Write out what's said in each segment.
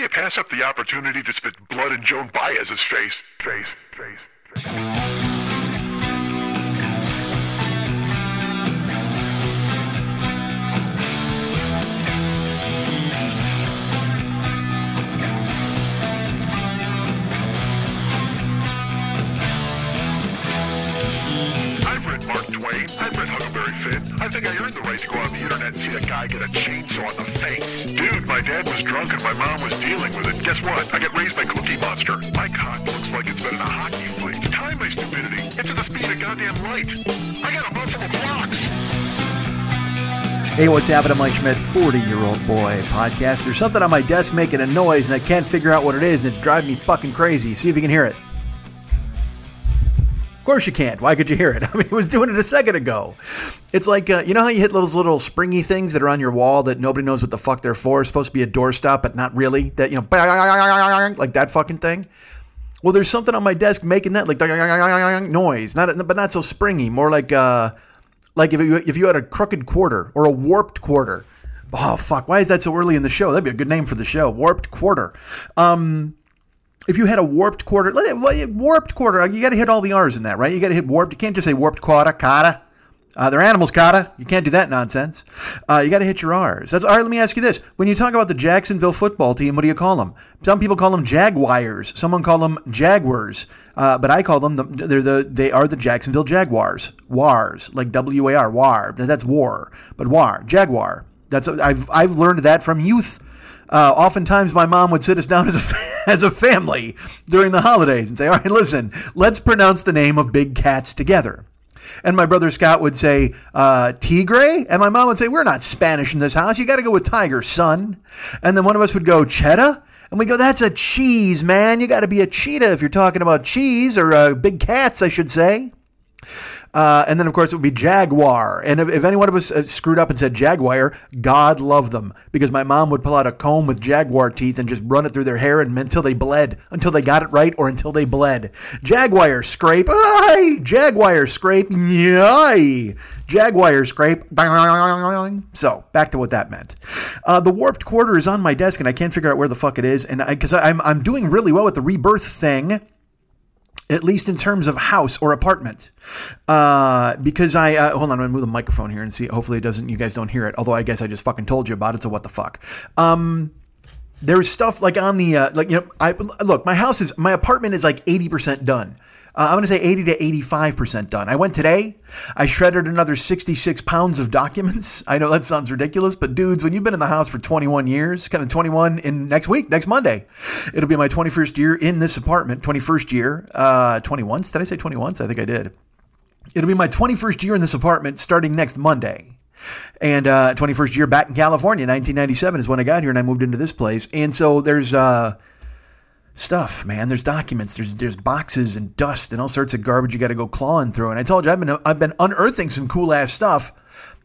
you pass up the opportunity to spit blood in Joan Baez's face? Face, face, face. I think I earned the right to go on the internet and see a guy get a chainsaw in the face. Dude, my dad was drunk and my mom was dealing with it. Guess what? I got raised by Cookie Monster. My cock looks like it's been in a hockey fight. Time my stupidity. It's at the speed of goddamn light. I got a bunch of blocks. Hey, what's happening, Mike Schmidt, 40 year old boy podcast. There's something on my desk making a noise and I can't figure out what it is and it's driving me fucking crazy. See if you can hear it. Course you can't. Why could you hear it? I mean, he was doing it a second ago. It's like, uh, you know how you hit those little springy things that are on your wall that nobody knows what the fuck they're for? It's supposed to be a doorstop, but not really. That, you know, like that fucking thing. Well, there's something on my desk making that like noise, not but not so springy. More like uh, like if you if you had a crooked quarter or a warped quarter. Oh fuck! Why is that so early in the show? That'd be a good name for the show. Warped quarter. Um, if you had a warped quarter, warped quarter, you got to hit all the R's in that, right? You got to hit warped. You can't just say warped quarter, kata. Uh, they're animals, kata. You can't do that nonsense. Uh, you got to hit your R's. That's all right. Let me ask you this: When you talk about the Jacksonville football team, what do you call them? Some people call them Jaguars. Someone call them Jaguars. Uh, but I call them the, they're the they are the Jacksonville Jaguars. Wars, like W A R, war. That's war, but war, Jaguar. That's I've I've learned that from youth uh, oftentimes, my mom would sit us down as a, as a family during the holidays and say, All right, listen, let's pronounce the name of big cats together. And my brother Scott would say, uh, Tigre? And my mom would say, We're not Spanish in this house. You got to go with Tiger, son. And then one of us would go, Cheddar? And we go, That's a cheese, man. You got to be a cheetah if you're talking about cheese, or uh, big cats, I should say. Uh, and then, of course, it would be Jaguar. And if, if any one of us uh, screwed up and said Jaguar, God love them. Because my mom would pull out a comb with Jaguar teeth and just run it through their hair and, until they bled, until they got it right or until they bled. Jaguar scrape. Aye! Jaguar scrape. Yay! Jaguar scrape. So, back to what that meant. Uh, the warped quarter is on my desk and I can't figure out where the fuck it is. And because I'm, I'm doing really well with the rebirth thing at least in terms of house or apartment. Uh, because I uh, hold on, I'm gonna move the microphone here and see. Hopefully, it doesn't. You guys don't hear it. Although I guess I just fucking told you about it. So what the fuck? Um, there's stuff like on the uh, like you know. I look. My house is my apartment is like eighty percent done. Uh, I'm going to say 80 to 85% done. I went today. I shredded another 66 pounds of documents. I know that sounds ridiculous, but dudes, when you've been in the house for 21 years, kind of 21 in next week, next Monday, it'll be my 21st year in this apartment. 21st year, uh, 21. Did I say 21? I think I did. It'll be my 21st year in this apartment starting next Monday. And uh, 21st year back in California, 1997 is when I got here and I moved into this place. And so there's uh, stuff, man. There's documents, there's there's boxes and dust and all sorts of garbage you got to go clawing through. And I told you I've been I've been unearthing some cool ass stuff,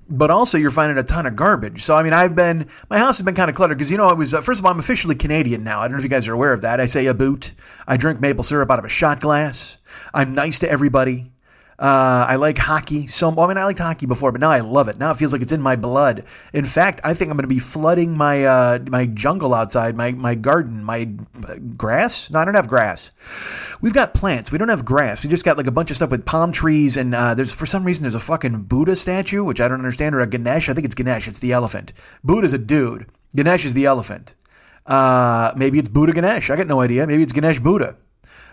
but also you're finding a ton of garbage. So I mean, I've been my house has been kind of cluttered because you know I was uh, first of all I'm officially Canadian now. I don't know if you guys are aware of that. I say a boot. I drink maple syrup out of a shot glass. I'm nice to everybody. Uh, I like hockey. So I mean, I liked hockey before, but now I love it. Now it feels like it's in my blood. In fact, I think I'm going to be flooding my uh, my jungle outside, my my garden, my uh, grass. No, I don't have grass. We've got plants. We don't have grass. We just got like a bunch of stuff with palm trees, and uh, there's for some reason there's a fucking Buddha statue, which I don't understand, or a Ganesh. I think it's Ganesh. It's the elephant. Buddha's a dude. Ganesh is the elephant. Uh, maybe it's Buddha Ganesh. I got no idea. Maybe it's Ganesh Buddha.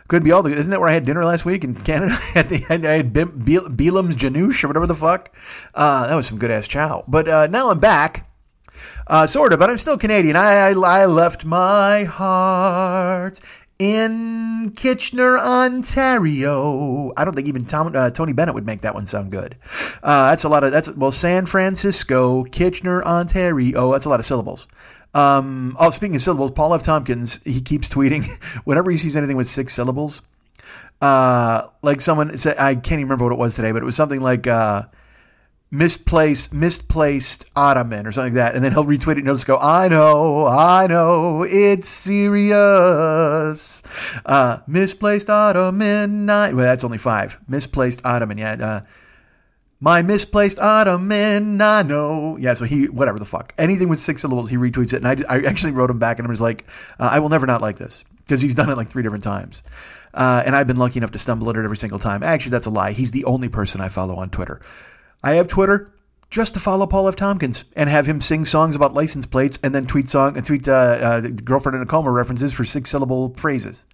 Could be all the. Isn't that where I had dinner last week in Canada? at the, I had Beelam's Janouche or whatever the fuck. Uh, that was some good ass chow. But uh, now I'm back. Uh, sort of, but I'm still Canadian. I, I, I left my heart in Kitchener, Ontario. I don't think even Tom, uh, Tony Bennett would make that one sound good. Uh, that's a lot of that's well, San Francisco, Kitchener, Ontario. That's a lot of syllables. Um, oh, speaking of syllables, Paul F. Tompkins, he keeps tweeting whenever he sees anything with six syllables. Uh, like someone said, I can't even remember what it was today, but it was something like uh, misplaced, misplaced ottoman or something like that. And then he'll retweet it and he'll just go, I know, I know, it's serious. Uh, misplaced ottoman. Well, that's only five. Misplaced ottoman. Yeah. Uh, My misplaced ottoman, I know. Yeah, so he, whatever the fuck. Anything with six syllables, he retweets it. And I, I actually wrote him back and I was like, uh, I will never not like this because he's done it like three different times. Uh, and I've been lucky enough to stumble at it every single time. Actually, that's a lie. He's the only person I follow on Twitter. I have Twitter just to follow Paul F. Tompkins and have him sing songs about license plates and then tweet song and tweet uh, uh, girlfriend in a coma references for six syllable phrases.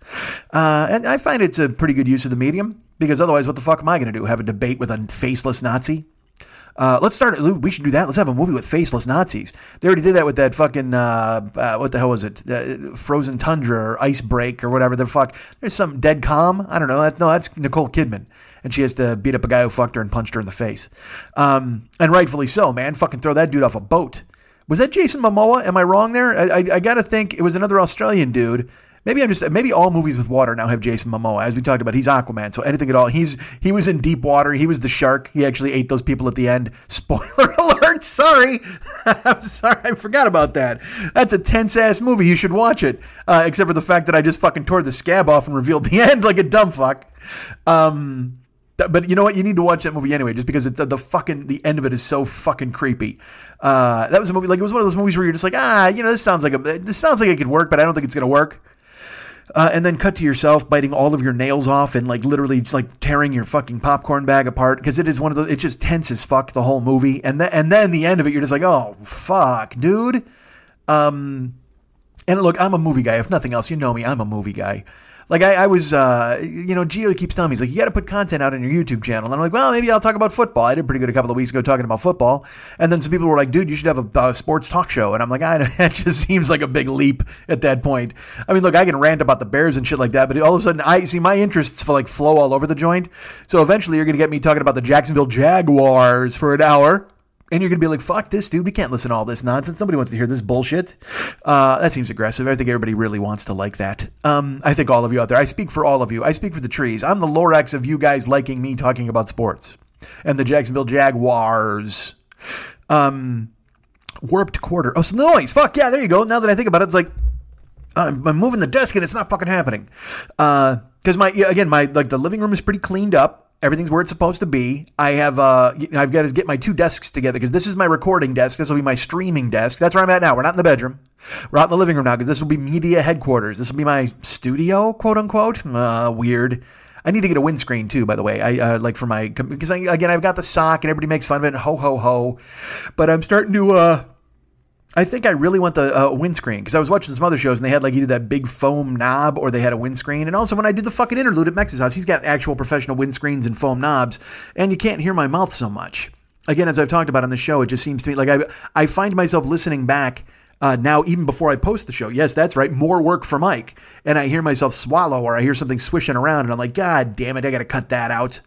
Uh, and I find it's a pretty good use of the medium because otherwise, what the fuck am I going to do? Have a debate with a faceless Nazi? Uh, let's start. We should do that. Let's have a movie with faceless Nazis. They already did that with that fucking uh, uh, what the hell was it? Uh, Frozen Tundra or Ice Break or whatever the fuck. There's some dead calm. I don't know. That, no, that's Nicole Kidman, and she has to beat up a guy who fucked her and punched her in the face. Um, and rightfully so, man. Fucking throw that dude off a boat. Was that Jason Momoa? Am I wrong there? I, I, I got to think it was another Australian dude Maybe I'm just maybe all movies with water now have Jason Momoa. As we talked about, he's Aquaman, so anything at all. He's he was in deep water. He was the shark. He actually ate those people at the end. Spoiler alert! Sorry, I'm sorry. I forgot about that. That's a tense ass movie. You should watch it. Uh, except for the fact that I just fucking tore the scab off and revealed the end like a dumb fuck. Um, but you know what? You need to watch that movie anyway, just because it, the, the fucking the end of it is so fucking creepy. Uh, that was a movie like it was one of those movies where you're just like, ah, you know, this sounds like a this sounds like it could work, but I don't think it's gonna work uh, and then cut to yourself biting all of your nails off and like literally just, like tearing your fucking popcorn bag apart because it is one of those. It's just tense as fuck the whole movie, and then and then the end of it, you're just like, oh fuck, dude. Um, and look, I'm a movie guy. If nothing else, you know me. I'm a movie guy. Like I, I was, uh, you know, Gio keeps telling me he's like, you got to put content out on your YouTube channel. And I'm like, well, maybe I'll talk about football. I did pretty good a couple of weeks ago talking about football. And then some people were like, dude, you should have a, a sports talk show. And I'm like, I, know that just seems like a big leap at that point. I mean, look, I can rant about the Bears and shit like that, but all of a sudden, I see my interests for like flow all over the joint. So eventually, you're gonna get me talking about the Jacksonville Jaguars for an hour and you're going to be like, fuck this, dude. We can't listen to all this nonsense. Somebody wants to hear this bullshit. Uh, that seems aggressive. I think everybody really wants to like that. Um, I think all of you out there, I speak for all of you. I speak for the trees. I'm the Lorax of you guys liking me talking about sports and the Jacksonville Jaguars. Um, warped quarter. Oh, some noise. Fuck yeah, there you go. Now that I think about it, it's like, I'm, I'm moving the desk and it's not fucking happening. Because uh, my, again, my, like the living room is pretty cleaned up. Everything's where it's supposed to be. I have uh, I've got to get my two desks together because this is my recording desk. This will be my streaming desk. That's where I'm at now. We're not in the bedroom. We're out in the living room now because this will be media headquarters. This will be my studio, quote unquote. Uh, weird. I need to get a windscreen too, by the way. I uh, like for my because again I've got the sock and everybody makes fun of it. Ho ho ho, but I'm starting to uh, I think I really want the uh, windscreen because I was watching some other shows and they had like either that big foam knob or they had a windscreen. And also when I do the fucking interlude at Mex's house, he's got actual professional windscreens and foam knobs, and you can't hear my mouth so much. Again, as I've talked about on the show, it just seems to me like I I find myself listening back uh, now, even before I post the show, yes, that's right, more work for Mike. And I hear myself swallow or I hear something swishing around and I'm like, God damn it, I got to cut that out.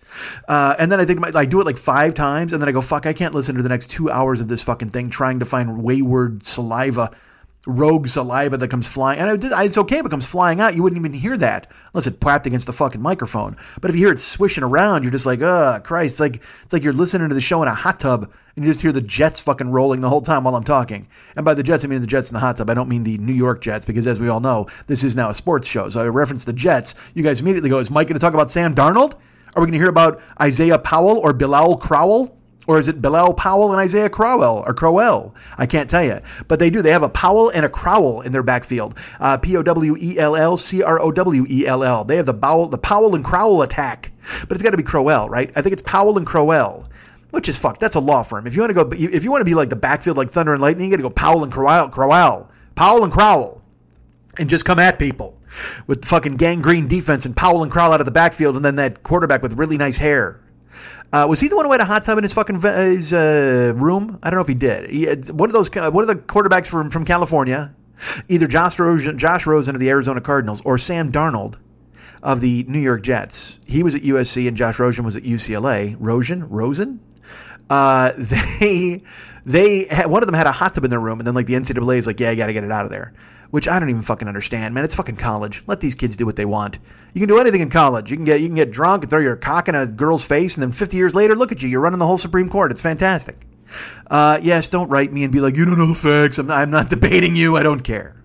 Uh, and then I think I do it like five times and then I go, fuck, I can't listen to the next two hours of this fucking thing trying to find wayward saliva rogue saliva that comes flying. And it's okay if it comes flying out. You wouldn't even hear that unless it plapped against the fucking microphone. But if you hear it swishing around, you're just like, oh, Christ. It's like, it's like you're listening to the show in a hot tub and you just hear the jets fucking rolling the whole time while I'm talking. And by the jets, I mean the jets in the hot tub. I don't mean the New York Jets because, as we all know, this is now a sports show. So I reference the Jets. You guys immediately go, is Mike going to talk about Sam Darnold? Are we going to hear about Isaiah Powell or Bilal Crowell? Or is it Bilal Powell and Isaiah Crowell or Crowell? I can't tell you. But they do. They have a Powell and a Crowell in their backfield. Uh, P O W E L L C R O W E L L. They have the Powell, the Powell and Crowell attack. But it's got to be Crowell, right? I think it's Powell and Crowell. Which is fuck. That's a law firm. If you want to go, if you want to be like the backfield, like Thunder and Lightning, you got to go Powell and Crowell, Crowell, Powell and Crowell, and just come at people with fucking Gang Green defense and Powell and Crowell out of the backfield, and then that quarterback with really nice hair. Uh, was he the one who had a hot tub in his fucking his, uh, room? I don't know if he did. He one of those, one of the quarterbacks from from California, either Josh Josh Rosen of the Arizona Cardinals or Sam Darnold of the New York Jets. He was at USC and Josh Rosen was at UCLA. Rosen, Rosen. Uh, they they had, one of them had a hot tub in their room, and then like the NCAA is like, yeah, you got to get it out of there which I don't even fucking understand, man. It's fucking college. Let these kids do what they want. You can do anything in college. You can get you can get drunk and throw your cock in a girl's face, and then 50 years later, look at you. You're running the whole Supreme Court. It's fantastic. Uh, yes, don't write me and be like, you don't know the facts. I'm not, I'm not debating you. I don't care.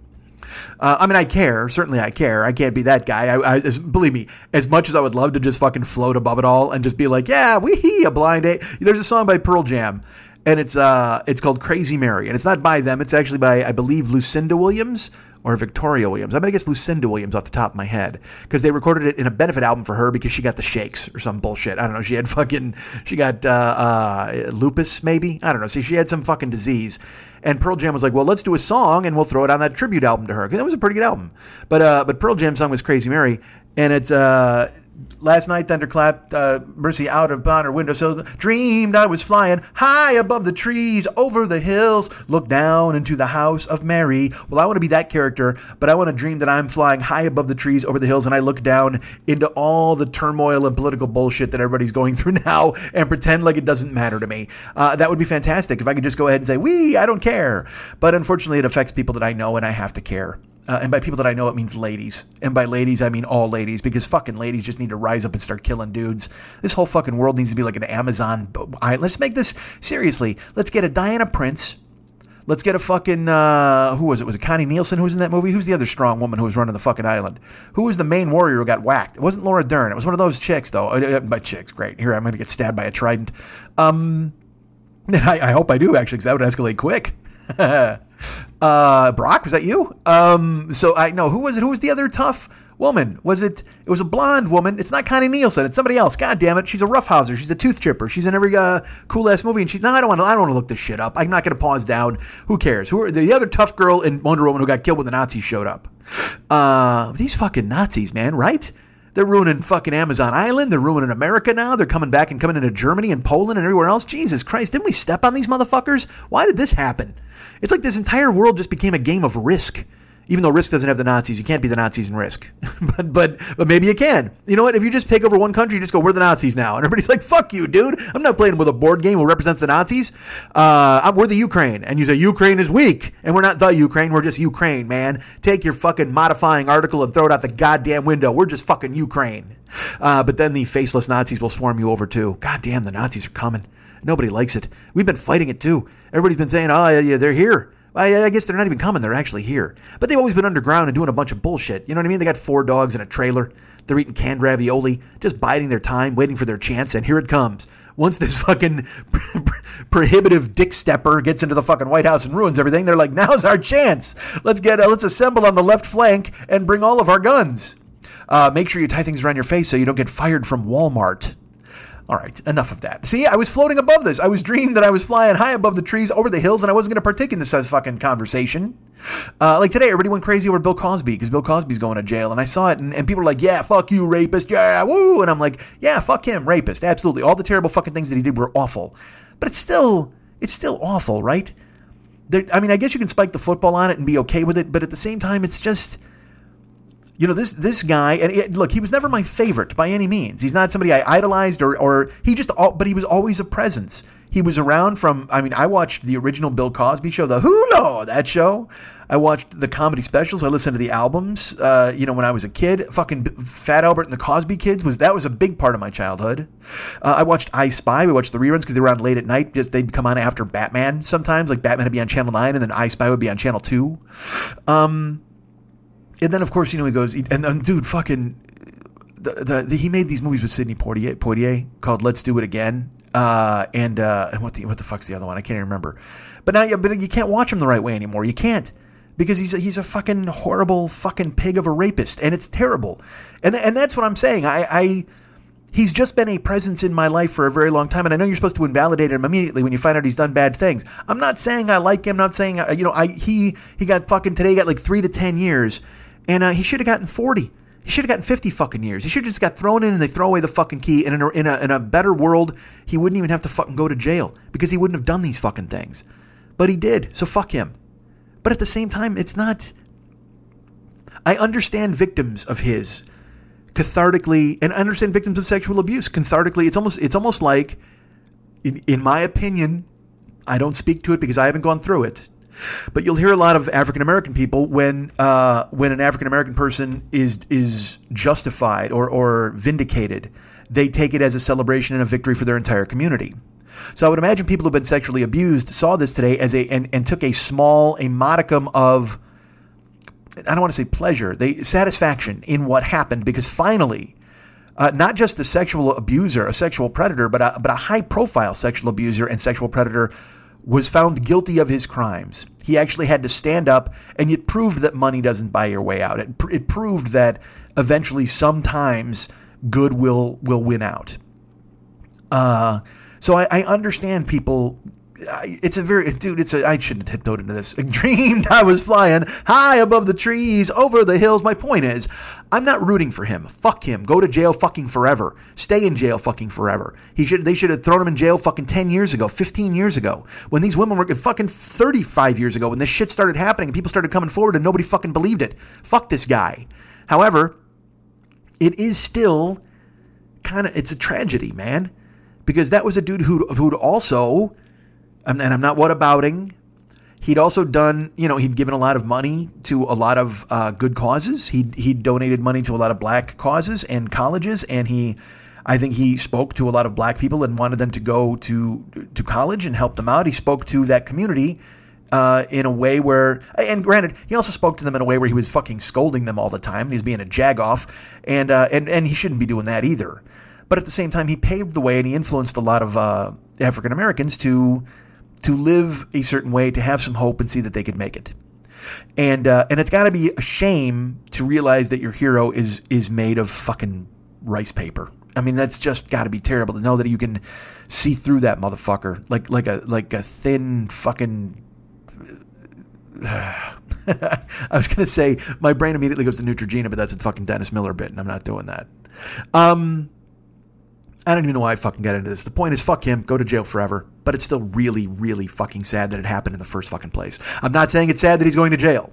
Uh, I mean, I care. Certainly, I care. I can't be that guy. I, I as, believe me. As much as I would love to just fucking float above it all and just be like, yeah, we a blind date. There's a song by Pearl Jam, and it's uh, it's called Crazy Mary, and it's not by them. It's actually by I believe Lucinda Williams or Victoria Williams. I'm gonna guess Lucinda Williams off the top of my head because they recorded it in a benefit album for her because she got the shakes or some bullshit. I don't know. She had fucking she got uh, uh, lupus maybe. I don't know. See, she had some fucking disease. And Pearl Jam was like, "Well, let's do a song and we'll throw it on that tribute album to her." Because it was a pretty good album. But uh, but Pearl Jam's song was Crazy Mary, and it's uh, Last night, thunderclap, uh, Mercy out of bonner window. So dreamed I was flying high above the trees, over the hills, look down into the house of Mary. Well, I want to be that character, but I want to dream that I'm flying high above the trees, over the hills, and I look down into all the turmoil and political bullshit that everybody's going through now and pretend like it doesn't matter to me. Uh, that would be fantastic if I could just go ahead and say, "We, I don't care." But unfortunately, it affects people that I know, and I have to care. Uh, and by people that I know, it means ladies. And by ladies, I mean all ladies, because fucking ladies just need to rise up and start killing dudes. This whole fucking world needs to be like an Amazon. Right, let's make this seriously. Let's get a Diana Prince. Let's get a fucking uh, who was it? Was it Connie Nielsen who was in that movie? Who's the other strong woman who was running the fucking island? Who was the main warrior who got whacked? It wasn't Laura Dern. It was one of those chicks though. Uh, uh by chicks, great. Here I'm going to get stabbed by a trident. Um, I, I hope I do actually, because that would escalate quick. Uh, Brock, was that you? Um, so I know who was it? Who was the other tough woman? Was it? It was a blonde woman. It's not Connie Nielsen. It's somebody else. God damn it! She's a roughhouser. She's a tooth chipper. She's in every uh, cool ass movie. And she's no, I don't want to. I don't want to look this shit up. I'm not going to pause down. Who cares? Who are the other tough girl in Wonder Woman who got killed when the Nazis showed up? Uh, these fucking Nazis, man. Right? They're ruining fucking Amazon Island. They're ruining America now. They're coming back and coming into Germany and Poland and everywhere else. Jesus Christ, didn't we step on these motherfuckers? Why did this happen? It's like this entire world just became a game of risk. Even though Risk doesn't have the Nazis, you can't be the Nazis in Risk. but but but maybe you can. You know what? If you just take over one country, you just go, "We're the Nazis now," and everybody's like, "Fuck you, dude! I'm not playing with a board game who represents the Nazis. Uh, we're the Ukraine." And you say Ukraine is weak, and we're not the Ukraine. We're just Ukraine, man. Take your fucking modifying article and throw it out the goddamn window. We're just fucking Ukraine. Uh, but then the faceless Nazis will swarm you over too. Goddamn, the Nazis are coming. Nobody likes it. We've been fighting it too. Everybody's been saying, "Oh, yeah, they're here." I, I, guess they're not even coming. They're actually here. But they've always been underground and doing a bunch of bullshit. You know what I mean? They got four dogs in a trailer. They're eating canned ravioli, just biding their time, waiting for their chance. And here it comes. Once this fucking prohibitive dick stepper gets into the fucking White House and ruins everything, they're like, now's our chance. Let's get, uh, let's assemble on the left flank and bring all of our guns. Uh, make sure you tie things around your face so you don't get fired from Walmart. All right, enough of that. See, I was floating above this. I was dreaming that I was flying high above the trees over the hills, and I wasn't going to partake in this fucking conversation. Uh, like today, everybody went crazy over Bill Cosby because Bill Cosby's going to jail, and I saw it, and, and people were like, "Yeah, fuck you, rapist, yeah, woo," and I'm like, "Yeah, fuck him, rapist, absolutely." All the terrible fucking things that he did were awful, but it's still, it's still awful, right? There, I mean, I guess you can spike the football on it and be okay with it, but at the same time, it's just you know this this guy and it, look he was never my favorite by any means. He's not somebody i idolized or or he just all, but he was always a presence. He was around from i mean i watched the original bill cosby show the hulu that show. I watched the comedy specials. I listened to the albums uh, you know when i was a kid. Fucking fat albert and the cosby kids was that was a big part of my childhood. Uh, i watched i spy. We watched the reruns because they were on late at night. Just they'd come on after batman sometimes. Like batman would be on channel 9 and then i spy would be on channel 2 um and then of course you know he goes and, and dude fucking the, the, the, he made these movies with Sidney Poitier, Poitier called Let's Do It Again. Uh, and uh, and what the what the fuck's the other one? I can't even remember. But now, you, but you can't watch him the right way anymore. You can't because he's a, he's a fucking horrible fucking pig of a rapist, and it's terrible. And and that's what I'm saying. I, I he's just been a presence in my life for a very long time, and I know you're supposed to invalidate him immediately when you find out he's done bad things. I'm not saying I like him. I'm not saying you know I he he got fucking today got like three to ten years and uh, he should have gotten 40. He should have gotten 50 fucking years. He should have just got thrown in and they throw away the fucking key. And in a, in, a, in a better world, he wouldn't even have to fucking go to jail because he wouldn't have done these fucking things. But he did, so fuck him. But at the same time, it's not. I understand victims of his cathartically, and I understand victims of sexual abuse cathartically. It's almost, it's almost like, in, in my opinion, I don't speak to it because I haven't gone through it. But you'll hear a lot of African American people when uh, when an African American person is is justified or or vindicated, they take it as a celebration and a victory for their entire community. So I would imagine people who've been sexually abused saw this today as a and, and took a small a modicum of I don't want to say pleasure, they satisfaction in what happened because finally, uh, not just the sexual abuser, a sexual predator, but a, but a high profile sexual abuser and sexual predator was found guilty of his crimes. He actually had to stand up, and it proved that money doesn't buy your way out. It, it proved that eventually, sometimes, good will will win out. Uh, so I, I understand people it's a very dude. It's a I shouldn't have tiptoed into this. I dreamed I was flying high above the trees, over the hills. My point is, I'm not rooting for him. Fuck him. Go to jail fucking forever. Stay in jail fucking forever. He should. They should have thrown him in jail fucking ten years ago, fifteen years ago, when these women were fucking thirty five years ago, when this shit started happening and people started coming forward and nobody fucking believed it. Fuck this guy. However, it is still kind of it's a tragedy, man, because that was a dude who who'd also and I'm not what abouting. He'd also done, you know, he'd given a lot of money to a lot of uh, good causes. He he donated money to a lot of black causes and colleges, and he, I think he spoke to a lot of black people and wanted them to go to to college and help them out. He spoke to that community uh, in a way where, and granted, he also spoke to them in a way where he was fucking scolding them all the time. He's being a jagoff, and uh, and and he shouldn't be doing that either. But at the same time, he paved the way and he influenced a lot of uh, African Americans to to live a certain way, to have some hope and see that they could make it. And uh, and it's got to be a shame to realize that your hero is is made of fucking rice paper. I mean, that's just got to be terrible to know that you can see through that motherfucker like like a like a thin fucking. I was gonna say my brain immediately goes to Neutrogena, but that's a fucking Dennis Miller bit, and I'm not doing that. Um, I don't even know why I fucking got into this. The point is, fuck him, go to jail forever. But it's still really, really fucking sad that it happened in the first fucking place. I'm not saying it's sad that he's going to jail.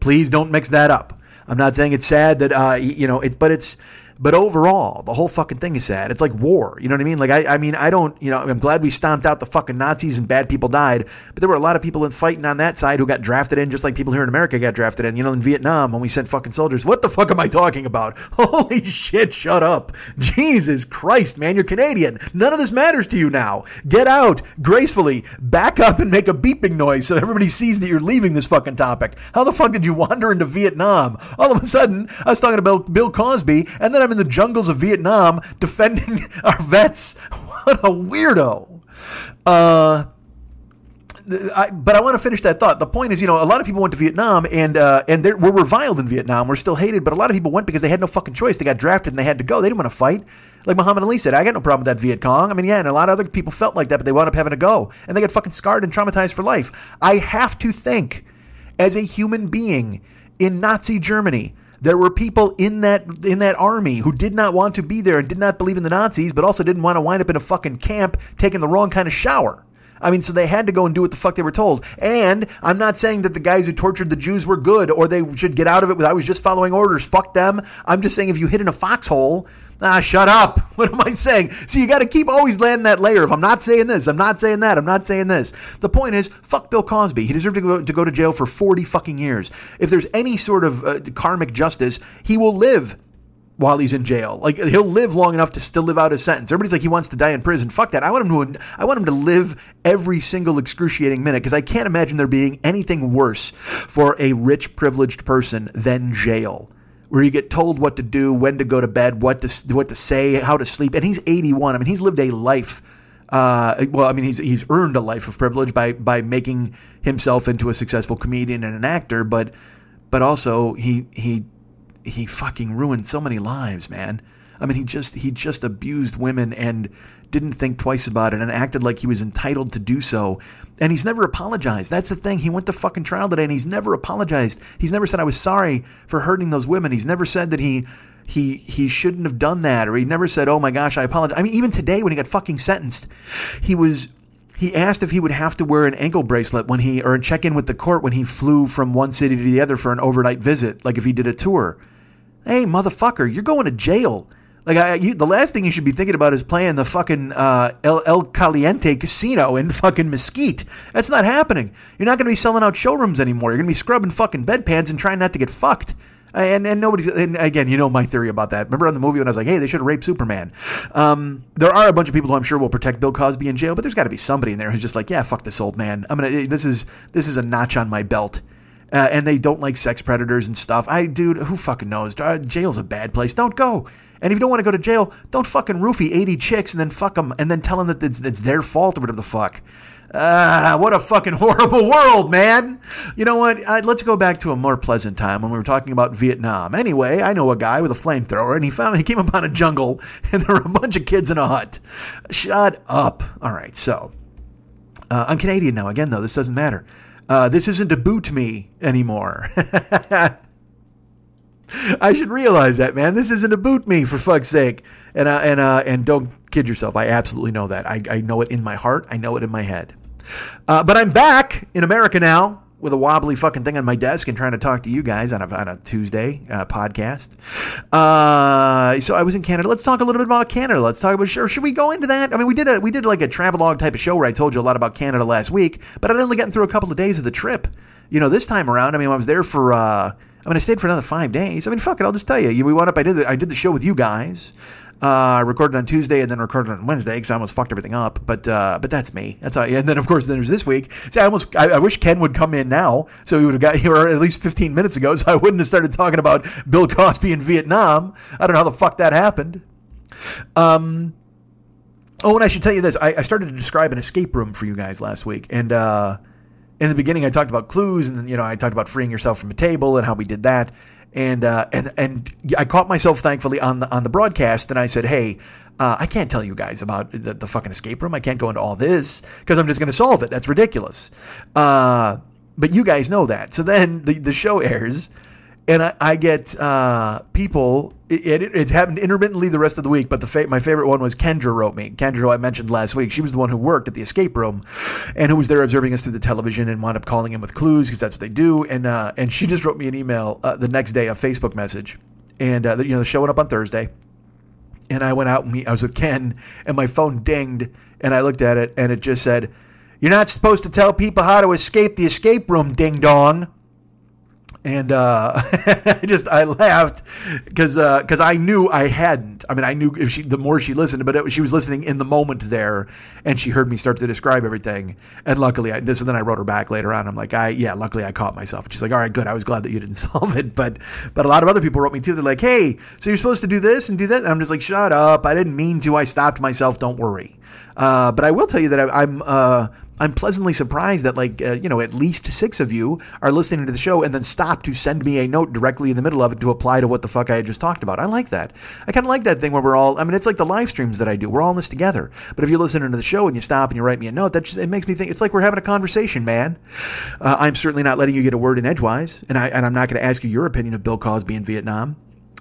Please don't mix that up. I'm not saying it's sad that uh, you know it's, but it's but overall, the whole fucking thing is sad. It's like war. You know what I mean? Like, I, I mean, I don't, you know, I'm glad we stomped out the fucking Nazis and bad people died, but there were a lot of people in fighting on that side who got drafted in, just like people here in America got drafted in. You know, in Vietnam when we sent fucking soldiers. What the fuck am I talking about? Holy shit, shut up. Jesus Christ, man, you're Canadian. None of this matters to you now. Get out gracefully, back up and make a beeping noise so everybody sees that you're leaving this fucking topic. How the fuck did you wander into Vietnam? All of a sudden, I was talking about Bill Cosby, and then I'm in the jungles of Vietnam defending our vets. What a weirdo. Uh, I, but I want to finish that thought. The point is, you know, a lot of people went to Vietnam and uh, and we're reviled in Vietnam. We're still hated, but a lot of people went because they had no fucking choice. They got drafted and they had to go. They didn't want to fight. Like Muhammad Ali said, I got no problem with that Viet Cong. I mean, yeah, and a lot of other people felt like that, but they wound up having to go and they got fucking scarred and traumatized for life. I have to think, as a human being in Nazi Germany, there were people in that in that army who did not want to be there and did not believe in the Nazis, but also didn't want to wind up in a fucking camp taking the wrong kind of shower. I mean, so they had to go and do what the fuck they were told. And I'm not saying that the guys who tortured the Jews were good or they should get out of it. I was just following orders. Fuck them. I'm just saying if you hid in a foxhole, Ah, shut up. What am I saying? See, you got to keep always landing that layer of I'm not saying this, I'm not saying that, I'm not saying this. The point is, fuck Bill Cosby. He deserved to go, to go to jail for 40 fucking years. If there's any sort of uh, karmic justice, he will live while he's in jail. Like he'll live long enough to still live out his sentence. Everybody's like he wants to die in prison. Fuck that. I want him to I want him to live every single excruciating minute because I can't imagine there being anything worse for a rich privileged person than jail where you get told what to do, when to go to bed, what to what to say, how to sleep. And he's 81. I mean, he's lived a life. Uh, well, I mean, he's he's earned a life of privilege by by making himself into a successful comedian and an actor, but but also he he he fucking ruined so many lives, man. I mean, he just he just abused women and didn't think twice about it and acted like he was entitled to do so. And he's never apologized. That's the thing. He went to fucking trial today and he's never apologized. He's never said I was sorry for hurting those women. He's never said that he he he shouldn't have done that or he never said, "Oh my gosh, I apologize." I mean, even today when he got fucking sentenced, he was he asked if he would have to wear an ankle bracelet when he or check in with the court when he flew from one city to the other for an overnight visit, like if he did a tour. Hey, motherfucker, you're going to jail. Like, I, you, the last thing you should be thinking about is playing the fucking uh, El, El Caliente Casino in fucking Mesquite. That's not happening. You're not going to be selling out showrooms anymore. You're going to be scrubbing fucking bedpans and trying not to get fucked. And, and nobody's and again, you know my theory about that. Remember on the movie when I was like, "Hey, they should raped Superman." Um, there are a bunch of people who I'm sure will protect Bill Cosby in jail, but there's got to be somebody in there who's just like, "Yeah, fuck this old man. I'm gonna. This is this is a notch on my belt." Uh, and they don't like sex predators and stuff. I, dude, who fucking knows? Uh, jail's a bad place. Don't go. And if you don't want to go to jail, don't fucking roofie 80 chicks and then fuck them and then tell them that it's, it's their fault or whatever the fuck. Ah, what a fucking horrible world, man. You know what? Uh, let's go back to a more pleasant time when we were talking about Vietnam. Anyway, I know a guy with a flamethrower, and he found he came upon a jungle, and there were a bunch of kids in a hut. Shut up. All right, so uh, I'm Canadian now. Again, though, this doesn't matter. Uh, this isn't a boot me anymore. I should realize that, man. This isn't a boot me for fuck's sake. And uh, and uh, and don't kid yourself. I absolutely know that. I, I know it in my heart. I know it in my head. Uh, but I'm back in America now with a wobbly fucking thing on my desk and trying to talk to you guys on a, on a Tuesday uh, podcast. Uh, so I was in Canada. Let's talk a little bit about Canada. Let's talk about. Or should we go into that? I mean, we did a we did like a travelogue type of show where I told you a lot about Canada last week, but I'd only gotten through a couple of days of the trip. You know, this time around, I mean, I was there for. Uh, I mean, I stayed for another five days. I mean, fuck it. I'll just tell you. We wound up. I did. The, I did the show with you guys. Uh, recorded on Tuesday and then recorded on Wednesday because I almost fucked everything up. But uh, but that's me. That's all. And then of course then there's this week. See, I almost I, I wish Ken would come in now so he would have got here at least 15 minutes ago so I wouldn't have started talking about Bill Cosby in Vietnam. I don't know how the fuck that happened. Um. Oh, and I should tell you this. I, I started to describe an escape room for you guys last week, and uh, in the beginning I talked about clues, and you know I talked about freeing yourself from a table and how we did that and uh, and and I caught myself thankfully on the on the broadcast, and I said, "Hey, uh, I can't tell you guys about the, the, fucking escape room. I can't go into all this because I'm just going to solve it. That's ridiculous." Uh, but you guys know that. So then the the show airs, and I, I get uh, people. It, it, it's happened intermittently the rest of the week, but the fa- my favorite one was Kendra wrote me. Kendra, who I mentioned last week, she was the one who worked at the escape room, and who was there observing us through the television and wound up calling in with clues because that's what they do. And uh, and she just wrote me an email uh, the next day, a Facebook message, and uh, you know, showing up on Thursday, and I went out and I was with Ken, and my phone dinged, and I looked at it, and it just said, "You're not supposed to tell people how to escape the escape room, ding dong." And uh, I just I laughed because because uh, I knew I hadn't. I mean, I knew if she the more she listened, but it, she was listening in the moment there, and she heard me start to describe everything. And luckily, I, this and then I wrote her back later on. I'm like, I yeah, luckily I caught myself. And she's like, all right, good. I was glad that you didn't solve it, but but a lot of other people wrote me too. They're like, hey, so you're supposed to do this and do that. And I'm just like, shut up. I didn't mean to. I stopped myself. Don't worry. Uh, but I will tell you that I, I'm. I'm pleasantly surprised that like uh, you know at least six of you are listening to the show and then stop to send me a note directly in the middle of it to apply to what the fuck I had just talked about. I like that. I kind of like that thing where we're all. I mean, it's like the live streams that I do. We're all in this together. But if you're listening to the show and you stop and you write me a note, that just, it makes me think it's like we're having a conversation, man. Uh, I'm certainly not letting you get a word in edgewise, and I and I'm not going to ask you your opinion of Bill Cosby in Vietnam.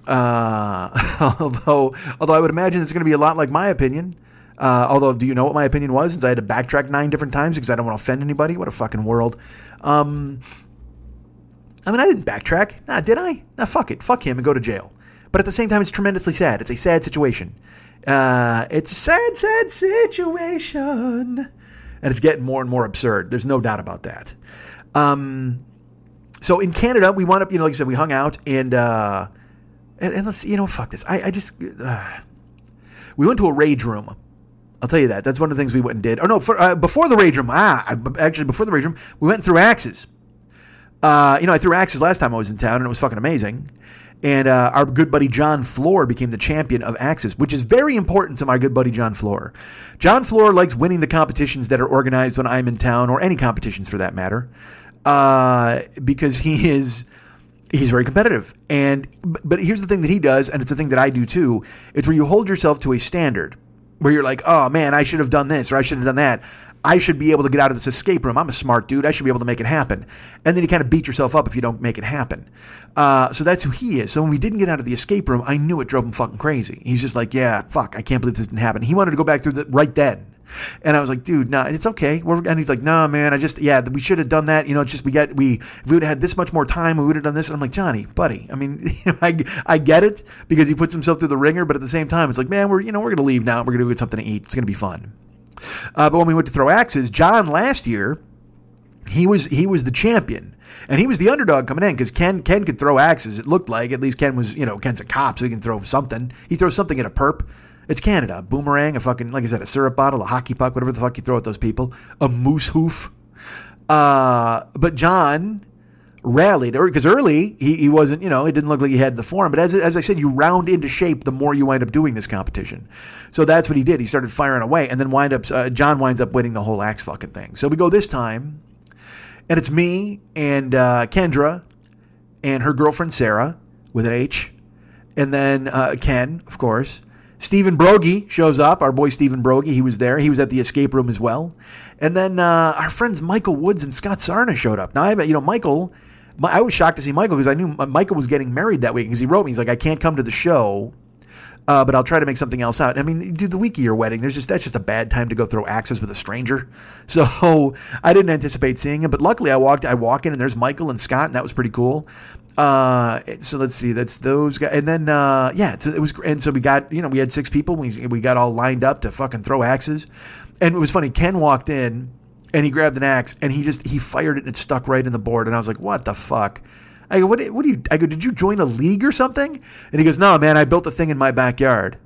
Uh, although although I would imagine it's going to be a lot like my opinion. Uh, although, do you know what my opinion was? Since I had to backtrack nine different times because I don't want to offend anybody. What a fucking world. Um, I mean, I didn't backtrack. Nah, did I? Nah, fuck it. Fuck him and go to jail. But at the same time, it's tremendously sad. It's a sad situation. Uh, it's a sad, sad situation. And it's getting more and more absurd. There's no doubt about that. Um, so in Canada, we wound up, you know, like I said, we hung out and, uh, and, and let's, you know, fuck this. I, I just, uh, we went to a rage room I'll tell you that. That's one of the things we went and did. Oh no, for, uh, before the rage room. Ah, actually, before the rage room, we went through axes. Uh, you know, I threw axes last time I was in town, and it was fucking amazing. And uh, our good buddy John Floor became the champion of axes, which is very important to my good buddy John Floor. John Floor likes winning the competitions that are organized when I'm in town, or any competitions for that matter, uh, because he is he's very competitive. And but here's the thing that he does, and it's the thing that I do too. It's where you hold yourself to a standard where you're like, oh man, I should have done this or I should have done that. I should be able to get out of this escape room. I'm a smart dude. I should be able to make it happen. And then you kind of beat yourself up if you don't make it happen. Uh, so that's who he is. So when we didn't get out of the escape room, I knew it drove him fucking crazy. He's just like, yeah, fuck, I can't believe this didn't happen. He wanted to go back through the right then. And I was like, dude, nah, it's okay. We're, and he's like, no, nah, man, I just, yeah, we should have done that. You know, it's just we got, we, if we would have had this much more time, we would have done this. And I'm like, Johnny, buddy, I mean, you know, I, I get it because he puts himself through the ringer, but at the same time, it's like, man, we're, you know, we're going to leave now. We're going to get something to eat. It's going to be fun. Uh, but when we went to throw axes, John last year, he was he was the champion and he was the underdog coming in because Ken Ken could throw axes. It looked like at least Ken was you know Ken's a cop, so he can throw something. He throws something at a perp. It's Canada. A boomerang, a fucking, like I said, a syrup bottle, a hockey puck, whatever the fuck you throw at those people, a moose hoof. Uh, but John rallied because early he, he wasn't you know it didn't look like he had the form. But as, as i said you round into shape the more you wind up doing this competition. So that's what he did. He started firing away and then wind up uh, john winds up winning the whole axe fucking thing. So we go this time and it's me and uh, kendra and her girlfriend sarah with an h. And then uh, ken of course Stephen Brogy shows up. Our boy Stephen Brogy, he was there. He was at the escape room as well. And then uh, our friends Michael Woods and Scott Sarna showed up. Now, I bet, you know, Michael, I was shocked to see Michael because I knew Michael was getting married that week because he wrote me. He's like, I can't come to the show, uh, but I'll try to make something else out. I mean, dude, the week of your wedding, there's just that's just a bad time to go throw axes with a stranger. So I didn't anticipate seeing him, but luckily I walked, I walk in and there's Michael and Scott, and that was pretty cool. Uh, so let's see, that's those guys, and then uh, yeah, so it was, and so we got, you know, we had six people, we we got all lined up to fucking throw axes, and it was funny. Ken walked in, and he grabbed an axe, and he just he fired it, and it stuck right in the board, and I was like, what the fuck. I go, what, what do you, I go, did you join a league or something? And he goes, no, man, I built a thing in my backyard.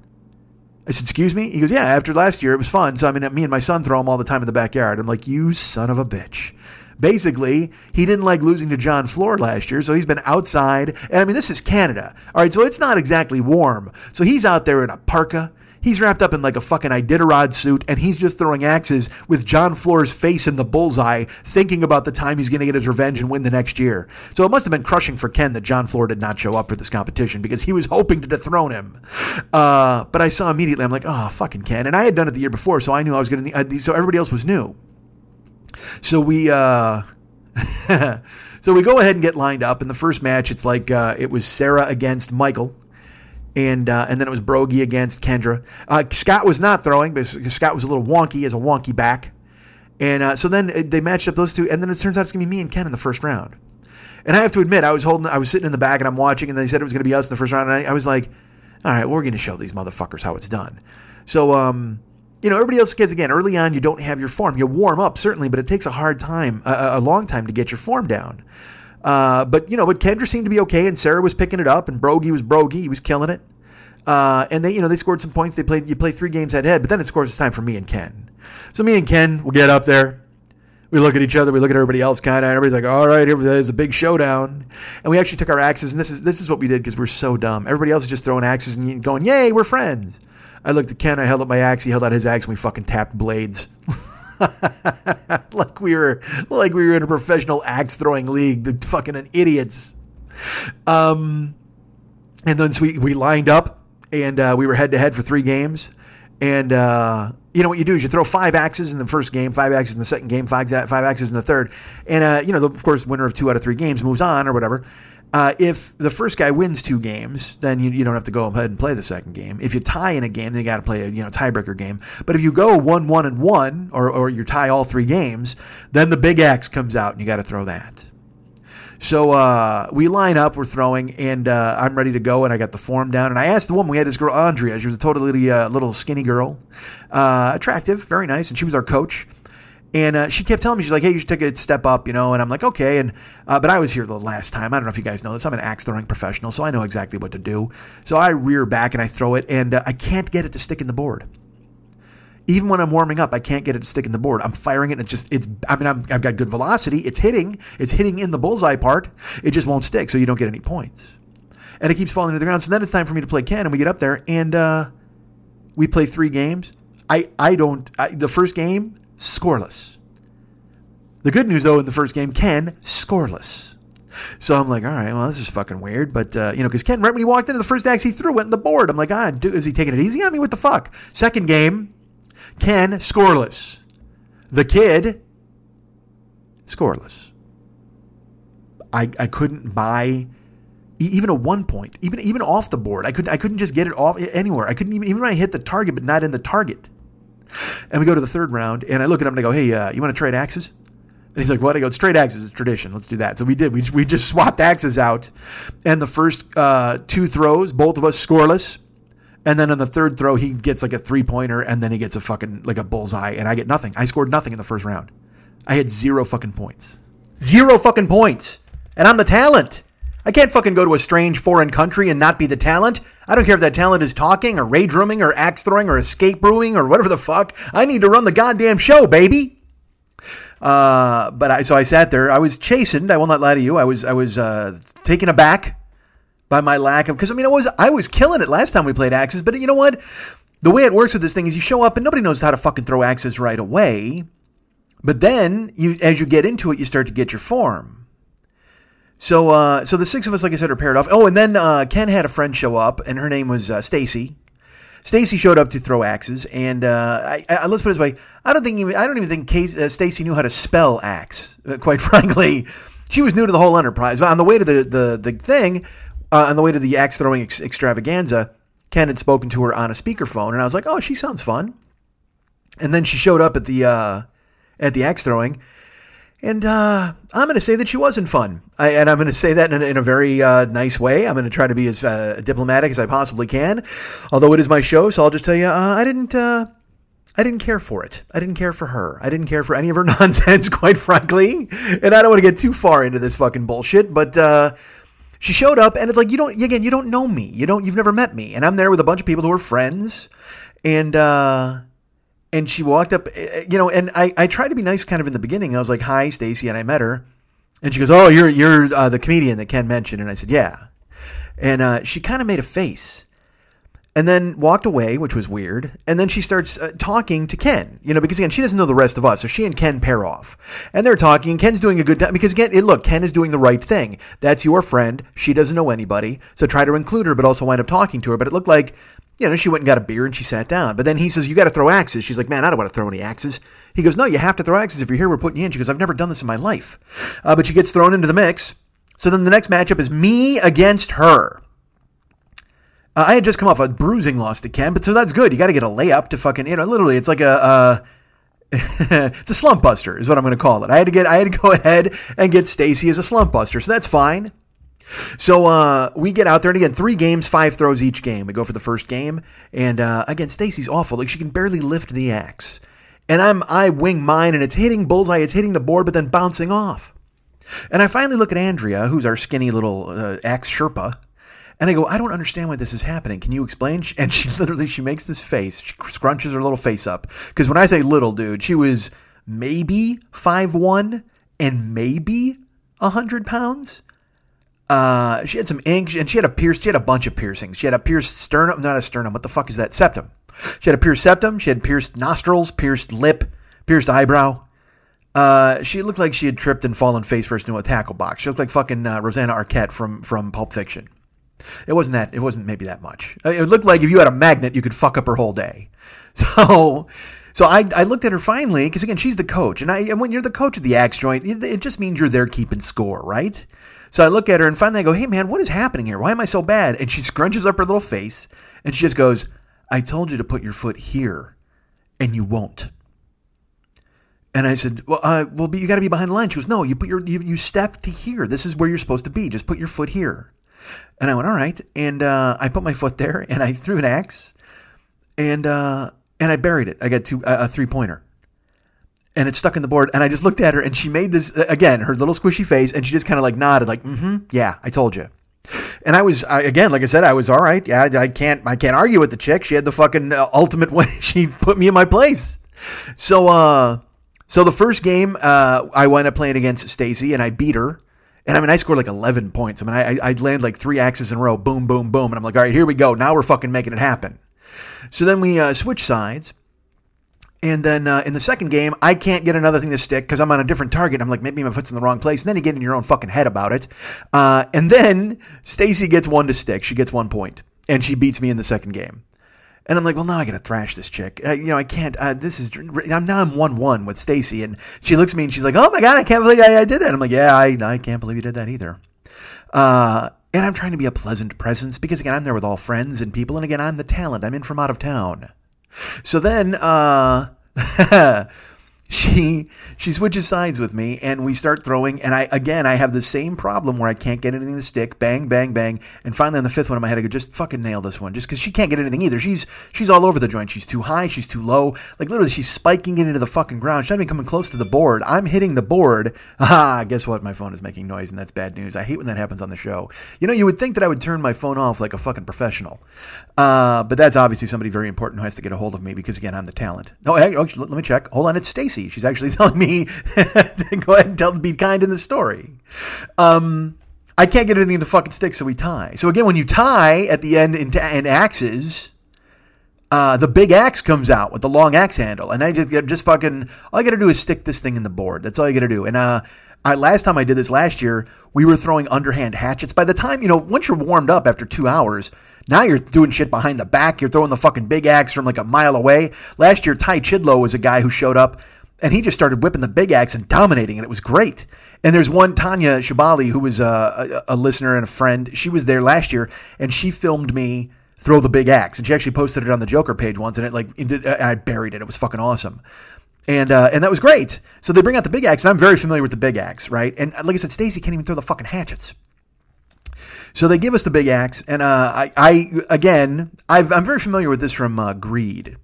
I said, excuse me? He goes, yeah, after last year, it was fun. So, I mean, me and my son throw them all the time in the backyard. I'm like, you son of a bitch basically, he didn't like losing to John Floor last year, so he's been outside. And I mean, this is Canada. All right, so it's not exactly warm. So he's out there in a parka. He's wrapped up in like a fucking Iditarod suit, and he's just throwing axes with John Floor's face in the bullseye, thinking about the time he's going to get his revenge and win the next year. So it must have been crushing for Ken that John Floor did not show up for this competition because he was hoping to dethrone him. Uh, but I saw immediately, I'm like, oh, fucking Ken. And I had done it the year before, so I knew I was going to, so everybody else was new. So we uh so we go ahead and get lined up. In the first match, it's like uh, it was Sarah against Michael. And uh, and then it was Brogy against Kendra. Uh, Scott was not throwing because Scott was a little wonky as a wonky back. And uh, so then they matched up those two, and then it turns out it's gonna be me and Ken in the first round. And I have to admit, I was holding, I was sitting in the back and I'm watching, and they said it was gonna be us in the first round, and I, I was like, all right, we're gonna show these motherfuckers how it's done. So um, you know, everybody else gets again early on. You don't have your form. You warm up certainly, but it takes a hard time, a, a long time to get your form down. Uh, but you know, but Kendra seemed to be okay, and Sarah was picking it up, and Brogy was Brogy. He was killing it. Uh, and they, you know, they scored some points. They played. You play three games head to head, but then it scores. It's time for me and Ken. So me and Ken will get up there. We look at each other. We look at everybody else, kind of. And everybody's like, "All right, here there's a big showdown." And we actually took our axes, and this is this is what we did because we're so dumb. Everybody else is just throwing axes and going, "Yay, we're friends." I looked at Ken. I held up my axe. He held out his axe, and we fucking tapped blades. like we were like we were in a professional axe throwing league. The fucking idiots. Um, and then so we we lined up, and uh, we were head to head for three games. And uh, you know what you do is you throw five axes in the first game, five axes in the second game, five five axes in the third, and uh, you know, the, of course, winner of two out of three games moves on or whatever. Uh, if the first guy wins two games, then you, you don't have to go ahead and play the second game. If you tie in a game, then you got to play a you know tiebreaker game. But if you go one one and one, or or you tie all three games, then the big axe comes out and you got to throw that. So uh, we line up, we're throwing, and uh, I'm ready to go, and I got the form down. And I asked the woman, we had this girl, Andrea. She was a totally uh, little skinny girl, uh, attractive, very nice, and she was our coach. And uh, she kept telling me, she's like, hey, you should take a step up, you know. And I'm like, okay. And uh, but I was here the last time. I don't know if you guys know this. I'm an axe throwing professional, so I know exactly what to do. So I rear back and I throw it, and uh, I can't get it to stick in the board. Even when I'm warming up, I can't get it to stick in the board. I'm firing it, and it's just it's. I mean, i have got good velocity. It's hitting. It's hitting in the bullseye part. It just won't stick, so you don't get any points. And it keeps falling to the ground. So then it's time for me to play Ken, and we get up there, and uh, we play three games. I I don't. I, the first game scoreless. The good news, though, in the first game, Ken scoreless. So I'm like, all right, well, this is fucking weird. But, uh, you know, because Ken, right when he walked into the first axe he threw, went in the board. I'm like, ah, dude, is he taking it easy on me? What the fuck? Second game, Ken scoreless. The kid, scoreless. I, I couldn't buy even a one point, even even off the board. I couldn't I couldn't just get it off anywhere. I couldn't even even when I hit the target, but not in the target. And we go to the third round, and I look at him and I go, "Hey, uh, you want to trade axes?" And he's like, "What?" I go, "Straight axes. It's tradition. Let's do that." So we did. We we just swapped axes out, and the first uh, two throws, both of us scoreless. And then on the third throw, he gets like a three pointer, and then he gets a fucking like a bullseye, and I get nothing. I scored nothing in the first round. I had zero fucking points. Zero fucking points. And I'm the talent. I can't fucking go to a strange foreign country and not be the talent. I don't care if that talent is talking or rage rooming or axe throwing or escape brewing or whatever the fuck. I need to run the goddamn show, baby. Uh, but I so I sat there. I was chastened. I will not lie to you. I was I was uh, taken aback by my lack of because I mean I was I was killing it last time we played axes. But you know what? The way it works with this thing is you show up and nobody knows how to fucking throw axes right away. But then you as you get into it, you start to get your form. So uh, so the six of us, like I said, are paired off. Oh, and then uh, Ken had a friend show up, and her name was uh, Stacy. Stacy showed up to throw axes, and uh, I, I, let's put it this way: I don't think even, I don't even think uh, Stacy knew how to spell axe. Uh, quite frankly, she was new to the whole enterprise. On the way to the the, the thing, on the way to the axe throwing ex- extravaganza, Ken had spoken to her on a speakerphone, and I was like, "Oh, she sounds fun." And then she showed up at the at the axe throwing, and uh, I'm going to say that she wasn't fun. I, and I'm going to say that in a, in a very uh, nice way. I'm going to try to be as uh, diplomatic as I possibly can. Although it is my show, so I'll just tell you, uh, I didn't. Uh, I didn't care for it. I didn't care for her. I didn't care for any of her nonsense, quite frankly. And I don't want to get too far into this fucking bullshit, but uh, she showed up, and it's like you don't. Again, you don't know me. You don't. You've never met me, and I'm there with a bunch of people who are friends, and and she walked up, eh, eh, you know, and I, I tried to be nice kind of in the beginning. I was like, hi, Stacy. And I met her. And she goes, oh, you're, you're uh, the comedian that Ken mentioned. And I said, yeah. And uh, she kind of made a face and then walked away, which was weird. And then she starts uh, talking to Ken, you know, because again, she doesn't know the rest of us. So she and Ken pair off. And they're talking, and Ken's doing a good time because again, it, look, Ken is doing the right thing. That's your friend. She doesn't know anybody. So try to include her, but also wind up talking to her. But it looked like you know, she went and got a beer and she sat down. But then he says, You got to throw axes. She's like, Man, I don't want to throw any axes. He goes, No, you have to throw axes. If you're here, we're putting you in. She goes, I've never done this in my life. Uh, but she gets thrown into the mix. So then the next matchup is me against her. Uh, I had just come off a bruising loss to Ken, but so that's good. You got to get a layup to fucking, you know, literally, it's like a. Uh, it's a slump buster, is what I'm going to call it. I had to get, I had to go ahead and get Stacy as a slump buster, so that's fine. So uh, we get out there, and again, three games, five throws each game. We go for the first game, and uh, again, Stacy's awful. Like she can barely lift the axe, and I'm I wing mine, and it's hitting bullseye, it's hitting the board, but then bouncing off. And I finally look at Andrea, who's our skinny little uh, axe Sherpa, and I go, I don't understand why this is happening. Can you explain? And she literally she makes this face, she scrunches her little face up, because when I say little dude, she was maybe five one and maybe hundred pounds. Uh, she had some ink, and she had a pierced. She had a bunch of piercings. She had a pierced sternum, not a sternum. What the fuck is that? Septum. She had a pierced septum. She had pierced nostrils, pierced lip, pierced eyebrow. Uh, she looked like she had tripped and fallen face first into a tackle box. She looked like fucking uh, Rosanna Arquette from from Pulp Fiction. It wasn't that. It wasn't maybe that much. Uh, it looked like if you had a magnet, you could fuck up her whole day. So. So I, I looked at her finally because again she's the coach and I and when you're the coach of the axe joint it just means you're there keeping score right so I look at her and finally I go, hey man, what is happening here? Why am I so bad? And she scrunches up her little face and she just goes, I told you to put your foot here and you won't. And I said, well, uh, well, you got to be behind the line. She goes, no, you put your, you, you step to here. This is where you're supposed to be. Just put your foot here. And I went, all right. And uh, I put my foot there and I threw an axe and, uh, and I buried it. I got two, a three pointer and it stuck in the board. And I just looked at her, and she made this again, her little squishy face, and she just kind of like nodded, like, "Mm-hmm, yeah, I told you." And I was I, again, like I said, I was all right. Yeah, I, I can't I can't argue with the chick. She had the fucking uh, ultimate way. She put me in my place. So, uh, so the first game, uh, I wound up playing against Stacy, and I beat her. And I mean, I scored like 11 points. I mean, I, I'd land like three axes in a row, boom, boom, boom. And I'm like, all right, here we go. Now we're fucking making it happen. So then we uh, switch sides. And then uh, in the second game, I can't get another thing to stick because I'm on a different target. I'm like, maybe my foot's in the wrong place. And then you get in your own fucking head about it. Uh, and then Stacy gets one to stick. She gets one point, and she beats me in the second game. And I'm like, well, now I got to thrash this chick. Uh, you know, I can't. Uh, this is. I'm now I'm one one with Stacy, and she looks at me and she's like, oh my god, I can't believe I, I did that. I'm like, yeah, I I can't believe you did that either. Uh, and I'm trying to be a pleasant presence because again, I'm there with all friends and people, and again, I'm the talent. I'm in from out of town. So then, uh, she she switches sides with me and we start throwing and I again I have the same problem where I can't get anything to stick. Bang bang bang. And finally on the fifth one in my head I go just fucking nail this one. Just because she can't get anything either. She's she's all over the joint. She's too high. She's too low. Like literally she's spiking it into the fucking ground. She's not even coming close to the board. I'm hitting the board. Ah guess what? My phone is making noise and that's bad news. I hate when that happens on the show. You know you would think that I would turn my phone off like a fucking professional uh, but that's obviously somebody very important who has to get a hold of me because again I'm the talent no actually, let me check hold on it's Stacy Stacy. She's actually telling me to go ahead and tell be kind in the story. Um, I can't get anything to fucking stick, so we tie. So again, when you tie at the end in, in axes, uh, the big axe comes out with the long axe handle, and I just, just fucking all I got to do is stick this thing in the board. That's all you got to do. And uh, I, last time I did this last year, we were throwing underhand hatchets. By the time you know, once you're warmed up after two hours, now you're doing shit behind the back. You're throwing the fucking big axe from like a mile away. Last year, Ty Chidlow was a guy who showed up and he just started whipping the big axe and dominating and It was great. And there's one Tanya Shabali who was a, a, a, listener and a friend. She was there last year and she filmed me throw the big axe, and she actually posted it on the Joker page once, and it like it, I buried it. It was fucking awesome. And, uh, and that was great. So they bring out the big axe, and I'm very familiar with the big axe, right? And like I said, Stacy can't even throw the fucking hatchets. So they give us the big axe, and uh, I, I again, i am very familiar with this from uh, Greed.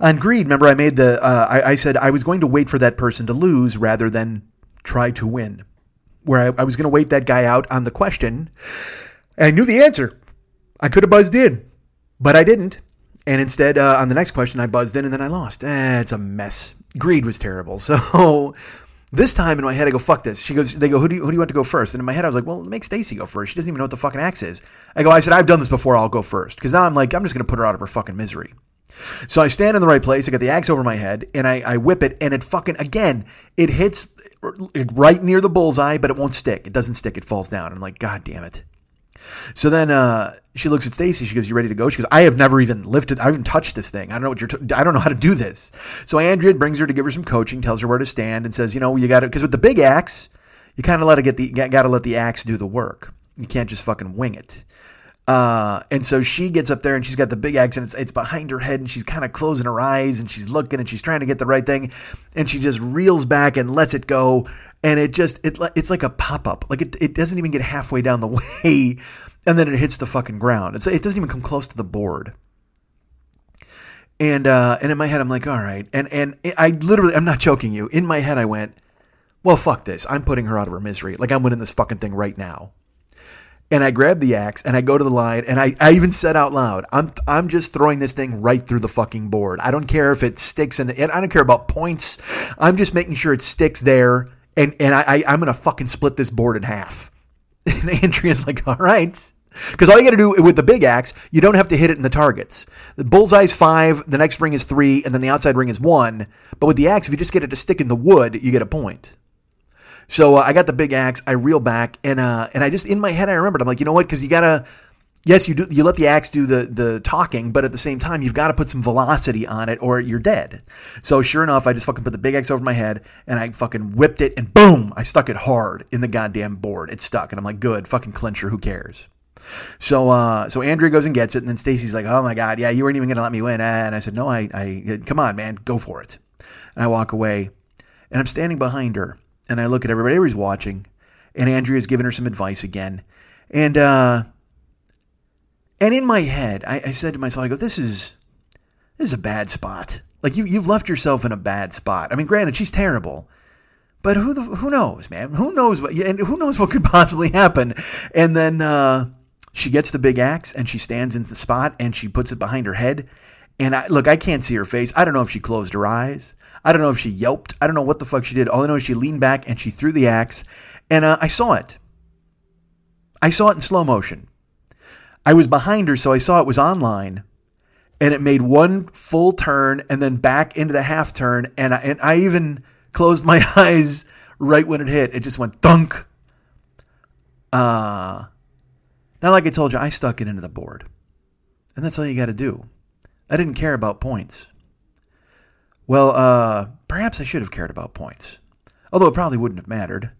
On Greed, remember, I made the, uh, I, I, said I was going to wait for that person to lose rather than try to win. Where I, I was going to wait that guy out on the question. I knew the answer. I could have buzzed in, but I didn't. And instead, uh, on the next question, I buzzed in and then I lost. Eh, it's a mess. Greed was terrible. So this time in my head, I go, fuck this. She goes, they go, who do you, who do you want to go first? And in my head, I was like, well, make Stacy go first. She doesn't even know what the fucking axe is. I go, I said, I've done this before. I'll go first. Because now I'm like, I'm just going to put her out of her fucking misery. So I stand in the right place. I got the axe over my head and I, I whip it and it fucking, again, it hits right near the bullseye, but it won't stick. It doesn't stick. It falls down. I'm like, God damn it. So then uh, she looks at Stacy. She goes, "You ready to go?" She goes, "I have never even lifted. I haven't touched this thing. I don't know what you're. T- I don't know how to do this." So Andrea brings her to give her some coaching, tells her where to stand, and says, "You know, you got to because with the big axe, you kind of let it get the got to let the axe do the work. You can't just fucking wing it." Uh, and so she gets up there and she's got the big axe and it's, it's behind her head and she's kind of closing her eyes and she's looking and she's trying to get the right thing and she just reels back and lets it go and it just it it's like a pop up. Like it it doesn't even get halfway down the way, and then it hits the fucking ground. It's, it doesn't even come close to the board. And uh, and in my head, I'm like, all right. And and I literally, I'm not joking you. In my head, I went, well, fuck this. I'm putting her out of her misery. Like I'm winning this fucking thing right now. And I grab the axe and I go to the line and I, I even said out loud, I'm I'm just throwing this thing right through the fucking board. I don't care if it sticks in and I don't care about points. I'm just making sure it sticks there and and I, I I'm gonna fucking split this board in half. And Andrea's like, all right. Because all you got to do with the big axe, you don't have to hit it in the targets. The bullseye's five, the next ring is three, and then the outside ring is one. But with the axe, if you just get it to stick in the wood, you get a point. So uh, I got the big axe, I reel back, and uh, and I just in my head I remembered, I'm like, you know what? Because you gotta yes, you do. You let the axe do the the talking, but at the same time, you've got to put some velocity on it, or you're dead. So sure enough, I just fucking put the big axe over my head, and I fucking whipped it, and boom, I stuck it hard in the goddamn board. It stuck, and I'm like, good, fucking clincher. Who cares? So uh, so Andrea goes and gets it, and then Stacy's like, oh my god, yeah, you weren't even gonna let me win. And I said, no, I, I, come on, man, go for it. And I walk away, and I'm standing behind her, and I look at everybody. Everybody's watching, and Andrea's giving her some advice again, and. uh and in my head, I, I said to myself, I go, this is this is a bad spot. Like you you've left yourself in a bad spot. I mean, granted, she's terrible. But who the, who knows, man? Who knows what and who knows what could possibly happen? And then uh, she gets the big axe and she stands in the spot and she puts it behind her head. And I, look, I can't see her face. I don't know if she closed her eyes. I don't know if she yelped. I don't know what the fuck she did. All I know is she leaned back and she threw the axe, and uh, I saw it. I saw it in slow motion. I was behind her, so I saw it was online, and it made one full turn and then back into the half turn, and I, and I even closed my eyes right when it hit. It just went thunk. Uh, now, like I told you, I stuck it into the board, and that's all you got to do. I didn't care about points. Well, uh, perhaps I should have cared about points, although it probably wouldn't have mattered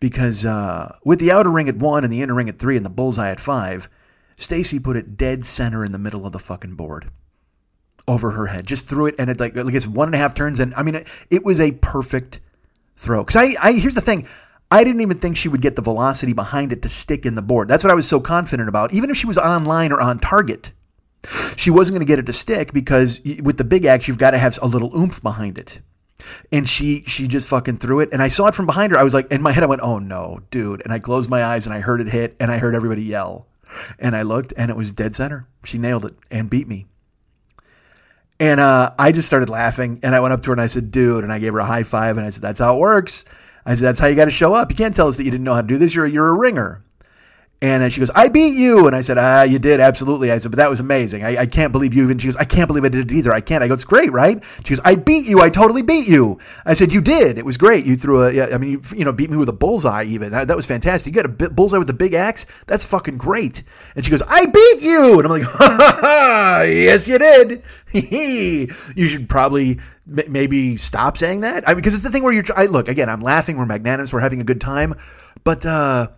because uh, with the outer ring at one and the inner ring at three and the bullseye at five, Stacy put it dead center in the middle of the fucking board over her head. Just threw it and it like, like it's one and a half turns. And I mean, it, it was a perfect throw. Cause I, I, here's the thing. I didn't even think she would get the velocity behind it to stick in the board. That's what I was so confident about. Even if she was online or on target, she wasn't going to get it to stick because with the big axe, you've got to have a little oomph behind it. And she she just fucking threw it, and I saw it from behind her. I was like, in my head, I went, "Oh no, dude!" And I closed my eyes, and I heard it hit, and I heard everybody yell. And I looked and it was dead center. She nailed it and beat me. And uh, I just started laughing, and I went up to her and I said, "Dude," and I gave her a high five, and I said, "That's how it works." I said, "That's how you got to show up. You can't tell us that you didn't know how to do this. You're you're a ringer." And then she goes, I beat you. And I said, Ah, you did. Absolutely. I said, But that was amazing. I, I can't believe you even. She goes, I can't believe I did it either. I can't. I go, It's great, right? She goes, I beat you. I totally beat you. I said, You did. It was great. You threw a, yeah, I mean, you, you know, beat me with a bullseye even. That, that was fantastic. You got a bullseye with the big axe? That's fucking great. And she goes, I beat you. And I'm like, ha, ha, ha, Yes, you did. you should probably maybe stop saying that. I mean, because it's the thing where you're, I, look, again, I'm laughing. We're magnanimous. We're having a good time. But, uh,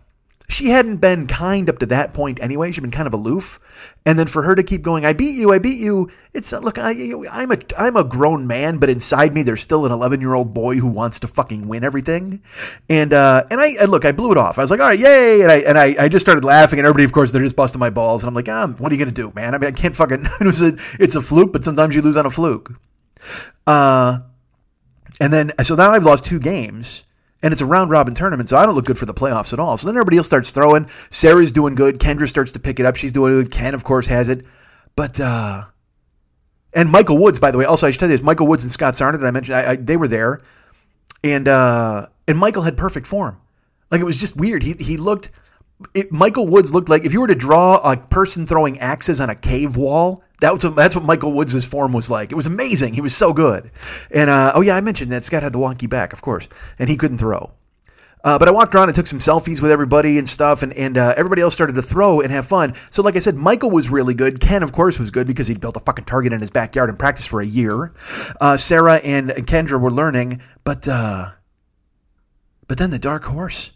she hadn't been kind up to that point anyway. She'd been kind of aloof, and then for her to keep going, "I beat you, I beat you." It's look, I, I'm a I'm a grown man, but inside me there's still an 11 year old boy who wants to fucking win everything, and uh, and I, I look, I blew it off. I was like, "All right, yay!" And I and I, I just started laughing, and everybody, of course, they're just busting my balls, and I'm like, um, "What are you gonna do, man? I mean, I can't fucking." It was a, it's a fluke, but sometimes you lose on a fluke. Uh, and then so now I've lost two games and it's a round robin tournament, so I don't look good for the playoffs at all. So then everybody else starts throwing. Sarah's doing good. Kendra starts to pick it up. She's doing good. Ken, of course, has it. But, uh, and Michael Woods, by the way, also I should tell you this Michael Woods and Scott Sarna that I mentioned, I, I, they were there. And, uh, and Michael had perfect form. Like it was just weird. He, he looked, it, Michael Woods looked like if you were to draw a person throwing axes on a cave wall, that was that's what Michael Woods' form was like. It was amazing. He was so good. And uh, oh yeah, I mentioned that Scott had the wonky back, of course, and he couldn't throw. Uh, but I walked around and took some selfies with everybody and stuff, and, and uh, everybody else started to throw and have fun. So, like I said, Michael was really good. Ken, of course, was good because he'd built a fucking target in his backyard and practiced for a year. Uh, Sarah and, and Kendra were learning, but uh, but then the dark horse,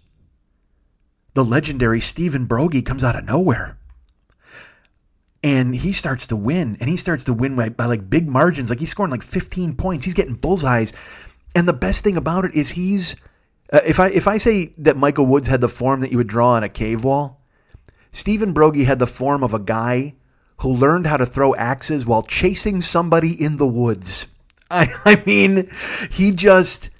the legendary Stephen Brogy, comes out of nowhere and he starts to win and he starts to win by, by, like big margins. Like he's scoring like 15 points. He's getting bullseyes. And the best thing about it is he's uh, if i if i say that michael woods had the form that you would draw on a cave wall stephen brogy had the form of a guy who learned how to throw axes while chasing somebody in the woods. I i mean he just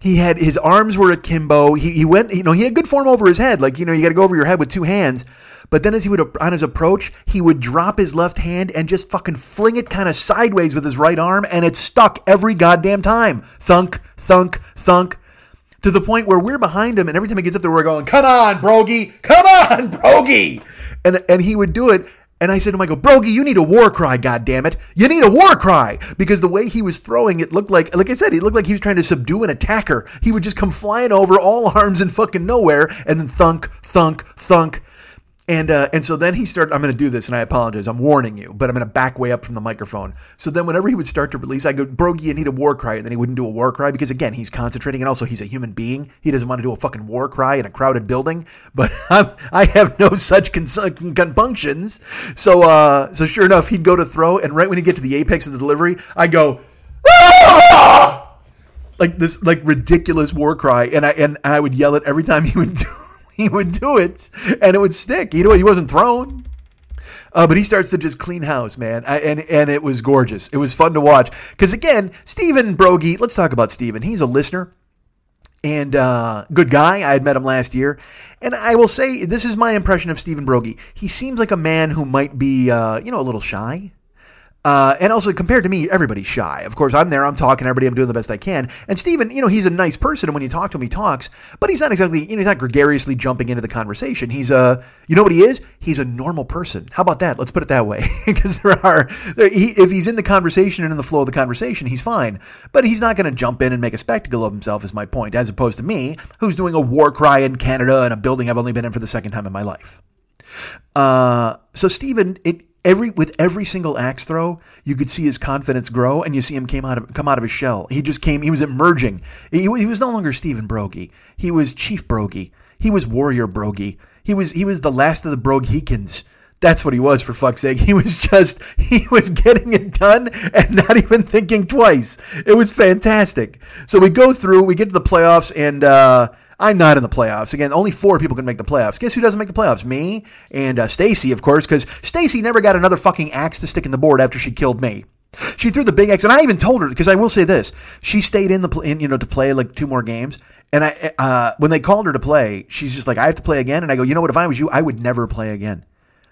he had his arms were akimbo. He, he went you know he had good form over his head. Like you know you got to go over your head with two hands but then as he would on his approach, he would drop his left hand and just fucking fling it kind of sideways with his right arm, and it stuck every goddamn time. Thunk, thunk, thunk. To the point where we're behind him, and every time he gets up there, we're going, "Come on, Brogy! Come on, Brogy!" And and he would do it, and I said to him, I go, Brogy, you need a war cry, God damn it! You need a war cry! Because the way he was throwing it looked like, like I said, he looked like he was trying to subdue an attacker. He would just come flying over all arms and fucking nowhere, and then thunk, thunk, thunk. And uh, and so then he started. I'm going to do this, and I apologize. I'm warning you, but I'm going to back way up from the microphone. So then, whenever he would start to release, I go, "Brogy, you need a war cry," and then he wouldn't do a war cry because again, he's concentrating, and also he's a human being. He doesn't want to do a fucking war cry in a crowded building. But I'm, i have no such compunctions. So uh, so sure enough, he'd go to throw, and right when he get to the apex of the delivery, I go. Ah! Like this, like ridiculous war cry, and I and I would yell it every time he would do he would do it and it would stick. You know, he wasn't thrown. Uh, but he starts to just clean house, man, I, and and it was gorgeous. It was fun to watch because again, Stephen Brogy. Let's talk about Stephen. He's a listener and uh, good guy. I had met him last year, and I will say this is my impression of Stephen Brogy. He seems like a man who might be, uh, you know, a little shy. Uh, and also, compared to me, everybody's shy. Of course, I'm there, I'm talking to everybody, I'm doing the best I can. And Steven, you know, he's a nice person, and when you talk to him, he talks, but he's not exactly, you know, he's not gregariously jumping into the conversation. He's a, you know what he is? He's a normal person. How about that? Let's put it that way. because there are, there, he, if he's in the conversation and in the flow of the conversation, he's fine. But he's not going to jump in and make a spectacle of himself, is my point, as opposed to me, who's doing a war cry in Canada in a building I've only been in for the second time in my life. Uh, so Stephen, it every with every single axe throw, you could see his confidence grow, and you see him came out of come out of his shell. He just came. He was emerging. He, he was no longer Stephen Brogy. He was Chief Brogy. He was Warrior Brogy. He was he was the last of the Broghicans. That's what he was for fuck's sake. He was just he was getting it done and not even thinking twice. It was fantastic. So we go through, we get to the playoffs, and uh, I'm not in the playoffs. Again, only four people can make the playoffs. Guess who doesn't make the playoffs? Me and uh, Stacy, of course, because Stacy never got another fucking axe to stick in the board after she killed me. She threw the big axe, and I even told her because I will say this: she stayed in the in, you know to play like two more games. And I uh, when they called her to play, she's just like, I have to play again. And I go, you know what? If I was you, I would never play again.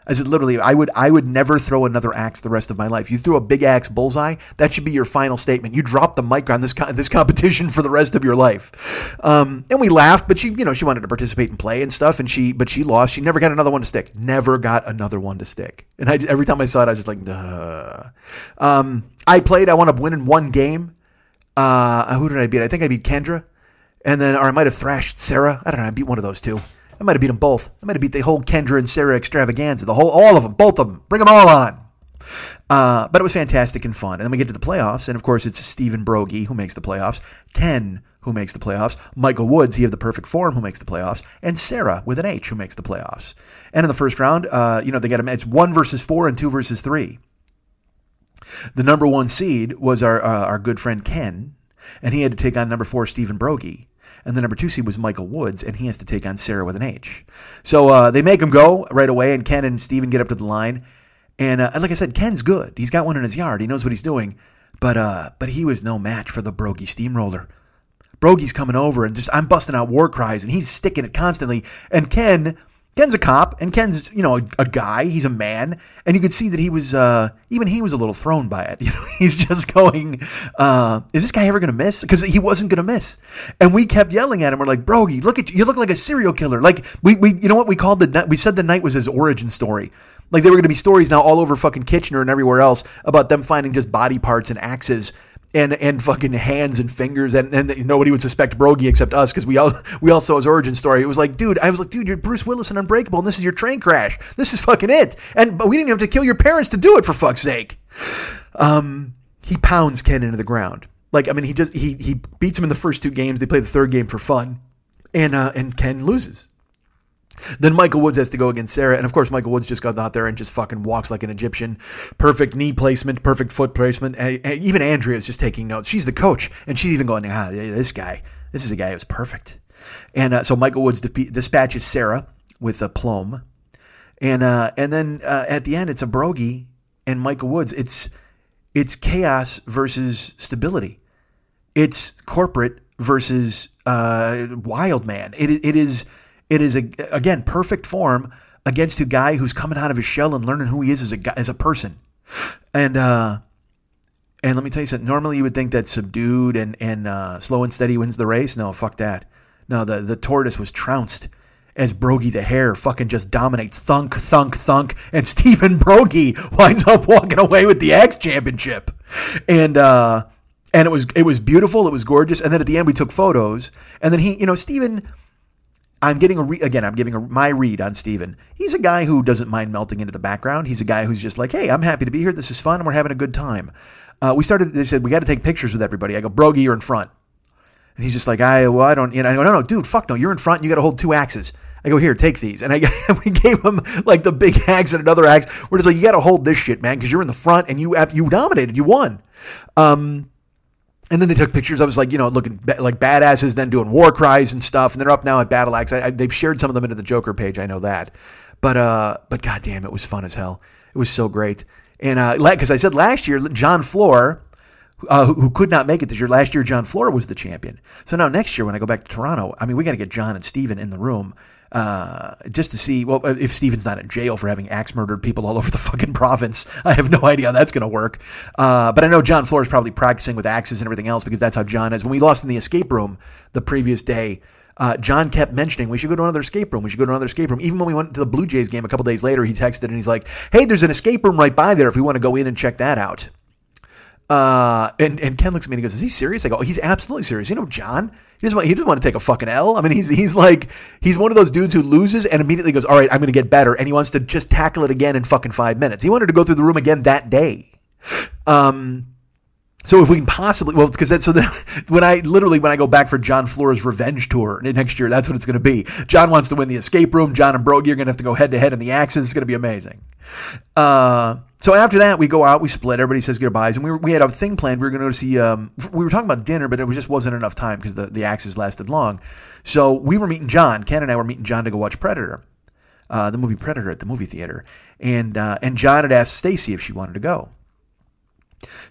I said literally, I would I would never throw another axe the rest of my life. You threw a big axe bullseye, that should be your final statement. You drop the mic on this this competition for the rest of your life. Um, and we laughed, but she you know she wanted to participate and play and stuff, and she but she lost. She never got another one to stick. Never got another one to stick. And I every time I saw it, I was just like, Duh. Um, I played. I wound up winning one game. Uh, who did I beat? I think I beat Kendra, and then or I might have thrashed Sarah. I don't know. I beat one of those two. I might have beat them both. I might have beat the whole Kendra and Sarah extravaganza, the whole, all of them, both of them. Bring them all on. Uh, but it was fantastic and fun. And then we get to the playoffs, and of course it's Stephen Brogy who makes the playoffs, Ken who makes the playoffs, Michael Woods, he of the perfect form who makes the playoffs, and Sarah with an H who makes the playoffs. And in the first round, uh, you know, they got them. It's one versus four and two versus three. The number one seed was our uh, our good friend Ken, and he had to take on number four Stephen Brogy and the number two seed was Michael Woods, and he has to take on Sarah with an H. So uh, they make him go right away, and Ken and Steven get up to the line. And uh, like I said, Ken's good. He's got one in his yard. He knows what he's doing. But uh, but he was no match for the Brogy steamroller. Brogy's coming over, and just I'm busting out war cries, and he's sticking it constantly. And Ken Ken's a cop, and Ken's you know a, a, guy. He's a man, and you could see that he was uh, even he was a little thrown by it. You know, he's just going, uh, "Is this guy ever going to miss?" Because he wasn't going to miss, and we kept yelling at him. We're like, "Brogy, look at you! You look like a serial killer." Like we, we you know what we called the we said the night was his origin story. Like there were going to be stories now all over fucking Kitchener and everywhere else about them finding just body parts and axes and and fucking hands and fingers and, and nobody would suspect Brogy except us because we all we all saw his origin story. It was like, dude, I was like, dude, you're Bruce Willis and Unbreakable, and this is your train crash. This is fucking it. And but we didn't have to kill your parents to do it for fuck's sake. Um, he pounds Ken into the ground. Like I mean, he just he he beats him in the first two games. They play the third game for fun, and uh, and Ken loses. Then Michael Woods has to go against Sarah, and of course Michael Woods just got out there and just fucking walks like an Egyptian. Perfect knee placement, perfect foot placement. And even Andrea is just taking notes. She's the coach, and she's even going, "Ah, this guy, this is a guy who's perfect." And uh, so Michael Woods dispatches Sarah with a plum, and uh, and then uh, at the end it's a Brogy and Michael Woods. It's it's chaos versus stability. It's corporate versus uh, wild man. It it is it is, a, again, perfect form against a guy who's coming out of his shell and learning who he is as a, as a person. And, uh, and let me tell you something. Normally, you would think that subdued and, and uh, slow and steady wins the race. No, fuck that. No, the, the tortoise was trounced as Brogy the Hare fucking just dominates. Thunk, thunk, thunk. And Stephen Brogy winds up walking away with the Axe Championship. And, uh, and it was it was beautiful. It was gorgeous. And then at the end, we took photos. And then he, you know, Stephen I'm getting a re- again. I'm giving a, my read on Steven. He's a guy who doesn't mind melting into the background. He's a guy who's just like, hey, I'm happy to be here. This is fun. and We're having a good time. Uh, we started. They said we got to take pictures with everybody. I go, Brogy, you're in front. And he's just like, I well, I don't. Know, I go, no, no, dude, fuck no. You're in front. You got to hold two axes. I go, here, take these. And I we gave him like the big axe and another axe. We're just like, you got to hold this shit, man, because you're in the front and you you dominated. You won. Um, and then they took pictures. I was like, you know, looking like badasses, then doing war cries and stuff. And they're up now at Battle Axe. I, I, they've shared some of them into the Joker page. I know that. But uh, but goddamn, it was fun as hell. It was so great. And because uh, I said last year, John Floor, uh, who, who, could not make it this year, last year John Floor was the champion. So now next year when I go back to Toronto, I mean, we got to get John and Steven in the room uh, just to see, well, if Steven's not in jail for having axe murdered people all over the fucking province, I have no idea how that's going to work. Uh, but I know John Floor is probably practicing with axes and everything else because that's how John is. When we lost in the escape room the previous day, uh, John kept mentioning we should go to another escape room. We should go to another escape room. Even when we went to the Blue Jays game a couple days later, he texted and he's like, "Hey, there's an escape room right by there if we want to go in and check that out." Uh, and and Ken looks at me and he goes, "Is he serious?" I go, oh, "He's absolutely serious." You know, John, he doesn't want, he doesn't want to take a fucking L. I mean, he's he's like he's one of those dudes who loses and immediately goes, "All right, I'm going to get better," and he wants to just tackle it again in fucking five minutes. He wanted to go through the room again that day. Um, so if we can possibly, well, because that, so then when I literally when I go back for John Floor's revenge tour next year, that's what it's going to be. John wants to win the escape room. John and Brogy are going to have to go head to head in the axes. It's going to be amazing. Uh, so after that, we go out, we split. Everybody says goodbyes, and we we had a thing planned. We were going to see. Um, we were talking about dinner, but it just wasn't enough time because the the axes lasted long. So we were meeting John. Ken and I were meeting John to go watch Predator, uh, the movie Predator at the movie theater, and uh, and John had asked Stacy if she wanted to go.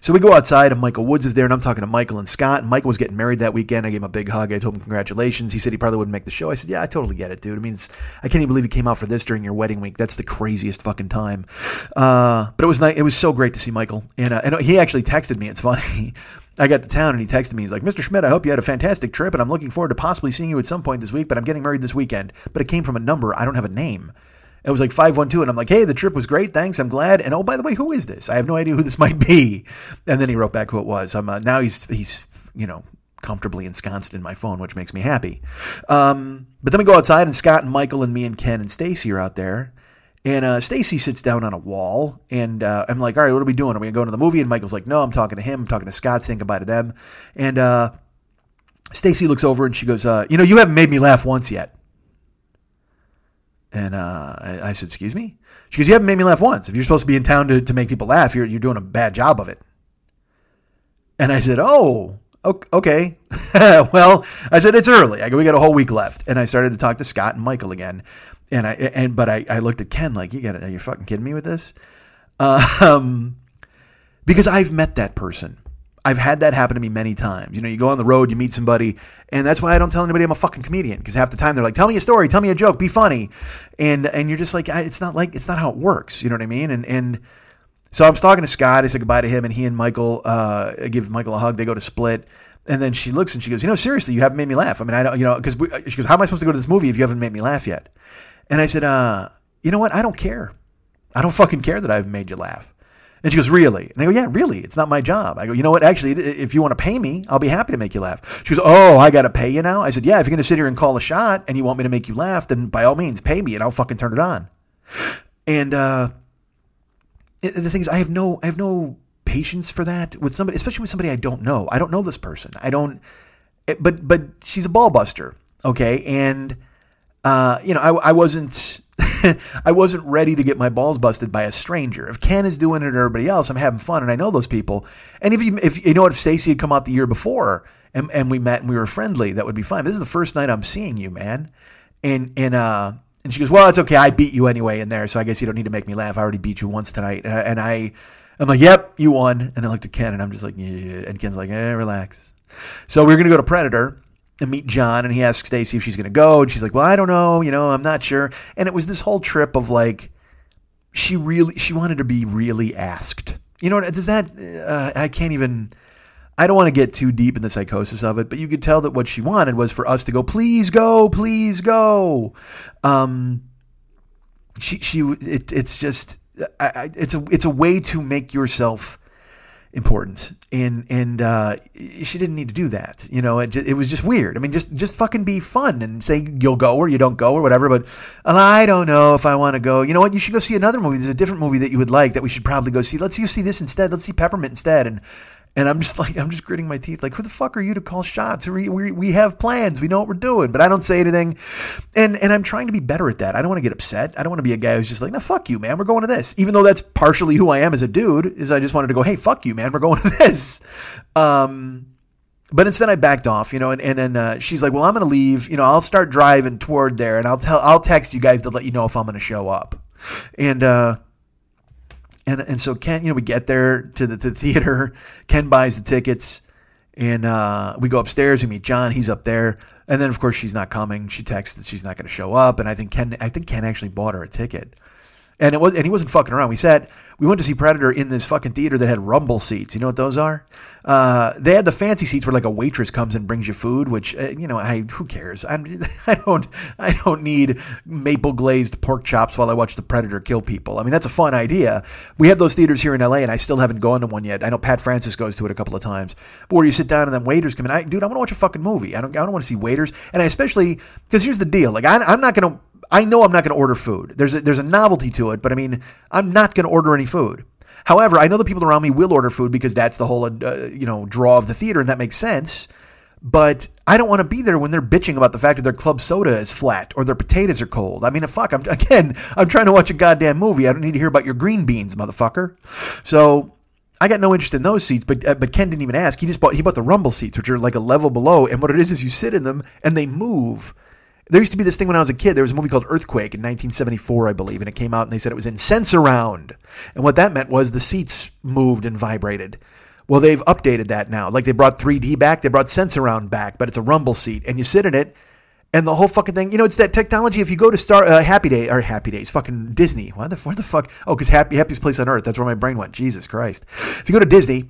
So we go outside, and Michael Woods is there, and I'm talking to Michael and Scott. And Michael was getting married that weekend. I gave him a big hug. I told him congratulations. He said he probably wouldn't make the show. I said, yeah, I totally get it, dude. I mean, I can't even believe you came out for this during your wedding week. That's the craziest fucking time. Uh, but it was nice. It was so great to see Michael, and uh, and he actually texted me. It's funny. I got to town and he texted me. He's like, Mr. Schmidt, I hope you had a fantastic trip, and I'm looking forward to possibly seeing you at some point this week. But I'm getting married this weekend. But it came from a number I don't have a name. It was like 512. And I'm like, hey, the trip was great. Thanks. I'm glad. And oh, by the way, who is this? I have no idea who this might be. And then he wrote back who it was. I'm, uh, now he's, he's, you know, comfortably ensconced in my phone, which makes me happy. Um, but then we go outside and Scott and Michael and me and Ken and Stacy are out there. And uh, Stacy sits down on a wall, and uh, I'm like, "All right, what are we doing? Are we gonna the movie?" And Michael's like, "No, I'm talking to him. I'm talking to Scott, saying goodbye to them." And uh, Stacy looks over and she goes, uh, "You know, you haven't made me laugh once yet." And uh, I, I, said, "Excuse me." She goes, "You haven't made me laugh once. If you're supposed to be in town to, to make people laugh, you're you're doing a bad job of it." And I said, "Oh, okay. well, I said it's early. I go, we got a whole week left." And I started to talk to Scott and Michael again. And I and but I, I looked at Ken like, "You got it? Are you fucking kidding me with this?" Um, because I've met that person. I've had that happen to me many times. You know, you go on the road, you meet somebody, and that's why I don't tell anybody I'm a fucking comedian because half the time they're like, "Tell me a story, tell me a joke, be funny," and and you're just like, it's not like it's not how it works. You know what I mean? And and so I'm talking to Scott. I said goodbye to him, and he and Michael uh, give Michael a hug. They go to split. And then she looks and she goes, you know, seriously, you haven't made me laugh. I mean, I don't, you know, because she goes, how am I supposed to go to this movie if you haven't made me laugh yet? And I said, uh, you know what? I don't care. I don't fucking care that I've made you laugh. And she goes, Really? And I go, Yeah, really. It's not my job. I go, You know what? Actually, if you want to pay me, I'll be happy to make you laugh. She goes, Oh, I got to pay you now? I said, Yeah, if you're going to sit here and call a shot and you want me to make you laugh, then by all means, pay me and I'll fucking turn it on. And uh, the thing is, I have no, I have no patience for that with somebody, especially with somebody I don't know. I don't know this person. I don't, eh, but, but she's a ball buster. Okay. And, uh, you know, I, I wasn't, I wasn't ready to get my balls busted by a stranger. If Ken is doing it or everybody else, I'm having fun and I know those people. And if you, if you know what, if Stacy had come out the year before and, and we met and we were friendly, that would be fine. This is the first night I'm seeing you, man. And, and, uh, and she goes, well, it's okay. I beat you anyway in there. So I guess you don't need to make me laugh. I already beat you once tonight. And I, I'm like, yep, you won. And I looked at Ken and I'm just like, yeah. And Ken's like, eh, relax. So we are going to go to Predator and meet John, and he asks Stacy if she's going to go, and she's like, "Well, I don't know, you know, I'm not sure." And it was this whole trip of like, she really she wanted to be really asked. You know, does that? Uh, I can't even. I don't want to get too deep in the psychosis of it, but you could tell that what she wanted was for us to go, please go, please go. Um, she she it, it's just I, it's a it's a way to make yourself important. And and uh, she didn't need to do that you know it, just, it was just weird. I mean just just fucking be fun and say you'll go or you don't go or whatever but i don't know if i want to go. You know what? You should go see another movie. There's a different movie that you would like that we should probably go see. Let's you see this instead. Let's see peppermint instead. And and I'm just like, I'm just gritting my teeth, like, who the fuck are you to call shots? We, we, we have plans. We know what we're doing, but I don't say anything. And and I'm trying to be better at that. I don't want to get upset. I don't want to be a guy who's just like, no, fuck you, man. We're going to this. Even though that's partially who I am as a dude, is I just wanted to go, hey, fuck you, man. We're going to this. Um, but instead I backed off, you know, and, and then uh, she's like, well, I'm going to leave. You know, I'll start driving toward there and I'll tell, I'll text you guys to let you know if I'm going to show up. And, uh, and and so Ken, you know, we get there to the, to the theater. Ken buys the tickets, and uh, we go upstairs. We meet John. He's up there, and then of course she's not coming. She texts that she's not going to show up, and I think Ken, I think Ken actually bought her a ticket, and it was, and he wasn't fucking around. We sat we went to see Predator in this fucking theater that had rumble seats. You know what those are? Uh, they had the fancy seats where like a waitress comes and brings you food, which uh, you know, I who cares? I'm, I don't I don't need maple glazed pork chops while I watch the Predator kill people. I mean, that's a fun idea. We have those theaters here in LA, and I still haven't gone to one yet. I know Pat Francis goes to it a couple of times, but where you sit down and then waiters come in. I, dude, I want to watch a fucking movie. I don't I don't want to see waiters, and I especially because here's the deal. Like I, I'm not gonna I know I'm not going to order food. There's a, there's a novelty to it, but I mean, I'm not going to order any food. However, I know the people around me will order food because that's the whole uh, you know draw of the theater, and that makes sense. But I don't want to be there when they're bitching about the fact that their club soda is flat or their potatoes are cold. I mean, fuck. I'm again. I'm trying to watch a goddamn movie. I don't need to hear about your green beans, motherfucker. So I got no interest in those seats, but uh, but Ken didn't even ask. He just bought he bought the rumble seats, which are like a level below. And what it is is you sit in them and they move There used to be this thing when I was a kid. There was a movie called Earthquake in 1974, I believe, and it came out and they said it was in Sensurround. And what that meant was the seats moved and vibrated. Well, they've updated that now. Like they brought 3D back, they brought Sensurround back, but it's a rumble seat, and you sit in it, and the whole fucking thing. You know, it's that technology. If you go to Star uh, Happy Day or Happy Days, fucking Disney. Why the where the fuck? Oh, because Happy Happiest Place on Earth. That's where my brain went. Jesus Christ. If you go to Disney,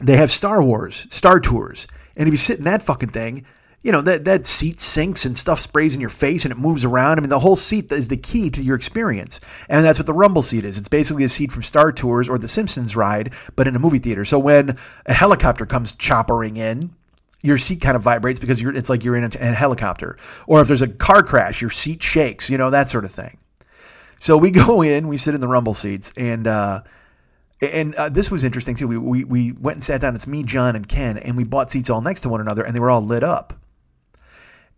they have Star Wars, Star Tours, and if you sit in that fucking thing, you know that that seat sinks and stuff sprays in your face and it moves around. I mean, the whole seat is the key to your experience, and that's what the Rumble seat is. It's basically a seat from Star Tours or the Simpsons ride, but in a movie theater. So when a helicopter comes choppering in, your seat kind of vibrates because it's like you're in a, a helicopter. Or if there's a car crash, your seat shakes. You know that sort of thing. So we go in, we sit in the Rumble seats, and. uh and uh, this was interesting too. We, we we went and sat down. It's me, John, and Ken, and we bought seats all next to one another, and they were all lit up.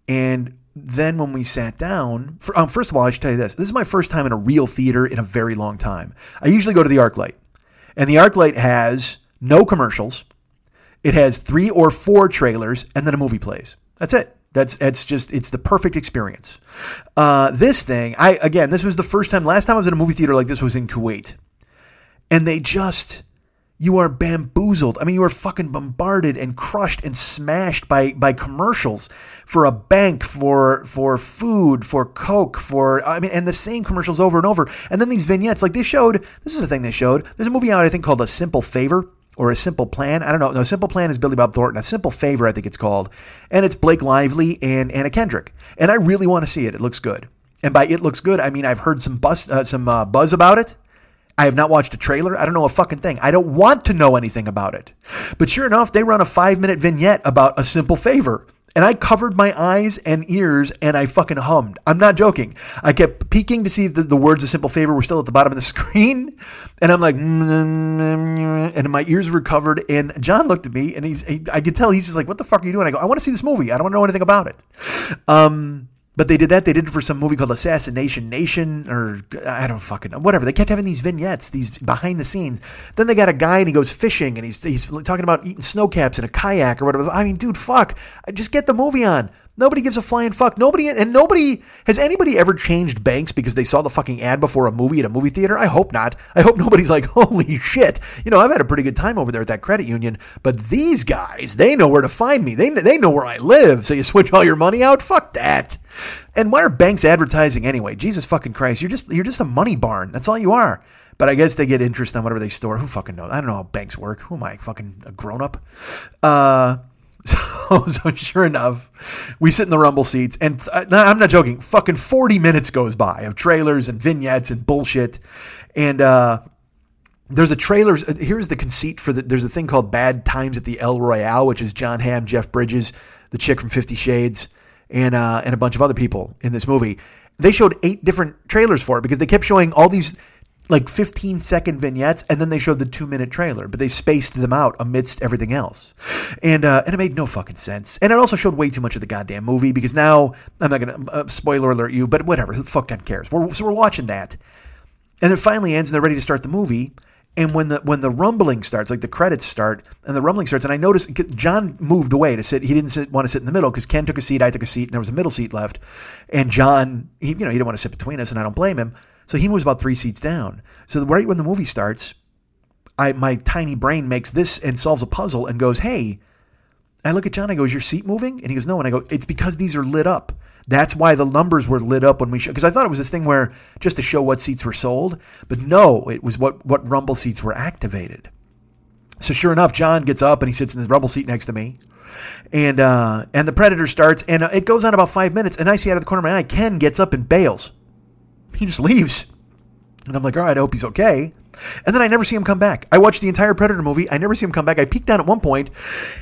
And then when we sat down, for, um, first of all, I should tell you this: this is my first time in a real theater in a very long time. I usually go to the ArcLight, and the ArcLight has no commercials. It has three or four trailers, and then a movie plays. That's it. That's that's just it's the perfect experience. Uh, this thing, I again, this was the first time. Last time I was in a movie theater like this was in Kuwait, and they just you are bamboozled. I mean, you are fucking bombarded and crushed and smashed by by commercials for a bank, for for food, for Coke, for I mean, and the same commercials over and over. And then these vignettes, like they showed. This is the thing they showed. There's a movie out I think called A Simple Favor or A Simple Plan. I don't know. No, Simple Plan is Billy Bob Thornton. A Simple Favor, I think it's called, and it's Blake Lively and Anna Kendrick. And I really want to see it. It looks good. And by it looks good, I mean I've heard some buzz, uh, some uh, buzz about it. I have not watched a trailer. I don't know a fucking thing. I don't want to know anything about it. But sure enough, they run a five minute vignette about a simple favor. And I covered my eyes and ears and I fucking hummed. I'm not joking. I kept peeking to see if the, the words of simple favor were still at the bottom of the screen. And I'm like, mm, mm, mm, and my ears were covered. And John looked at me and he's, he, I could tell he's just like, what the fuck are you doing? I go, I want to see this movie. I don't want to know anything about it. Um, but they did that. They did it for some movie called Assassination Nation, or I don't fucking know. Whatever. They kept having these vignettes, these behind the scenes. Then they got a guy and he goes fishing and he's he's talking about eating Sno-Caps in a kayak or whatever. I mean, dude, fuck. Just get the movie on. Nobody gives a flying fuck. Nobody and nobody has anybody ever changed banks because they saw the fucking ad before a movie at a movie theater? I hope not. I hope nobody's like, holy shit. You know, I've had a pretty good time over there at that credit union, but these guys, they know where to find me. They they know where I live. So you switch all your money out? Fuck that. And why are banks advertising anyway? Jesus fucking Christ, you're just you're just a money barn. That's all you are. But I guess they get interest on whatever they store. Who fucking knows? I don't know how banks work. Who am I? Fucking a grown up? Uh so, so sure enough, we sit in the rumble seats, and uh, I'm not joking. Fucking 40 minutes goes by of trailers and vignettes and bullshit, and uh, there's a trailer. Uh, here's the conceit for the. There's a thing called Bad Times at the El Royale, which is Jon Hamm, Jeff Bridges, the chick from Fifty Shades, and uh, and a bunch of other people in this movie. They showed eight different trailers for it because they kept showing all these like 15 second vignettes and then they showed the two minute trailer but they spaced them out amidst everything else and uh, and it made no fucking sense and it also showed way too much of the goddamn movie because now i'm not gonna uh, spoiler alert you but whatever who the fuck cares we're, so we're watching that and it finally ends and they're ready to start the movie and when the when the rumbling starts, like the credits start, and the rumbling starts, and I noticed John moved away to sit. He didn't sit, want to sit in the middle because Ken took a seat, I took a seat, and there was a middle seat left. And John, he, you know, he didn't want to sit between us, and I don't blame him. So he moves about three seats down. So right when the movie starts, I my tiny brain makes this and solves a puzzle and goes, "Hey." I look at John. I go, "Is your seat moving?" And he goes, "No." And I go, "It's because these are lit up. That's why the numbers were lit up when we show." Because I thought it was this thing where just to show what seats were sold, but no, it was what what Rumble seats were activated. So sure enough, John gets up and he sits in the Rumble seat next to me, and uh, and the Predator starts, and uh, it goes on about five minutes, and I see out of the corner of my eye, Ken gets up and bails he just leaves. And I'm like, all right, I hope he's okay. And then I never see him come back. I watched the entire Predator movie. I never see him come back. I peeked down at one point.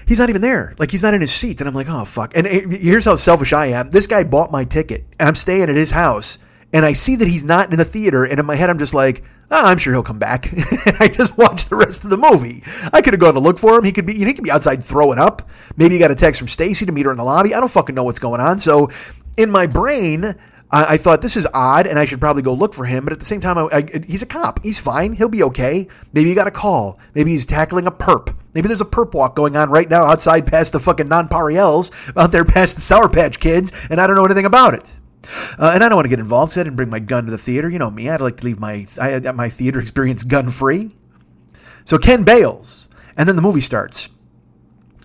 He's not even there. Like, he's not in his seat. And I'm like, oh, fuck. And here's how selfish I am. This guy bought my ticket, and I'm staying at his house. And I see that he's not in the theater. And in my head, I'm just like, oh, I'm sure he'll come back. and I just watched the rest of the movie. I could have gone to look for him. He could be, you know, he could be outside throwing up. Maybe he got a text from Stacy to meet her in the lobby. I don't fucking know what's going on. So in my brain, I, I, thought this is odd, and I should probably go look for him. But at the same time, I, I, he's a cop. He's fine. He'll be okay. Maybe he got a call. Maybe he's tackling a perp. Maybe there's a perp walk going on right now outside past the fucking nonpareils out there past the Sour Patch Kids, and I don't know anything about it. Uh, and I don't want to get involved, so I didn't bring my gun to the theater. You know me; I'd like to leave my I, my theater experience gun free. So Ken bails, and then the movie starts.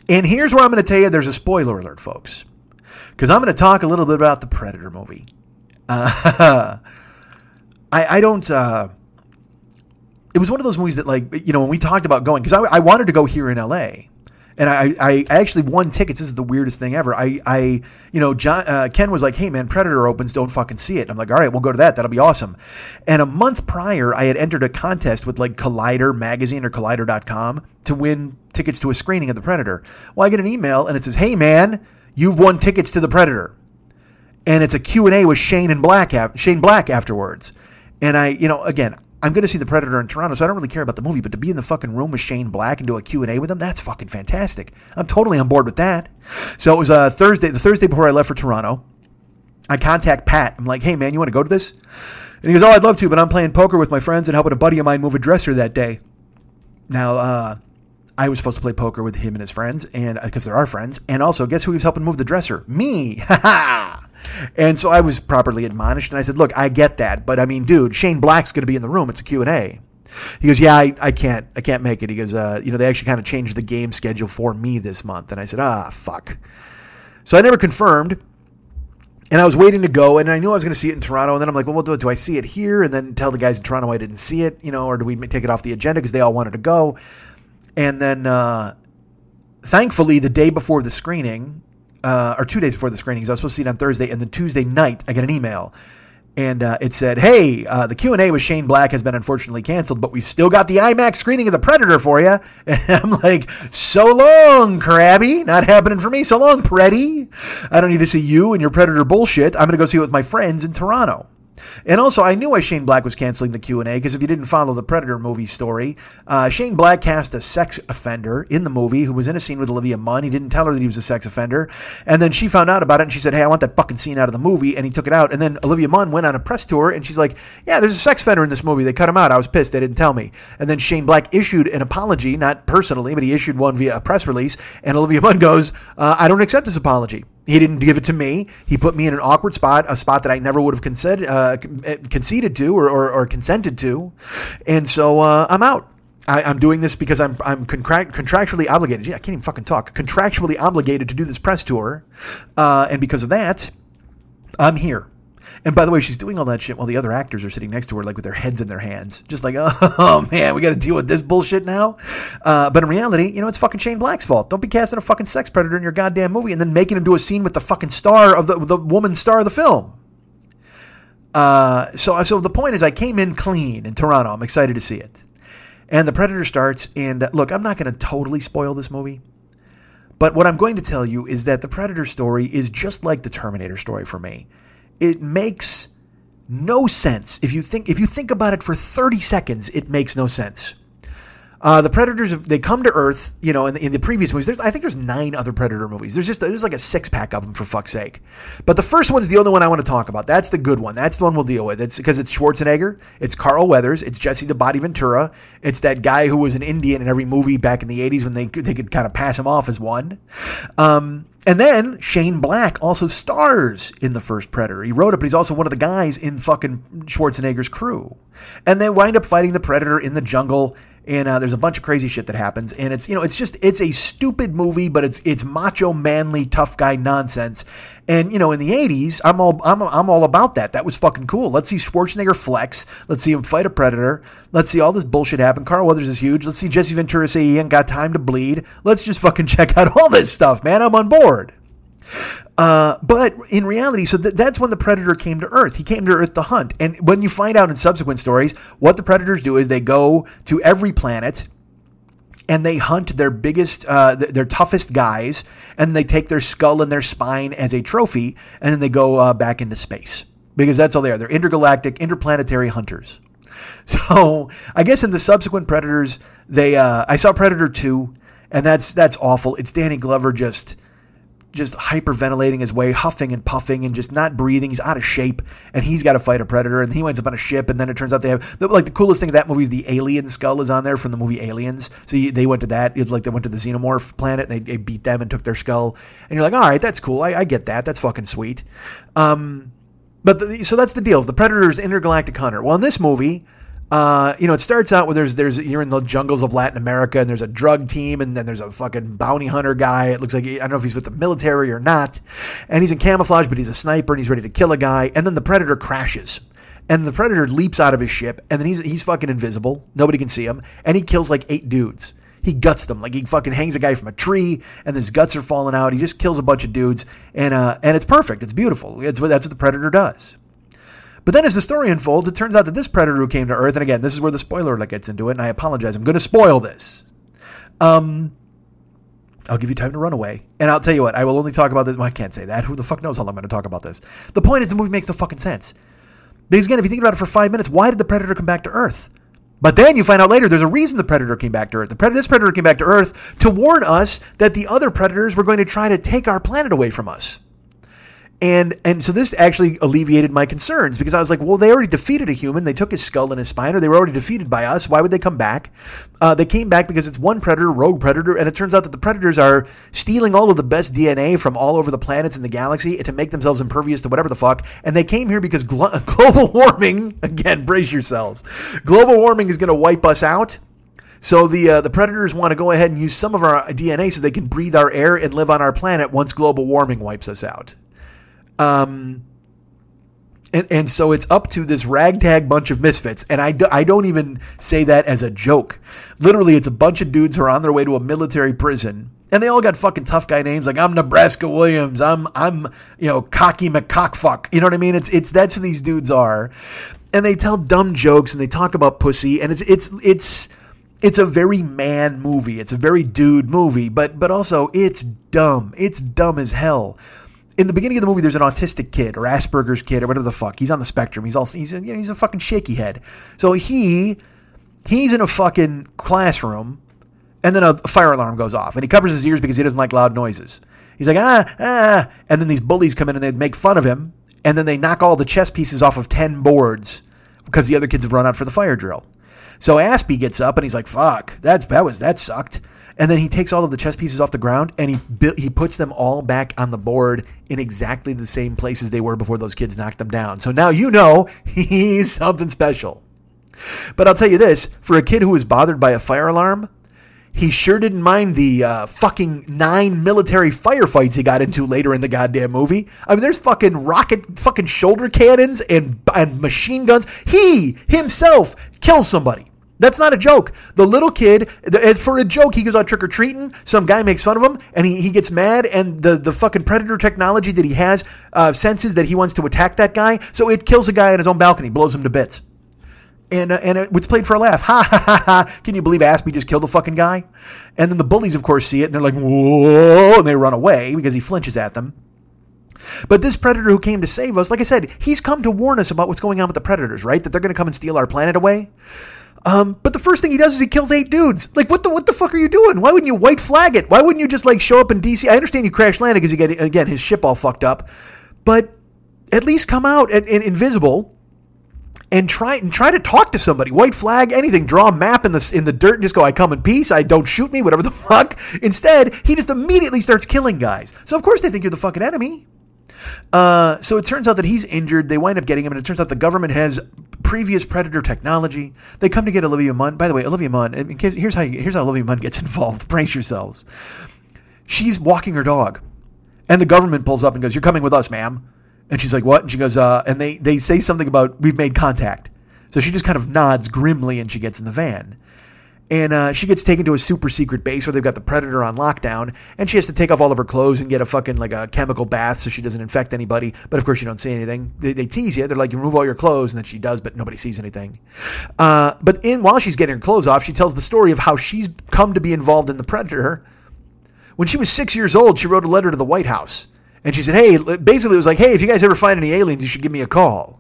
And here's where I'm going to tell you: there's a spoiler alert, folks, because I'm going to talk a little bit about the Predator movie. Uh, I, I don't. Uh, it was one of those movies that, like, you know, when we talked about going, because I, I wanted to go here in LA, and I, I, actually won tickets. This is the weirdest thing ever. I, I you know, John uh, Ken was like, "Hey man, Predator opens, don't fucking see it." I'm like, "All right, we'll go to that. That'll be awesome." And a month prior, I had entered a contest with like Collider magazine or Collider.com to win tickets to a screening of The Predator. Well, I get an email and it says, "Hey man, you've won tickets to The Predator," and it's a Q and A with Shane and Black, Shane Black afterwards. And I, you know, again, I'm going to see The Predator in Toronto, so I don't really care about the movie, but to be in the fucking room with Shane Black and do a Q&A with him, that's fucking fantastic. I'm totally on board with that. So it was uh, Thursday, the Thursday before I left for Toronto. I contact Pat. I'm like, hey, man, you want to go to this? And he goes, oh, I'd love to, but I'm playing poker with my friends and helping a buddy of mine move a dresser that day. Now, uh, I was supposed to play poker with him and his friends, and because uh, they're our friends. And also, guess who was helping move the dresser? Me. Ha ha. And so I was properly admonished, and I said, "Look, I get that, but I mean, dude, Shane Black's going to be in the room. It's a Q and A." He goes, "Yeah, I, I can't, I can't make it." He goes, uh, "You know, they actually kind of changed the game schedule for me this month." And I said, "Ah, fuck." So I never confirmed, and I was waiting to go, and I knew I was going to see it in Toronto. And then I'm like, "Well, do, do I see it here?" And then tell the guys in Toronto I didn't see it, you know, or do we take it off the agenda because they all wanted to go? And then, uh, thankfully, the day before the screening, uh, or two days before the screenings. I was supposed to see it on Thursday, and then Tuesday night I get an email, and uh, it said, "Hey, uh, the Q and A with Shane Black has been unfortunately canceled, but we've still got the IMAX screening of The Predator for you." And I'm like, "So long, Krabby. Not happening for me. So long, Preddy. I don't need to see you and your Predator bullshit. I'm to go see it with my friends in Toronto." And also, I knew why Shane Black was canceling the Q and A because if you didn't follow the Predator movie story, uh, Shane Black cast a sex offender in the movie who was in a scene with Olivia Munn. He didn't tell her that he was a sex offender, and then she found out about it and she said, "Hey, I want that fucking scene out of the movie," and he took it out. And then Olivia Munn went on a press tour and she's like, "Yeah, there's a sex offender in this movie. They cut him out. I was pissed. They didn't tell me." And then Shane Black issued an apology, not personally, but he issued one via a press release. And Olivia Munn goes, uh, "I don't accept this apology." He didn't give it to me. He put me in an awkward spot, a spot that I never would have conceded, uh, eh, conceded to or, or, or, consented to. And so uh, I'm out. I, am doing this because I'm I'm contractually obligated. Yeah, I can't even fucking talk. Contractually obligated to do this press tour, uh, and because of that, I'm here. And by the way, she's doing all that shit while the other actors are sitting next to her, like with their heads in their hands, just like, oh man, we got to deal with this bullshit now. Uh, but in reality, you know, it's fucking Shane Black's fault. Don't be casting a fucking sex predator in your goddamn movie and then making him do a scene with the fucking star of the the woman star of the film. Uh, so so the point is, I came in clean in Toronto. I'm excited to see it. And the Predator starts, and look, I'm not going to totally spoil this movie. But what I'm going to tell you is that the Predator story is just like the Terminator story for me it makes no sense. If you think if you think about it for 30 seconds it makes no sense uh, the Predators they come to Earth, you know, in the, in the previous movies. There's I think there's nine other Predator movies. There's just there's like a six pack of them for fuck's sake. But the first one's the only one I want to talk about. That's the good one. That's the one we'll deal with. It's because it's Schwarzenegger, it's Carl Weathers, it's Jesse the Body Ventura, it's that guy who was an Indian in every movie back in the '80s when they they could kind of pass him off as one. Um, and then Shane Black also stars in the first Predator. He wrote it, but he's also one of the guys in fucking Schwarzenegger's crew. And they wind up fighting the Predator in the jungle and uh, there's a bunch of crazy shit that happens. And it's you know it's just it's a stupid movie but it's it's macho manly tough guy nonsense. And you know in the 80s i'm all i'm, I'm all about that. That was fucking cool. Let's see schwarzenegger flex. Let's see him fight a predator. Let's see all this bullshit happen. Carl weathers is huge. Let's see jesse ventura say he ain't got time to bleed. Let's just fucking check out all this stuff man. I'm on board uh, but in reality, so th- that's when the predator came to Earth. He came to Earth to hunt. And when you find out in subsequent stories, what the predators do is they go to every planet and they hunt their biggest, uh, their toughest guys, and they take their skull and their spine as a trophy, and then they go uh, back into space because that's all they are. They're intergalactic, interplanetary hunters. So I guess in the subsequent Predators, they uh, I saw Predator two, and that's that's awful. It's Danny Glover just just hyperventilating his way, huffing and puffing, and just not breathing. He's out of shape, and he's got to fight a predator. And he winds up on a ship, and then it turns out they have like the coolest thing of that movie is the alien skull is on there from the movie Aliens. So you, they went to that. It's like they went to the xenomorph planet, and they, they, beat them and took their skull. And you're like, all right, that's cool. I, I get that. That's fucking sweet. Um, but the, so that's the deal. The predator is intergalactic hunter. Well, in this movie, uh, you know, it starts out where there's there's you're in the jungles of Latin America and there's a drug team and then there's a fucking bounty hunter guy. It looks like I don't know if he's with the military or not, and he's in camouflage, but he's a sniper and he's ready to kill a guy. And then the predator crashes, and the predator leaps out of his ship, and then he's he's fucking invisible. Nobody can see him, and he kills like eight dudes. He guts them like he fucking hangs a guy from a tree, and his guts are falling out. He just kills a bunch of dudes, and uh, and it's perfect. It's beautiful. It's that's what the predator does. But then as the story unfolds, it turns out that this predator who came to Earth, and again, this is where the spoiler alert gets into it, and I apologize. I'm going to spoil this. Um, I'll give you time to run away. And I'll tell you what, I will only talk about this. Well, I can't say that. Who the fuck knows how long I'm going to talk about this? The point is, the movie makes no fucking sense. Because again, if you think about it for five minutes, why did the predator come back to Earth? But then you find out later there's a reason the predator came back to Earth. The predator, this predator came back to Earth to warn us that the other predators were going to try to take our planet away from us. And and so this actually alleviated my concerns because I was like, well, they already defeated a human. They took his skull and his spine, or they were already defeated by us. Why would they come back? Uh, they came back because it's one predator, rogue predator, and it turns out that the predators are stealing all of the best DNA from all over the planets in the galaxy to make themselves impervious to whatever the fuck. And they came here because glo- global warming, again, brace yourselves. Global warming is going to wipe us out. So the uh, the predators want to go ahead and use some of our DNA so they can breathe our air and live on our planet once global warming wipes us out. Um, and, and so it's up to this ragtag bunch of misfits. And I, do, I don't even say that as a joke. Literally, it's a bunch of dudes who are on their way to a military prison. And they all got fucking tough guy names like I'm Nebraska Williams. I'm I'm you know cocky McCockfuck. You know what I mean? It's it's that's who these dudes are, and they tell dumb jokes and they talk about pussy and it's it's it's it's a very man movie. It's a very dude movie, but but also it's dumb. It's dumb as hell in the beginning of the movie, there's an autistic kid or Asperger's kid or whatever the fuck. He's on the spectrum. He's also he's a, you know, he's a fucking shaky head. So he he's in a fucking classroom, and then a fire alarm goes off, and he covers his ears because he doesn't like loud noises. He's like ah ah, and then these bullies come in and they make fun of him, and then they knock all the chess pieces off of ten boards because the other kids have run out for the fire drill. So Aspie gets up and he's like, "Fuck, that that was that sucked." And then he takes all of the chess pieces off the ground and he he puts them all back on the board in exactly the same places they were before those kids knocked them down. So now you know he's something special. But I'll tell you this: for a kid who was bothered by a fire alarm, he sure didn't mind the uh, fucking nine military firefights he got into later in the goddamn movie. I mean, there's fucking rocket, fucking shoulder cannons and and machine guns. He himself kills somebody. That's not a joke. The little kid, for a joke, he goes out trick or treating. Some guy makes fun of him, and he, he gets mad. And the, the fucking predator technology that he has uh, senses that he wants to attack that guy, so it kills a guy on his own balcony, blows him to bits. And uh, and it, it's played for a laugh. Ha ha ha ha! Can you believe Aspie just killed a fucking guy? And then the bullies, of course, see it, and they're like, "Whoa!" and they run away because he flinches at them. But this predator who came to save us, like I said, he's come to warn us about what's going on with the predators, right? That they're going to come and steal our planet away. Um, but the first thing he does is he kills eight dudes. Like, what the what the fuck are you doing? Why wouldn't you white flag it? Why wouldn't you just like show up in DC? I understand you crash landed because you get again his ship all fucked up, but at least come out and, and invisible and try and try to talk to somebody. White flag, anything. Draw a map in the in the dirt and just go, "I come in peace. I don't shoot me. Whatever the fuck." Instead, he just immediately starts killing guys. So of course they think you're the fucking enemy. Uh, so it turns out that he's injured. They wind up getting him, and it turns out the government has previous Predator technology. They come to get Olivia Munn. By the way, Olivia Munn. Here's how you, here's how Olivia Munn gets involved. Brace yourselves. She's walking her dog, and the government pulls up and goes, "You're coming with us, ma'am." And she's like, "What?" And she goes, uh, and they they say something about we've made contact. So she just kind of nods grimly, and she gets in the van and uh, she gets taken to a super secret base where they've got the predator on lockdown and she has to take off all of her clothes and get a fucking like a chemical bath so she doesn't infect anybody. But of course you don't see anything. They, they tease you. They're like you remove all your clothes and then she does but nobody sees anything. Uh, but in while she's getting her clothes off she tells the story of how she's come to be involved in the predator. When she was six years old she wrote a letter to the white house and she said hey basically it was like hey if you guys ever find any aliens you should give me a call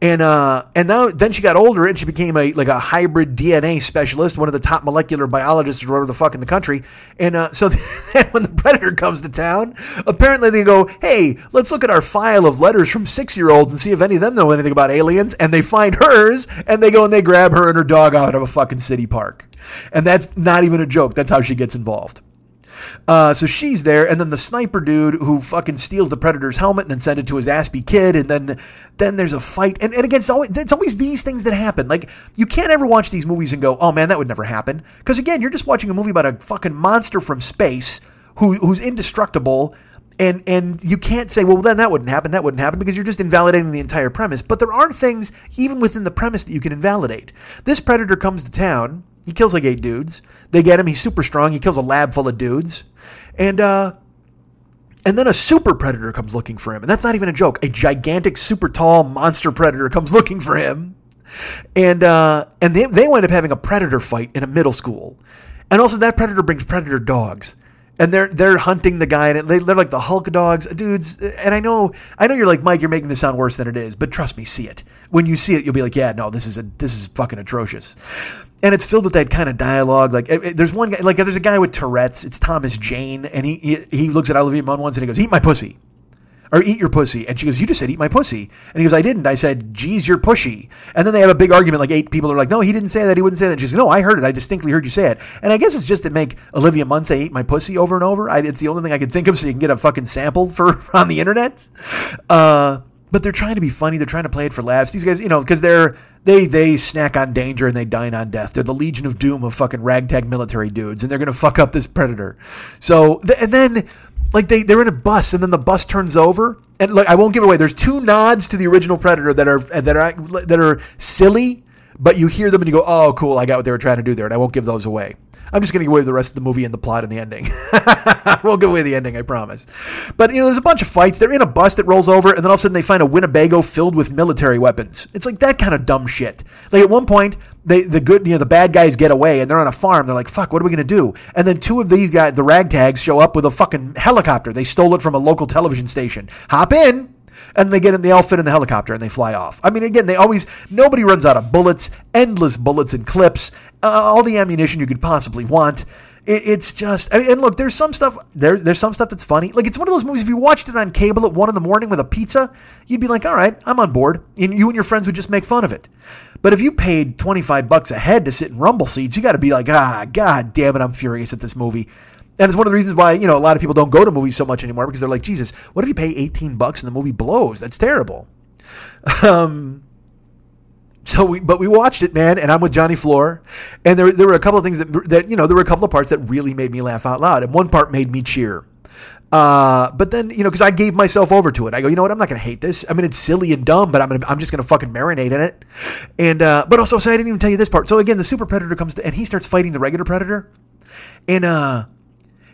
And uh, and now then she got older and she became a like a hybrid DNA specialist, one of the top molecular biologists or whatever the fuck in the country. And uh, so when the predator comes to town, apparently they go, "Hey, let's look at our file of letters from six year olds and see if any of them know anything about aliens." And they find hers, and they go and they grab her and her dog out of a fucking city park. And that's not even a joke. That's how she gets involved. Uh, so she's there, and then the sniper dude who fucking steals the predator's helmet and then sends it to his Aspie kid, and then then there's a fight, and, and again, it's always, it's always these things that happen. Like you can't ever watch these movies and go, oh man, that would never happen, because again, you're just watching a movie about a fucking monster from space who who's indestructible. And and you can't say, well, then that wouldn't happen, that wouldn't happen, because you're just invalidating the entire premise. But there are things, even within the premise, that you can invalidate. This predator comes to town, he kills like eight dudes. They get him, he's super strong, he kills a lab full of dudes. And uh and then a super predator comes looking for him. And that's not even a joke. A gigantic, super tall monster predator comes looking for him. And uh and they they wind up having a predator fight in a middle school. And also that predator brings predator dogs. And they're they're hunting the guy, and they, they're like the Hulk dogs, dudes. And I know I know you're like Mike, you're making this sound worse than it is, but trust me, see it. When you see it, you'll be like, yeah, no, this is a this is fucking atrocious and it's filled with that kind of dialogue. Like, it, it, there's one guy, like, there's a guy with Tourette's. It's Thomas Jane, and he he, he looks at Olivia Munn once and he goes, "Eat my pussy." Or eat your pussy. And she goes, You just said eat my pussy. And he goes, I didn't. I said, geez, you're pushy. And then they have a big argument. Like eight people are like, No, he didn't say that. He wouldn't say that. And she says, No, I heard it. I distinctly heard you say it. And I guess it's just to make Olivia Munn say eat my pussy over and over. I, it's the only thing I could think of so you can get a fucking sample for on the internet. Uh, but they're trying to be funny. They're trying to play it for laughs. These guys, you know, because they're they they snack on danger and they dine on death. They're the Legion of Doom of fucking ragtag military dudes, and they're gonna fuck up this predator. So and then like they they're in a bus, and then the bus turns over, and like I won't give away. There's two nods to the original Predator that are that are that are silly, but you hear them and you go, oh cool, I got what they were trying to do there, and I won't give those away. I'm just going to give away the rest of the movie and the plot and the ending. I won't give away the ending, I promise. But, you know, there's a bunch of fights. They're in a bus that rolls over, and then all of a sudden they find a Winnebago filled with military weapons. It's like that kind of dumb shit. Like at one point, they, the good, you know, the bad guys get away, and they're on a farm. They're like, fuck, what are we going to do? And then two of these guys, the ragtags, show up with a fucking helicopter. They stole it from a local television station. Hop in, and they get in the outfit in the helicopter and they fly off. I mean, again, they always nobody runs out of bullets, endless bullets and clips, uh, all the ammunition you could possibly want. It, it's just, I mean, and look, there's some stuff there. There's some stuff that's funny. Like it's one of those movies. If you watched it on cable at one in the morning with a pizza, you'd be like, all right, I'm on board, and you and your friends would just make fun of it. But if you paid 25 bucks a head to sit in rumble seats, you got to be like, ah, god damn it, I'm furious at this movie. And it's one of the reasons why, you know, a lot of people don't go to movies so much anymore because they're like, Jesus, what if you pay 18 bucks and the movie blows? That's terrible. Um, so we, but we watched it, man, and I'm with Johnny Floor, and there, there were a couple of things that, that, you know, there were a couple of parts that really made me laugh out loud, and one part made me cheer. Uh, but then, you know, because I gave myself over to it. I go, you know what? I'm not to hate this. I mean, it's silly and dumb, but I'm gonna, I'm just to fucking marinate in it. And, uh, but also, so I didn't even tell you this part. So again, the super predator comes to, and he starts fighting the regular predator. And, uh,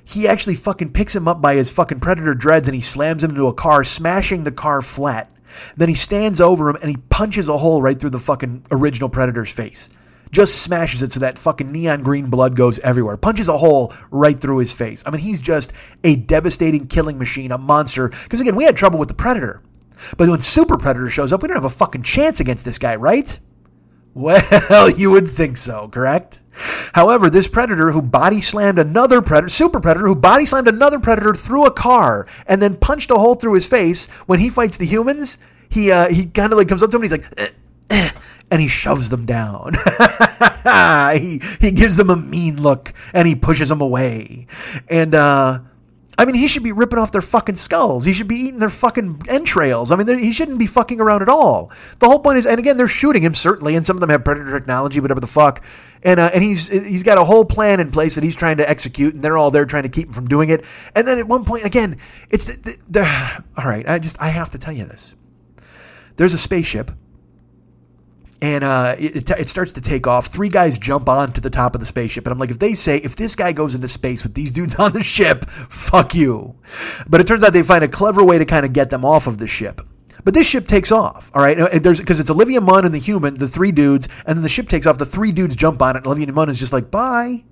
he actually fucking picks him up by his fucking predator dreads and he slams him into a car, smashing the car flat. Then he stands over him and he punches a hole right through the fucking original predator's face. Just smashes it so that fucking neon green blood goes everywhere. Punches a hole right through his face. I mean, he's just a devastating killing machine, a monster. Because again, we had trouble with the predator. But when Super Predator shows up, we don't have a fucking chance against this guy, right? Well, you would think so, correct? However, this predator who body slammed another predator, super predator who body slammed another predator through a car and then punched a hole through his face, when he fights the humans, he uh, he kind of like comes up to him and he's like, eh, eh, and he shoves them down. he he gives them a mean look and he pushes them away, and uh, I mean, he should be ripping off their fucking skulls. He should be eating their fucking entrails. I mean, he shouldn't be fucking around at all. The whole point is, and again, they're shooting him certainly, and some of them have predator technology, whatever the fuck. And uh, and he's he's got a whole plan in place that he's trying to execute, and they're all there trying to keep him from doing it. And then at one point, again, it's the, the, the all right. I just I have to tell you this. There's a spaceship and uh, it, it, starts to take off. Three guys jump on to the top of the spaceship, and I'm like, if they say if this guy goes into space with these dudes on the ship, fuck you. But it turns out they find a clever way to kind of get them off of the ship. But this ship takes off, all right? Because it's Olivia Munn and the human, the three dudes, and then the ship takes off. The three dudes jump on it, and Olivia Munn is just like, bye.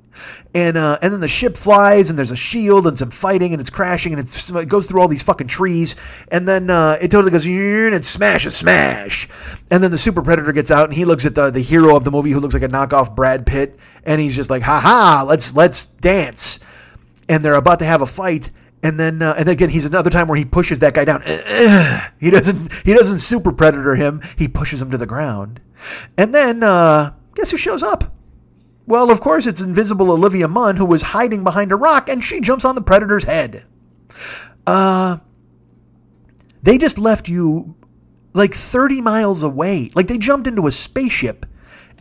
And uh, and then the ship flies, and there's a shield and some fighting, and it's crashing, and it's, it goes through all these fucking trees, and then uh, it totally goes and it smashes, smash, and then the super predator gets out, and he looks at the the hero of the movie who looks like a knockoff Brad Pitt, and he's just like, ha ha, let's let's dance, and they're about to have a fight, and then uh, and again he's another time where he pushes that guy down. He doesn't he doesn't super predator him. He pushes him to the ground, and then uh, guess who shows up? Well, of course, it's invisible Olivia Munn who was hiding behind a rock, and she jumps on the predator's head. Uh, they just left you like 30 miles away. Like they jumped into a spaceship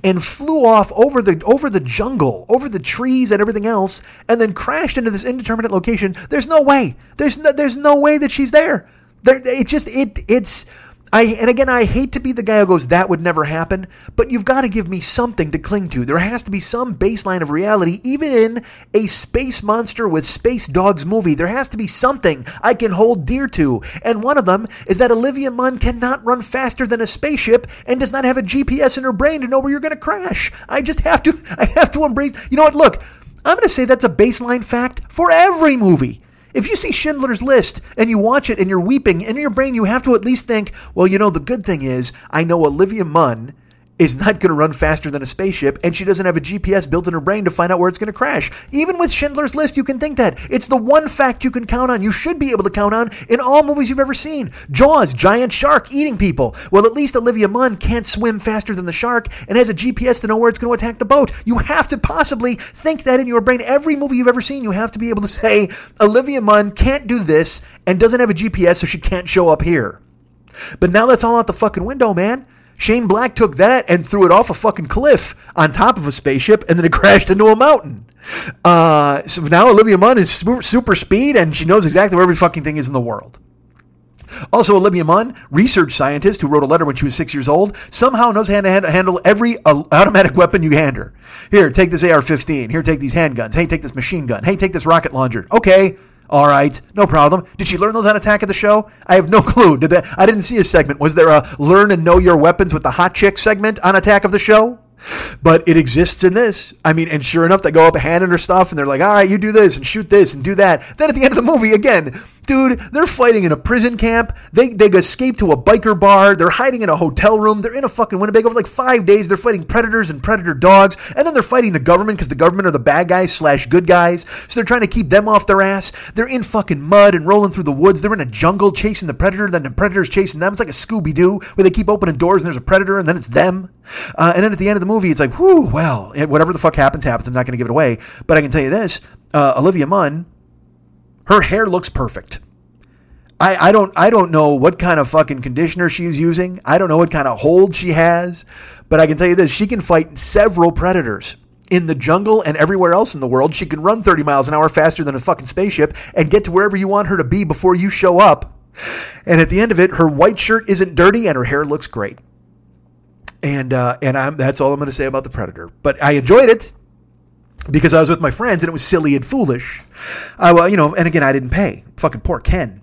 and flew off over the over the jungle, over the trees and everything else, and then crashed into this indeterminate location. There's no way. There's no, there's no way that she's there. There, it just it it's I and again I hate to be the guy who goes that would never happen, but you've got to give me something to cling to. There has to be some baseline of reality even in a space monster with space dogs movie. There has to be something I can hold dear to. And one of them is that Olivia Munn cannot run faster than a spaceship and does not have a GPS in her brain to know where you're going to crash. I just have to I have to embrace. You know what? Look, I'm going to say that's a baseline fact for every movie. If you see Schindler's List and you watch it and you're weeping, in your brain you have to at least think, well, you know, the good thing is I know Olivia Munn is not going to run faster than a spaceship, and she doesn't have a GPS built in her brain to find out where it's going to crash. Even with Schindler's List, you can think that. It's the one fact you can count on. You should be able to count on in all movies you've ever seen. Jaws, giant shark eating people. Well, at least Olivia Munn can't swim faster than the shark and has a GPS to know where it's going to attack the boat. You have to possibly think that in your brain. Every movie you've ever seen, you have to be able to say, Olivia Munn can't do this and doesn't have a GPS, so she can't show up here. But now that's all out the fucking window, man. Shane Black took that and threw it off a fucking cliff on top of a spaceship, and then it crashed into a mountain. Uh, so now Olivia Munn is super, super speed, and she knows exactly where every fucking thing is in the world. Also, Olivia Munn, research scientist who wrote a letter when she was six years old, somehow knows how to handle every uh, automatic weapon you hand her. Here, take this AR 15. Here, take these handguns. Hey, take this machine gun. Hey, take this rocket launcher. Okay, all right, no problem. Did she learn those on Attack of the Show? I have no clue. Did that? I didn't see a segment. Was there a learn and know your weapons with the hot chick segment on Attack of the Show? But it exists in this. I mean, and sure enough, they go up handing her stuff, and they're like, "All right, you do this and shoot this and do that." Then at the end of the movie, again, dude, they're fighting in a prison camp. They they escape to a biker bar. They're hiding in a hotel room. They're in a fucking Winnebago for like five days. They're fighting predators and predator dogs, and then they're fighting the government because the government are the bad guys slash good guys. So they're trying to keep them off their ass. They're in fucking mud and rolling through the woods. They're in a jungle chasing the predator. Then the predator's chasing them. It's like a Scooby Doo where they keep opening doors and there's a predator and then it's them. Uh, and then at the end of the movie, it's like, whoo, well, whatever the fuck happens, happens. I'm not going to give it away. But I can tell you this uh, Olivia Munn, her hair looks perfect. I, I don't I don't know what kind of fucking conditioner she's using. I don't know what kind of hold she has, but I can tell you this: she can fight several predators in the jungle and everywhere else in the world. She can run 30 miles an hour faster than a fucking spaceship and get to wherever you want her to be before you show up. And at the end of it, her white shirt isn't dirty and her hair looks great and uh, and I'm, that's all I'm going to say about the Predator. But I enjoyed it because I was with my friends and it was silly and foolish. I well, you know, and again, I didn't pay. Fucking poor Ken.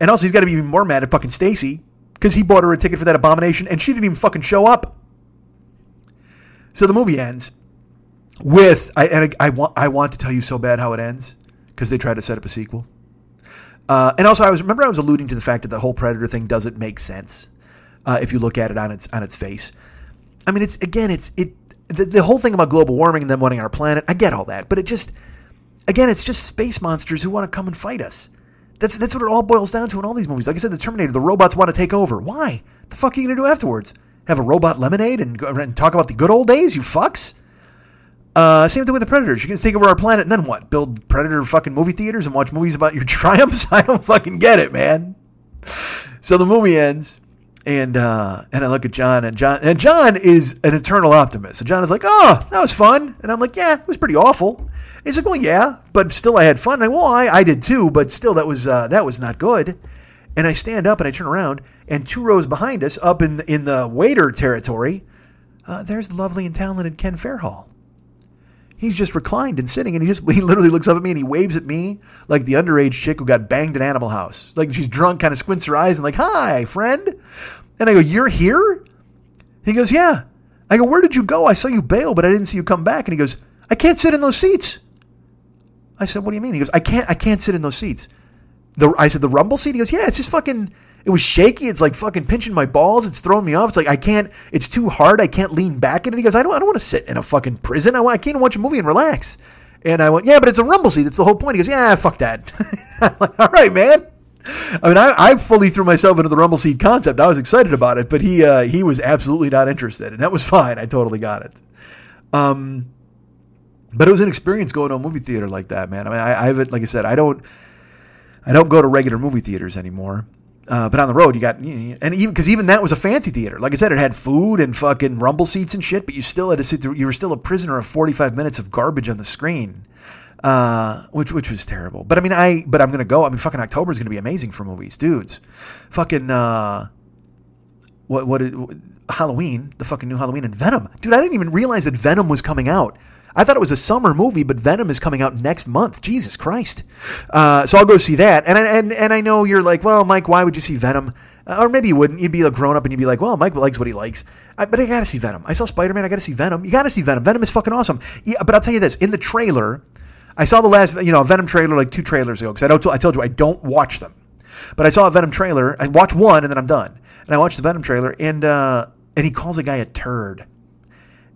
And also, he's got to be even more mad at fucking Stacy because he bought her a ticket for that abomination and she didn't even fucking show up. So the movie ends with I and I, I want I want to tell you so bad how it ends because they tried to set up a sequel. Uh, and also, I was remember I was alluding to the fact that the whole Predator thing doesn't make sense uh, if you look at it on its on its face. I mean, it's again, it's it the, the whole thing about global warming and them wanting our planet. I get all that, but it just again, it's just space monsters who want to come and fight us. That's that's what it all boils down to in all these movies. Like I said, the Terminator, the robots want to take over. Why? The fuck are you gonna do afterwards? Have a robot lemonade and, and talk about the good old days? You fucks. Uh, same thing with the Predators. You can take over our planet and then what? Build Predator fucking movie theaters and watch movies about your triumphs? I don't fucking get it, man. So the movie ends and uh, and I look at John, and John and John is an eternal optimist. And John is like, "Oh, that was fun," and I'm like, "Yeah, it was pretty awful." And he's like, "Well, yeah, but still, I had fun." I, well, I, I did too, but still, that was uh, that was not good. And I stand up and I turn around, and two rows behind us, up in in the waiter territory, uh, there's the lovely and talented Ken Fairhall. He's just reclined and sitting, and he just he literally looks up at me and he waves at me like the underage chick who got banged in Animal House. Like she's drunk, kind of squints her eyes and like, "Hi, friend." And I go, You're here? He goes, Yeah. I go, Where did you go? I saw you bail, but I didn't see you come back. And he goes, I can't sit in those seats. I said, what do you mean? He goes, I can't, I can't sit in those seats. The, I said, the rumble seat? He goes, yeah, it's just fucking, it was shaky. It's like fucking pinching my balls. It's throwing me off. It's like, I can't, it's too hard. I can't lean back in it. He goes, I don't, I don't want to sit in a fucking prison. I, I can't watch a movie and relax. And I went, yeah, but it's a rumble seat. It's the whole point. He goes, yeah, fuck that. Like, all right, man. I mean, I, I fully threw myself into the rumble seat concept. I was excited about it, but he uh, he was absolutely not interested, and that was fine. I totally got it. Um, but it was an experience going to a movie theater like that, man. I mean, I, I haven't, like I said, I don't, I don't go to regular movie theaters anymore. Uh, but on the road, you got, and even because even that was a fancy theater. Like I said, it had food and fucking rumble seats and shit. But you still had to sit through. You were still a prisoner of forty five minutes of garbage on the screen, uh, which which was terrible. But I mean, I but I'm gonna go. I mean, fucking October is gonna be amazing for movies, dudes. Fucking uh, what what, what Halloween, the fucking new Halloween and Venom, dude. I didn't even realize that Venom was coming out. I thought it was a summer movie, but Venom is coming out next month. Jesus Christ! Uh, so I'll go see that. And I, and and I know you're like, well, Mike, why would you see Venom? Uh, or maybe you wouldn't. You'd be a grown up and you'd be like, well, Mike likes what he likes. I, but I gotta see Venom. I saw Spider Man. I gotta see Venom. You gotta see Venom. Venom is fucking awesome. Yeah, but I'll tell you this: in the trailer, I saw the last, you know, Venom trailer like two trailers ago because I don't. I told you I don't watch them, but I saw a Venom trailer. I watch one and then I'm done. And I watched the Venom trailer and uh, and he calls a guy a turd.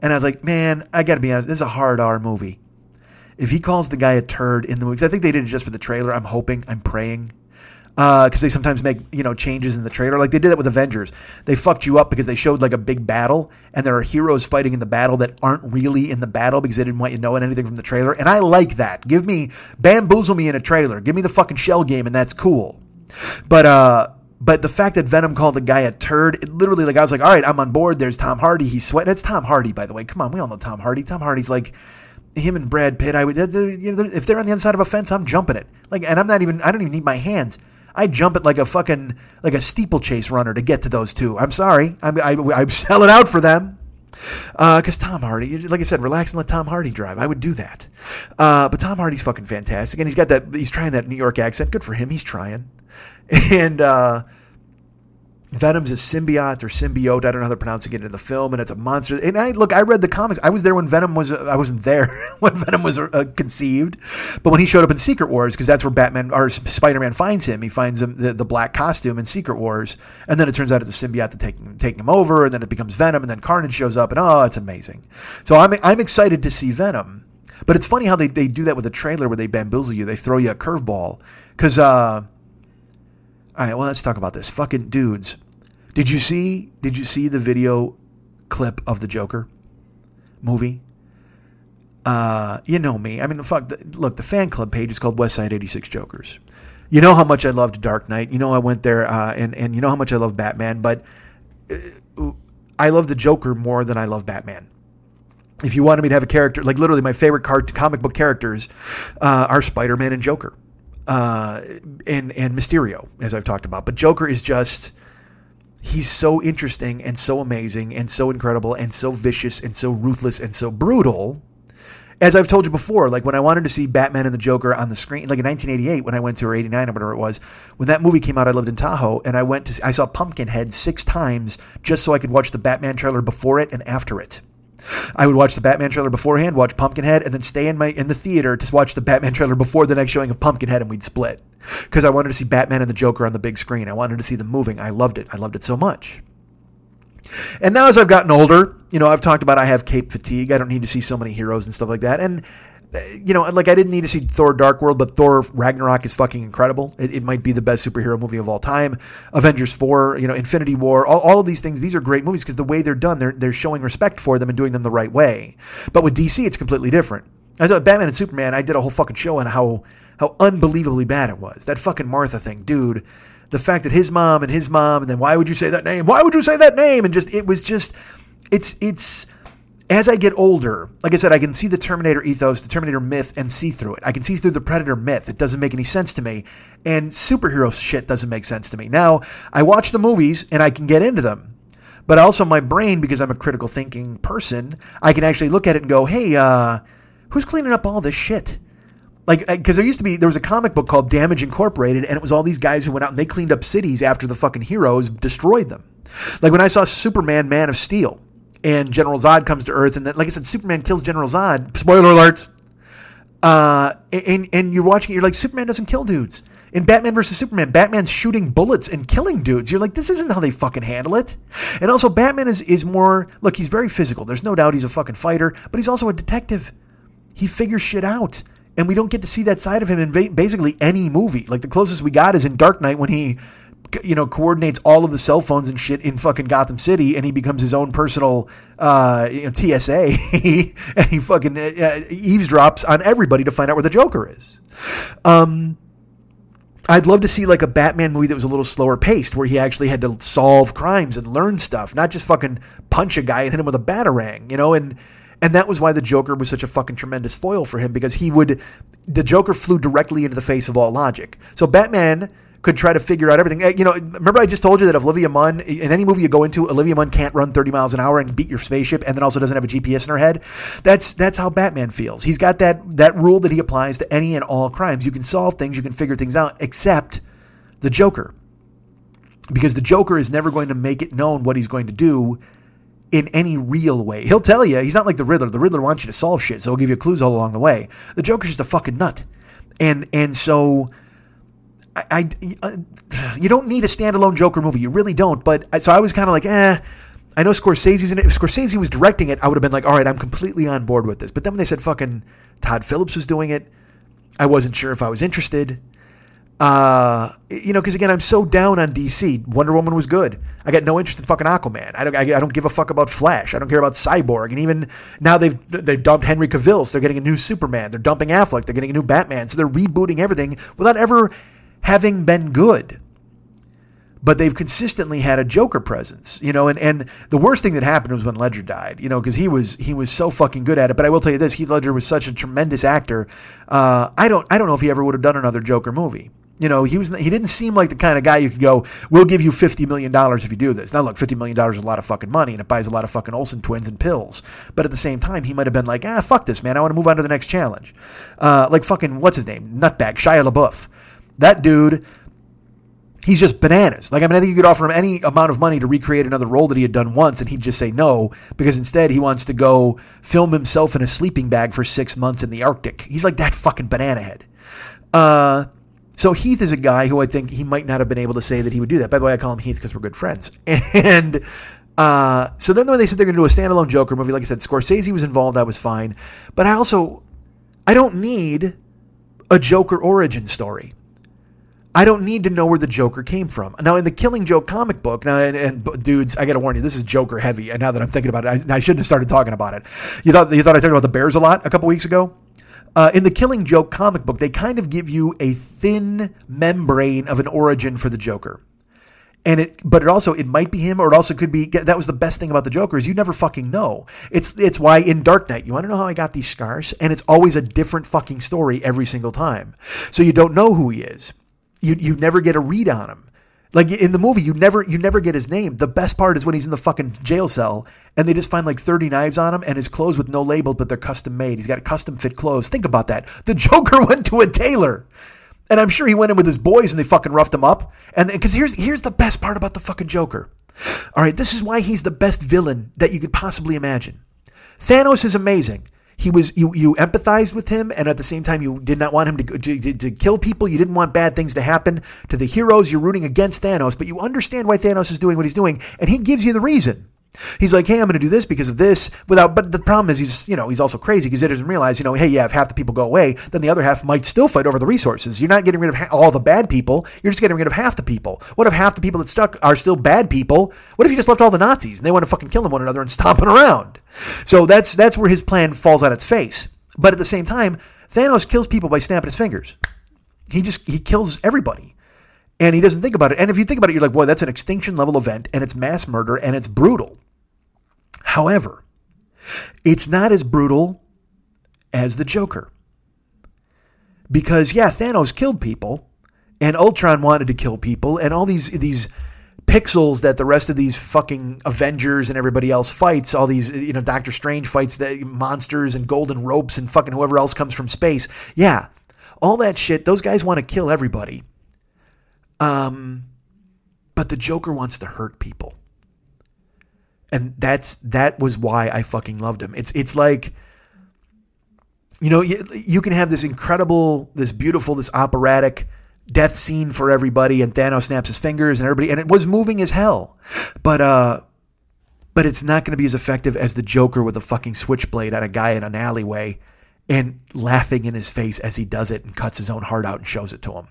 And I was like, man, I got to be honest, this is a hard R movie. If he calls the guy a turd in the movie, I think they did it just for the trailer. I'm hoping, I'm praying, because they sometimes make you know changes in the trailer. Like they did that with Avengers. They fucked you up because they showed like a big battle, and there are heroes fighting in the battle that aren't really in the battle because they didn't want you knowing anything from the trailer. And I like that. Give me bamboozle me in a trailer. Give me the fucking shell game, and that's cool. But uh, but the fact that Venom called the guy a turd, it literally like I was like, all right, I'm on board. There's Tom Hardy. He's sweating. It's Tom Hardy, by the way. Come on, we all know Tom Hardy. Tom Hardy's like him and Brad Pitt. I would, you know, if they're on the other side of a fence, I'm jumping it. Like, and I'm not even. I don't even need my hands. I jump it like a fucking like a steeplechase runner to get to those two. I'm sorry. I'm I, I'm selling out for them. Uh, Because uh, Tom Hardy, like I said, relax and let Tom Hardy drive. I would do that. Uh, but Tom Hardy's fucking fantastic, and he's got that. He's trying that New York accent. Good for him. He's trying. And uh, Venom's a symbiote or symbiote. I don't know how they're pronouncing it in the film, and it's a monster. And I look, I read the comics. I was there when Venom was. I wasn't there when Venom was uh, conceived, but when he showed up in Secret Wars, because that's where Batman or Spider Man finds him. He finds him the, the, black costume in Secret Wars, and then it turns out it's a symbiote taking taking him over, and then it becomes Venom, and then Carnage shows up, and oh, it's amazing. So I'm I'm excited to see Venom. But it's funny how they, they do that with a trailer where they bamboozle you. They throw you a curveball. Because, uh, all right, well, let's talk about this. Fucking dudes. Did you see? Did you see the video clip of the Joker movie? Uh, you know me. I mean, fuck. The, look, the fan club page is called Westside 86 Jokers. You know how much I loved Dark Knight. You know I went there, uh, and and you know how much I love Batman. But uh, I love the Joker more than I love Batman if you wanted me to have a character, like literally my favorite comic book characters uh, are Spider Man and Joker, uh, and and Mysterio, as I've talked about. But Joker is just he's so interesting and so amazing and so incredible and so vicious and so ruthless and so brutal. As I've told you before, like when I wanted to see Batman and the Joker on the screen, like in 1988 when I went to or 89 or whatever it was, when that movie came out, I lived in Tahoe and I went to I saw Pumpkinhead six times just so I could watch the Batman trailer before it and after it. I would watch the Batman trailer beforehand, watch Pumpkinhead, and then stay in my in the theater to watch the Batman trailer before the next showing of Pumpkinhead, and we'd split because I wanted to see Batman and the Joker on the big screen. I wanted to see them moving. I loved it. I loved it so much. And now, as I've gotten older, you know, I've talked about I have cape fatigue. I don't need to see so many heroes and stuff like that. And Uh, you know, like I didn't need to see Thor Dark World, but Thor Ragnarok is fucking incredible. It, it, might be the best superhero movie of all time. Avengers 4, you know, Infinity War, all, all of these things, these are great movies because the way they're done, they're, they're showing respect for them and doing them the right way. But with DC, it's completely different. I thought Batman and Superman, I did a whole fucking show on how, how unbelievably bad it was. That fucking Martha thing, dude. The fact that his mom and his mom, and then why would you say that name? Why would you say that name? And just, it was just, it's, it's, as I get older, like I said, I can see the Terminator ethos, the Terminator myth, and see through it. I can see through the Predator myth. It doesn't make any sense to me. And superhero shit doesn't make sense to me. Now, I watch the movies and I can get into them. But also, my brain, because I'm a critical thinking person, I can actually look at it and go, hey, uh, who's cleaning up all this shit? Like, because there used to be, there was a comic book called Damage Incorporated, and it was all these guys who went out and they cleaned up cities after the fucking heroes destroyed them. Like when I saw Superman Man of Steel, and General Zod comes to Earth, and then, like I said, Superman kills General Zod. Spoiler alert. Uh, and and you're watching it, you're like, Superman doesn't kill dudes. In Batman versus Superman, Batman's shooting bullets and killing dudes. You're like, this isn't how they fucking handle it. And also, Batman is is more look. He's very physical. There's no doubt he's a fucking fighter, but he's also a detective. He figures shit out, and we don't get to see that side of him in basically any movie. Like the closest we got is in Dark Knight when he you know, coordinates all of the cell phones and shit in fucking Gotham City, and he becomes his own personal uh, you know, TSA, and he fucking uh, uh, eavesdrops on everybody to find out where the Joker is. Um, I'd love to see like a Batman movie that was a little slower paced, where he actually had to solve crimes and learn stuff, not just fucking punch a guy and hit him with a batarang, you know, and. And that was why the Joker was such a fucking tremendous foil for him because he would, the Joker flew directly into the face of all logic. So Batman could try to figure out everything. Eh, you know, remember I just told you that if Olivia Munn, in any movie you go into, Olivia Munn can't run 30 miles an hour and beat your spaceship and then also doesn't have a GPS in her head. That's that's how Batman feels. He's got that that rule that he applies to any and all crimes. You can solve things, you can figure things out, except the Joker. Because the Joker is never going to make it known what he's going to do in any real way. He'll tell you, he's not like the Riddler. The Riddler wants you to solve shit, so he'll give you clues all along the way. The Joker's just a fucking nut. And and so I, I, uh, you don't need a standalone Joker movie. You really don't. But so I was kind of like, eh. I know Scorsese's in it. If Scorsese was directing it, I would have been like, all right, I'm completely on board with this. But then when they said fucking Todd Phillips was doing it, I wasn't sure if I was interested. Uh, you know, because again, I'm so down on DC. Wonder Woman was good. I got no interest in fucking Aquaman. I don't. I, I, don't give a fuck about Flash. I don't care about Cyborg. And even now they've they've dumped Henry Cavill. So they're getting a new Superman. They're dumping Affleck. They're getting a new Batman. So they're rebooting everything without ever having been good. But they've consistently had a Joker presence, you know, and, and the worst thing that happened was when Ledger died, you know, because he was he was so fucking good at it. But I will tell you this: Heath Ledger was such a tremendous actor. Uh, I don't I don't know if he ever would have done another Joker movie. You know, he was he didn't seem like the kind of guy you could go, "We'll give you fifty million dollars if you do this." Now, look, fifty million dollars is a lot of fucking money, and it buys a lot of fucking Olsen twins and pills. But at the same time, he might have been like, "Ah, fuck this, man. I want to move on to the next challenge." Uh, like fucking what's his name, nutbag Shia LaBeouf. That dude he's just bananas. Like, I mean, I think you could offer him any amount of money to recreate another role that he had done once, and he'd just say no because instead he wants to go film himself in a sleeping bag for six months in the Arctic. He's like that fucking banana head. Uh, so Heath is a guy who I think he might not have been able to say that he would do that. By the way, I call him Heath because we're good friends. And uh, so then when they said they're going to do a standalone Joker movie, like I said, Scorsese was involved. That was fine. But I also, I don't need a Joker origin story. I don't need to know where the Joker came from. Now, in the Killing Joke comic book, now, and, and dudes, I got to warn you, this is Joker heavy. And now that I'm thinking about it, I, I, shouldn't have started talking about it. You thought you thought I talked about the Bears a lot a couple weeks ago. Uh, in the Killing Joke comic book, they kind of give you a thin membrane of an origin for the Joker. And it, but it also it might be him, or it also could be. That was the best thing about the Joker is you never fucking know. It's it's why in Dark Knight you want to know how I got these scars, and it's always a different fucking story every single time. So you don't know who he is you you never get a read on him. Like in the movie, you never you never get his name. The best part is when he's in the fucking jail cell and they just find like 30 knives on him and his clothes with no label, but they're custom made. He's got custom fit clothes. Think about that. The Joker went to a tailor. And I'm sure he went in with his boys and they fucking roughed him up. And because here's here's the best part about the fucking Joker. All right, this is why he's the best villain that you could possibly imagine. Thanos is amazing he was you you empathized with him and at the same time you did not want him to, to, to kill people. You didn't want bad things to happen to the heroes. You're rooting against Thanos but you understand why Thanos is doing what he's doing and he gives you the reason He's like, hey, I'm going to do this because of this. Without, but the problem is he's, you know, he's also crazy because he doesn't realize, you know, hey, yeah, if half the people go away, then the other half might still fight over the resources. You're not getting rid of ha- all the bad people. You're just getting rid of half the people. What if half the people that stuck are still bad people? What if you just left all the Nazis and they want to fucking kill them one another and stomping around? So that's that's where his plan falls on its face. But at the same time, Thanos kills people by snapping his fingers. He just he kills everybody and he doesn't think about it. And if you think about it, you're like, boy, that's an extinction level event, and it's mass murder, and it's brutal. However, it's not as brutal as the Joker. Because, yeah, Thanos killed people, and Ultron wanted to kill people, and all these, these pixels that the rest of these fucking Avengers and everybody else fights, all these, you know, Doctor Strange fights the monsters and golden ropes and fucking whoever else comes from space. Yeah, all that shit, those guys want to kill everybody. Um, but the Joker wants to hurt people. and that's that was why I fucking loved him. It's it's like you know you, you can have this incredible, this beautiful, this operatic death scene for everybody, and Thanos snaps his fingers and everybody, and it was moving as hell, but uh, but it's not going to be as effective as the Joker with a fucking switchblade at a guy in an alleyway and laughing in his face as he does it and cuts his own heart out and shows it to him,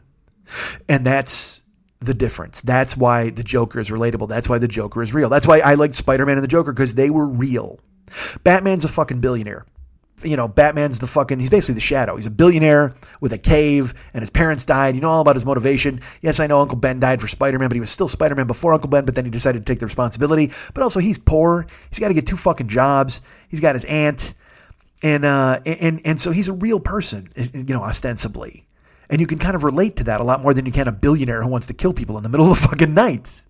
and that's the difference. That's why the Joker is relatable. That's why the Joker is real. That's why I liked Spider Man and the Joker because they were real. Batman's a fucking billionaire. You know, Batman's the fucking, he's basically the shadow. He's a billionaire with a cave and his parents died. You know all about his motivation. Yes, I know Uncle Ben died for Spider Man, but he was still Spider Man before Uncle Ben, but then he decided to take the responsibility. But also, he's poor. He's got to get two fucking jobs. He's got his aunt. And, uh, and, and so he's a real person, you know, ostensibly. And you can kind of relate to that a lot more than you can a billionaire who wants to kill people in the middle of the fucking night.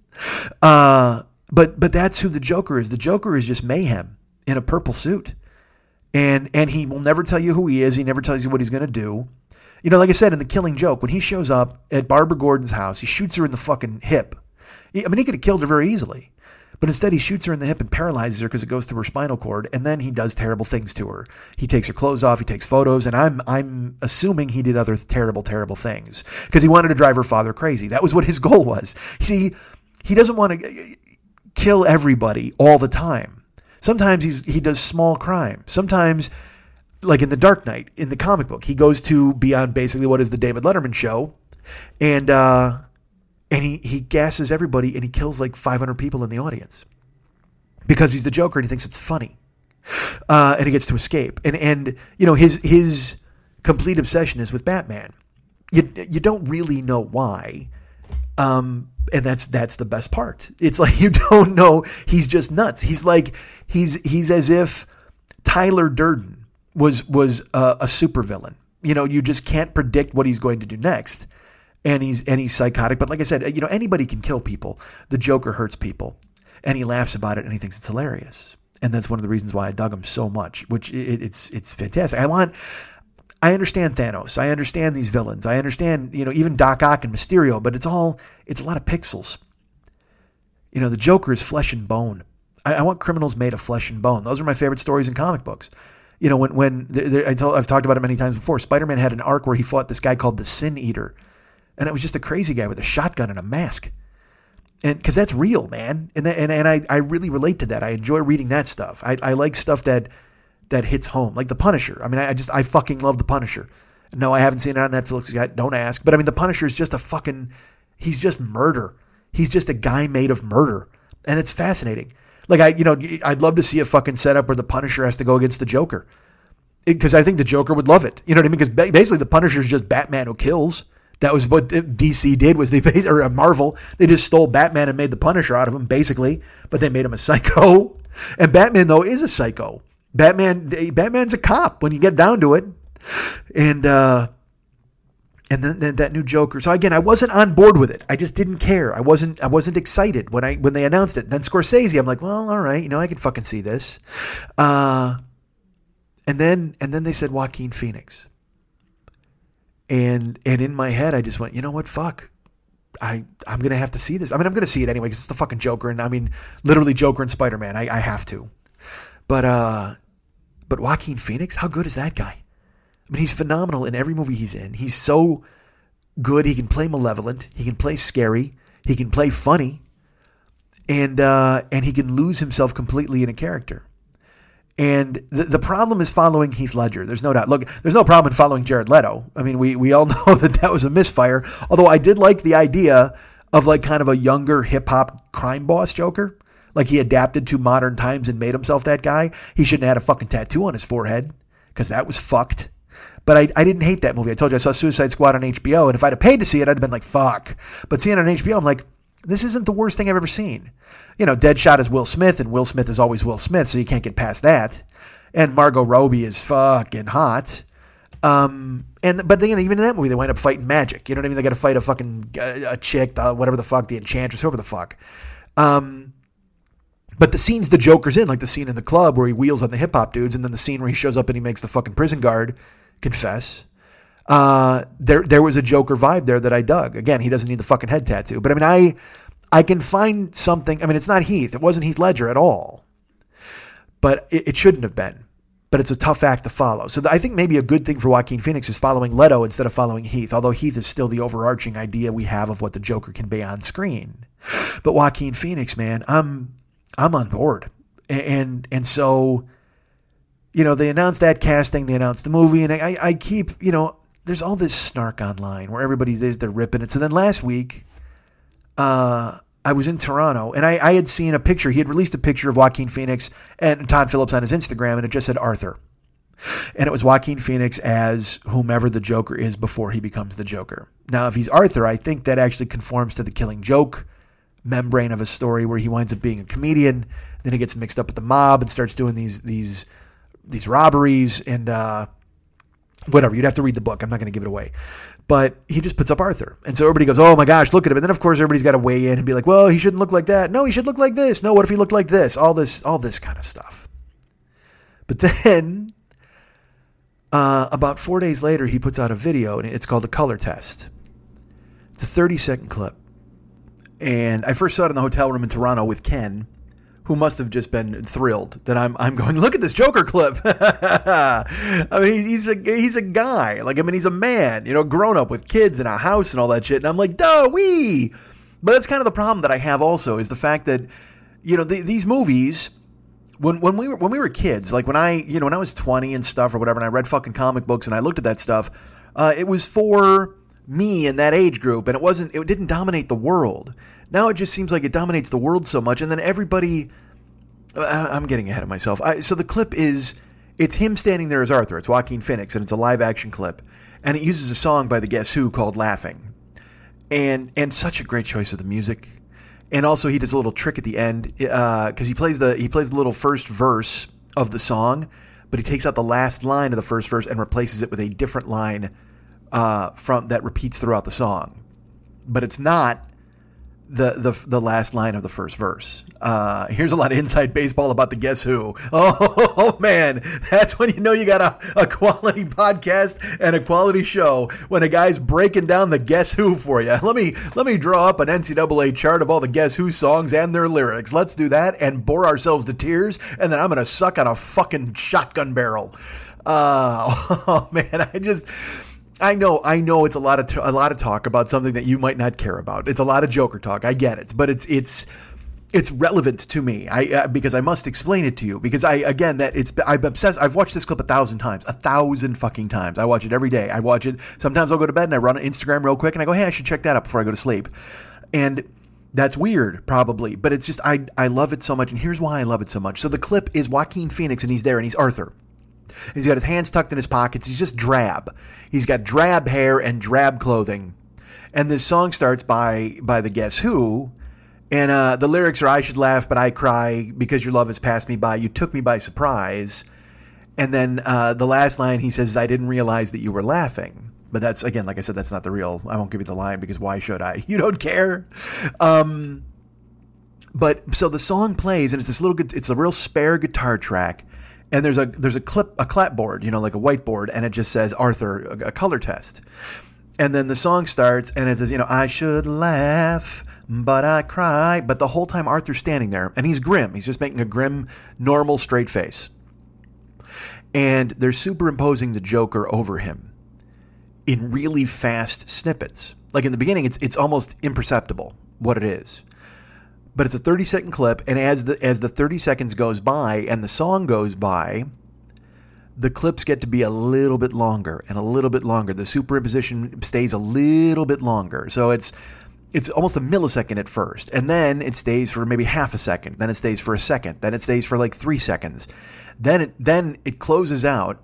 Uh, but but that's who the Joker is. The Joker is just mayhem in a purple suit. And and he will never tell you who he is. He never tells you what he's going to do. You know, like I said in the Killing Joke, when he shows up at Barbara Gordon's house, he shoots her in the fucking hip. I mean, he could have killed her very easily. But instead, he shoots her in the hip and paralyzes her because it goes through her spinal cord, and then he does terrible things to her. He takes her clothes off, he takes photos, and I'm I'm assuming he did other terrible, terrible things because he wanted to drive her father crazy. That was what his goal was. See, he doesn't want to kill everybody all the time. Sometimes he's he does small crime. Sometimes, like in the Dark Knight in the comic book, he goes to be on basically what is the David Letterman show, and. uh and he he gasses everybody and he kills like 500 people in the audience because he's the Joker and he thinks it's funny, uh, and he gets to escape. And and you know his his complete obsession is with Batman. You you don't really know why, um, and that's that's the best part. It's like you don't know. He's just nuts. He's like he's he's as if Tyler Durden was was a, a supervillain. You know, you just can't predict what he's going to do next and he's and he's psychotic. But like I said, you know, anybody can kill people. The Joker hurts people, and he laughs about it, and he thinks it's hilarious. And that's one of the reasons why I dug him so much. Which it, it's it's fantastic. I want. I understand Thanos. I understand these villains. I understand, you know, even Doc Ock and Mysterio, but it's all, it's a lot of pixels. You know, the Joker is flesh and bone. I, I want criminals made of flesh and bone. Those are my favorite stories in comic books. You know, when, when I told, I've talked about it many times before, Spider Man had an arc where he fought this guy called the Sin Eater and it was just a crazy guy with a shotgun and a mask. And because that's real, man. And, and, and I, I really relate to that. I enjoy reading that stuff. I, I like stuff that, that hits home, like The Punisher. I mean, I, I just, I fucking love The Punisher. No, I haven't seen it on Netflix yet. Don't ask. But I mean, The Punisher is just a fucking, he's just murder. He's just a guy made of murder. And it's fascinating. Like, I, you know, I'd love to see a fucking setup where the Punisher has to go against the Joker. Because I think the Joker would love it. You know what I mean? Because basically, the Punisher is just Batman who kills. That was what DC did was they or uh, Marvel they just stole Batman and made the Punisher out of him basically, but they made him a psycho. And Batman though is a psycho. Batman Batman's a cop when you get down to it. And uh and then, then, that new Joker. So again, I wasn't on board with it. I just didn't care. I wasn't I wasn't excited when I when they announced it. Then Scorsese, I'm like, well, all right, you know, I can fucking see this. Uh and then and then they said Joaquin Phoenix and and in my head I just went, you know what, fuck. I I'm gonna have to see this. I mean, I'm gonna see it anyway because it's the fucking Joker, and I mean, literally Joker and Spider Man. I, I have to. But uh, but Joaquin Phoenix, how good is that guy? I mean, he's phenomenal in every movie he's in. He's so good. He can play malevolent. He can play scary. He can play funny, and uh, and he can lose himself completely in a character. And the, the problem is following Heath Ledger. There's no doubt. Look, there's no problem in following Jared Leto. I mean, we, we all know that that was a misfire. Although I did like the idea of like kind of a younger hip hop crime boss Joker. Like he adapted to modern times and made himself that guy. He shouldn't have had a fucking tattoo on his forehead because that was fucked. But I, I didn't hate that movie. I told you I saw Suicide Squad on HBO, and if I'd have paid to see it, I'd have been like, fuck. But seeing it on HBO, I'm like, this isn't the worst thing I've ever seen. You know, Deadshot is Will Smith, and Will Smith is always Will Smith, so you can't get past that. And Margot Robbie is fucking hot. Um, and but then even in that movie, they wind up fighting magic. You know what I mean? They got to fight a fucking a chick, the, whatever the fuck, the enchantress, whoever the fuck. Um, but the scenes the Joker's in, like the scene in the club where he wheels on the hip hop dudes, and then the scene where he shows up and he makes the fucking prison guard confess. Uh, there there was a Joker vibe there that I dug. Again, he doesn't need the fucking head tattoo, but I mean, I I can find something. I mean, it's not Heath. It wasn't Heath Ledger at all. But it, it shouldn't have been. But it's a tough act to follow. So I think maybe a good thing for Joaquin Phoenix is following Leto instead of following Heath, although Heath is still the overarching idea we have of what the Joker can be on screen. But Joaquin Phoenix, man, I'm I'm on board. And and so you know, they announced that casting, they announced the movie, and I, I keep, you know, there's all this snark online where everybody's they're ripping it. So then last week, uh, I was in Toronto and I, I had seen a picture. He had released a picture of Joaquin Phoenix and Todd Phillips on his Instagram, and it just said Arthur. And it was Joaquin Phoenix as whomever the Joker is before he becomes the Joker. Now, if he's Arthur, I think that actually conforms to the killing joke membrane of a story where he winds up being a comedian. Then he gets mixed up with the mob and starts doing these these these robberies and uh, whatever. You'd have to read the book. I'm not going to give it away but he just puts up Arthur. And so everybody goes, oh my gosh, look at him. And then of course everybody's got to weigh in and be like, well, he shouldn't look like that. No, he should look like this. No, what if he looked like this? All this, all this kind of stuff. But then uh, about four days later, he puts out a video and it's called a color test. It's a 30 second clip. And I first saw it in the hotel room in Toronto with Ken who must have just been thrilled that I'm I'm going. Look at this Joker clip. I mean, he's a he's a guy. Like I mean, he's a man. You know, grown up with kids and a house and all that shit. And I'm like, duh, we. But that's kind of the problem that I have. Also, is the fact that you know the, these movies. When, when we were when we were kids, like when I you know when I was twenty and stuff or whatever, and I read fucking comic books and I looked at that stuff, uh, it was for me in that age group, and it wasn't it didn't dominate the world. Now it just seems like it dominates the world so much, and then everybody. I'm getting ahead of myself. I, so the clip is it's him standing there as Arthur. It's Joaquin Phoenix, and it's a live action clip, and it uses a song by the Guess Who called "Laughing," and and such a great choice of the music. And also, he does a little trick at the end because uh, he plays the he plays the little first verse of the song, but he takes out the last line of the first verse and replaces it with a different line uh, from that repeats throughout the song. But it's not the, the the last line of the first verse. Uh, here's a lot of inside baseball about the Guess Who. Oh, oh, man, that's when you know you got a, a quality podcast and a quality show when a guy's breaking down the Guess Who for you. Let me let me draw up an NCAA chart of all the Guess Who songs and their lyrics. Let's do that and bore ourselves to tears, and then I'm gonna suck on a fucking shotgun barrel. Uh, oh man, I just I know, I know, it's a lot of t- a lot of talk about something that you might not care about. It's a lot of Joker talk. I get it, but it's it's it's relevant to me. I uh, because I must explain it to you because I again that it's I'm obsessed. I've watched this clip a thousand times, a thousand fucking times. I watch it every day. I watch it. Sometimes I'll go to bed and I run on Instagram real quick and I go, hey, I should check that up before I go to sleep. And that's weird, probably, but it's just I I love it so much. And here's why I love it so much. So the clip is Joaquin Phoenix and he's there and he's Arthur. He's got his hands tucked in his pockets. He's just drab. He's got drab hair and drab clothing. And this song starts by by the Guess Who, and uh, the lyrics are "I should laugh, but I cry because your love has passed me by. You took me by surprise." And then uh, the last line he says, "I didn't realize that you were laughing." But that's again, like I said, that's not the real. I won't give you the line because why should I? You don't care. Um, but so the song plays, and it's this little. It's a real spare guitar track and there's a there's a clip a clapboard, you know, like a whiteboard, and it just says Arthur a, a color test. And then the song starts, and it says, you know, I should laugh, but I cry. But the whole time Arthur's standing there, and he's grim. He's just making a grim, normal, straight face. And they're superimposing the Joker over him in really fast snippets. Like in the beginning, it's it's almost imperceptible what it is but it's a 30 second clip and as the as the 30 seconds goes by and the song goes by the clips get to be a little bit longer and a little bit longer the superimposition stays a little bit longer so it's it's almost a millisecond at first and then it stays for maybe half a second then it stays for a second then it stays for like 3 seconds then it then it closes out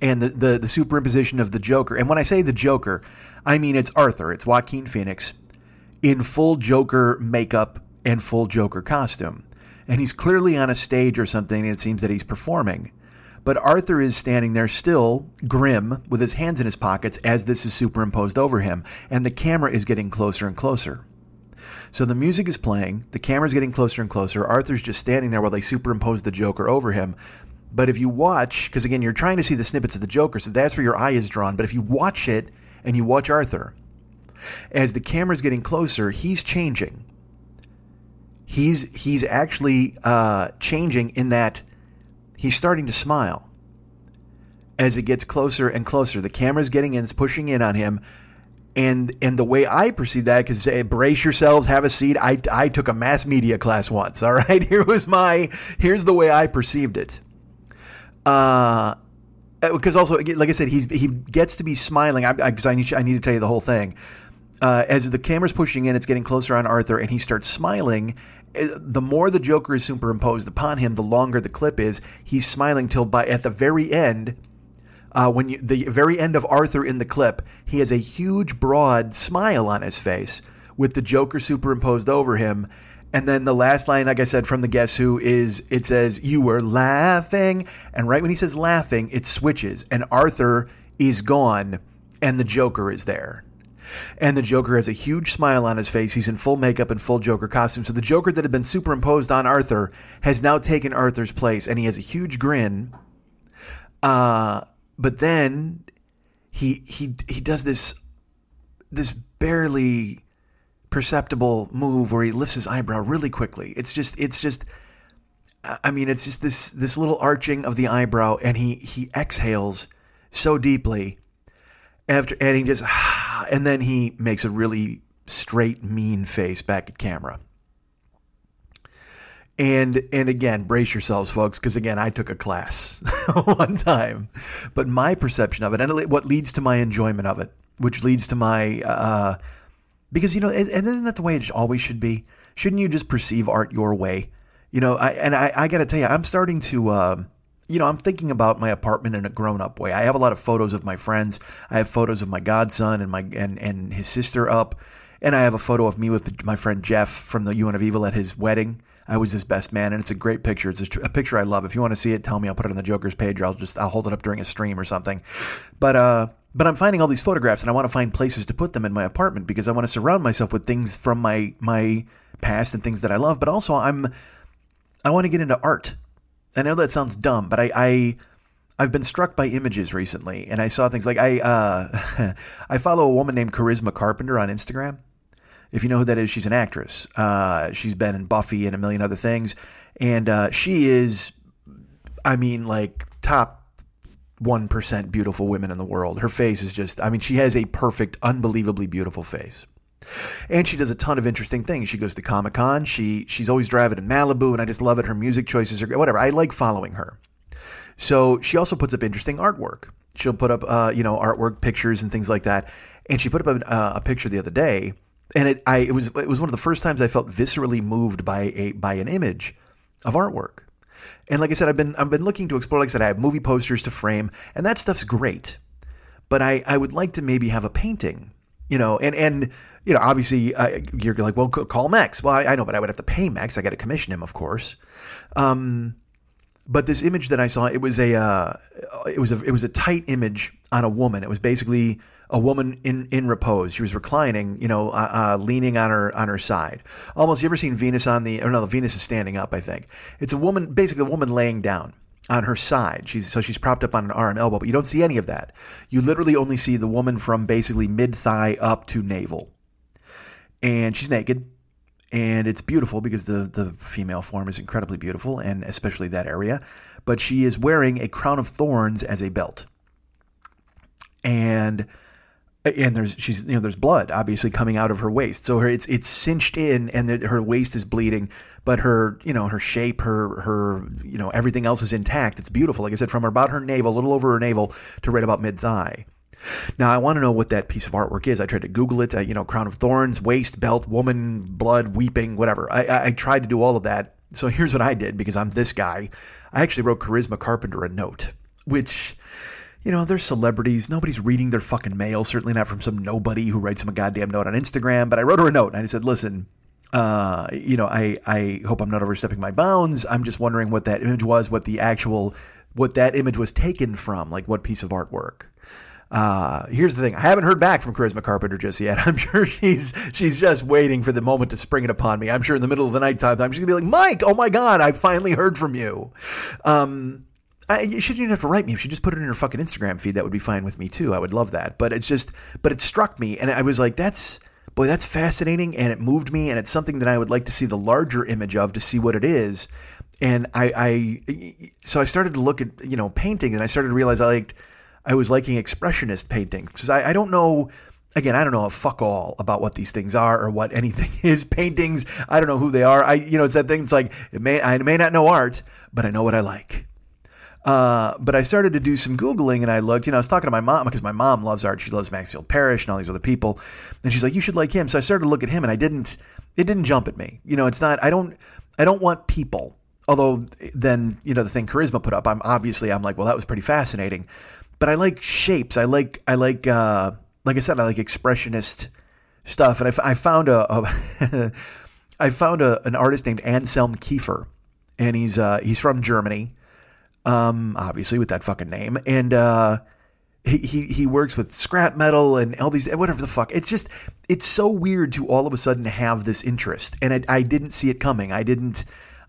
and the, the, the superimposition of the Joker. And when I say the Joker, I mean it's Arthur, it's Joaquin Phoenix in full Joker makeup and full Joker costume. And he's clearly on a stage or something, and it seems that he's performing. But Arthur is standing there still, grim, with his hands in his pockets as this is superimposed over him, and the camera is getting closer and closer. So the music is playing, the camera's getting closer and closer. Arthur's just standing there while they superimpose the Joker over him. But if you watch, because again, you're trying to see the snippets of the Joker, so that's where your eye is drawn. But if you watch it and you watch Arthur, as the camera's getting closer, he's changing he's he's actually uh, changing in that he's starting to smile as it gets closer and closer. The camera's getting in, it's pushing in on him. And and the way I perceive that, because brace yourselves, have a seat. I, I took a mass media class once. All right, here was my here's the way I perceived it. Uh, because also, like I said, he's he gets to be smiling. I I, I, need I need to tell you the whole thing. Uh, as the camera's pushing in, it's getting closer on Arthur, and he starts smiling. The more the Joker is superimposed upon him, the longer the clip is. He's smiling till by at the very end uh, when you, the very end of Arthur in the clip, he has a huge, broad smile on his face with the Joker superimposed over him. And then the last line, like I said, from the Guess Who is it says, You were laughing. And right when he says laughing, it switches. And Arthur is gone, and the Joker is there. And the Joker has a huge smile on his face. He's in full makeup and full Joker costume. So the Joker that had been superimposed on Arthur has now taken Arthur's place, and he has a huge grin. Uh, but then he he he does this this barely perceptible move where he lifts his eyebrow really quickly. It's just it's just I mean it's just this this little arching of the eyebrow and he he exhales so deeply after and he just and then he makes a really straight mean face back at camera. And and again, brace yourselves, folks, because again, I took a class one time, but my perception of it and what leads to my enjoyment of it, which leads to my uh, because you know, and isn't that the way it always should be? Shouldn't you just perceive art your way? You know, I, and I, I got to tell you, I'm starting to. Uh, you know, I'm thinking about my apartment in a grown-up way. I have a lot of photos of my friends. I have photos of my godson and my and and his sister up, and I have a photo of me with my friend Jeff from the UN of Evil at his wedding. I was his best man, and it's a great picture. It's a, a, picture I love. If you want to see it, tell me. I'll put it on the Joker's page, or I'll just I'll hold it up during a stream or something. But uh, but I'm finding all these photographs, and I want to find places to put them in my apartment because I want to surround myself with things from my my past and things that I love. But also, I'm I want to get into art. I know that sounds dumb, but I, I I've been struck by images recently, and I saw things like I uh, I follow a woman named Charisma Carpenter on Instagram if you know who that is, she's an actress. Uh, she's been in Buffy and a million other things. And uh, she is, I mean, like top 1% beautiful women in the world. Her face is just, I mean, she has a perfect, unbelievably beautiful face. And she does a ton of interesting things. She goes to Comic Con. She she's always driving in Malibu, and I just love it. Her music choices are whatever. I like following her. So she also puts up interesting artwork. She'll put up uh, you know artwork, pictures, and things like that. And she put up a, uh, a picture the other day and it I it was it was one of the first times I felt viscerally moved by a by an image of artwork. And like I said, I've been I've been looking to explore. Like I said, I have movie posters to frame, and that stuff's great. But I I would like to maybe have a painting, you know, and and you know, obviously uh, you're like, well, call Max. Well, I, I, know, but I would have to pay Max. I got to commission him, of course. Um, but this image that I saw, it was a uh, it was a it was a tight image on a woman. It was basically a woman in, in repose. She was reclining, you know, uh, uh, leaning on her on her side. Almost, you ever seen Venus on the? Or no, the Venus is standing up. I think it's a woman, basically a woman laying down on her side. She's so she's propped up on an arm, and elbow, but you don't see any of that. You literally only see the woman from basically mid thigh up to navel, and she's naked. And it's beautiful because the, the female form is incredibly beautiful, and especially that area. But she is wearing a crown of thorns as a belt. And and there's she's you know there's blood obviously coming out of her waist. So her it's it's cinched in and the, her waist is bleeding but her you know her shape her her you know everything else is intact. It's beautiful. Like i said from about her navel a little over her navel to right about mid thigh now i want to know what that piece of artwork is. I tried to google it uh, you know crown of thorns waist belt woman blood weeping whatever. I, I i tried to do all of that. So here's what i did because i'm this guy. I actually wrote charisma carpenter a note which you know, they're celebrities. Nobody's reading their fucking mail. Certainly not from some nobody who writes them a goddamn note on Instagram. But I wrote her a note and I said, listen, uh, you know, I, I hope I'm not overstepping my bounds. I'm just wondering what that image was, what the actual, what that image was taken from, like what piece of artwork. Uh, here's the thing: I haven't heard back from Charisma Carpenter just yet. I'm sure she's she's just waiting for the moment to spring it upon me. I'm sure in the middle of the night time, I'm just gonna be like, Mike, oh my god, I finally heard from you. Um, I, shouldn't even have to write me. If she just put it in her fucking Instagram feed, that would be fine with me too. I would love that. But it's just, but it struck me, and I was like, that's boy, that's fascinating, and it moved me, and it's something that I would like to see the larger image of to see what it is. And I, I so I started to look at you know painting, and I started to realize I liked I was liking expressionist paintings because I, I don't know again, I don't know a fuck all about what these things are or what anything is. Paintings, I don't know who they are. I, you know, it's that thing. It's like it may I may not know art, but I know what I like. Uh, but I started to do some Googling and I looked, you know, I was talking to my mom because my mom loves art. She loves Maxfield Parrish and all these other people. And she's like, you should like him. So I started to look at him and I didn't, it didn't jump at me. You know, it's not, I don't, I don't want people. Although then, you know, the thing Charisma put up, I'm obviously, I'm like, well, that was pretty fascinating. But I like shapes. I like, I like, uh, like I said, I like expressionist stuff. And I, I found a, a I found a, an artist named Anselm Kiefer and he's, uh, he's from Germany um, obviously with that fucking name, and uh, he, he he works with scrap metal and all these whatever the fuck. It's just it's so weird to all of a sudden have this interest, and I, I didn't see it coming. I didn't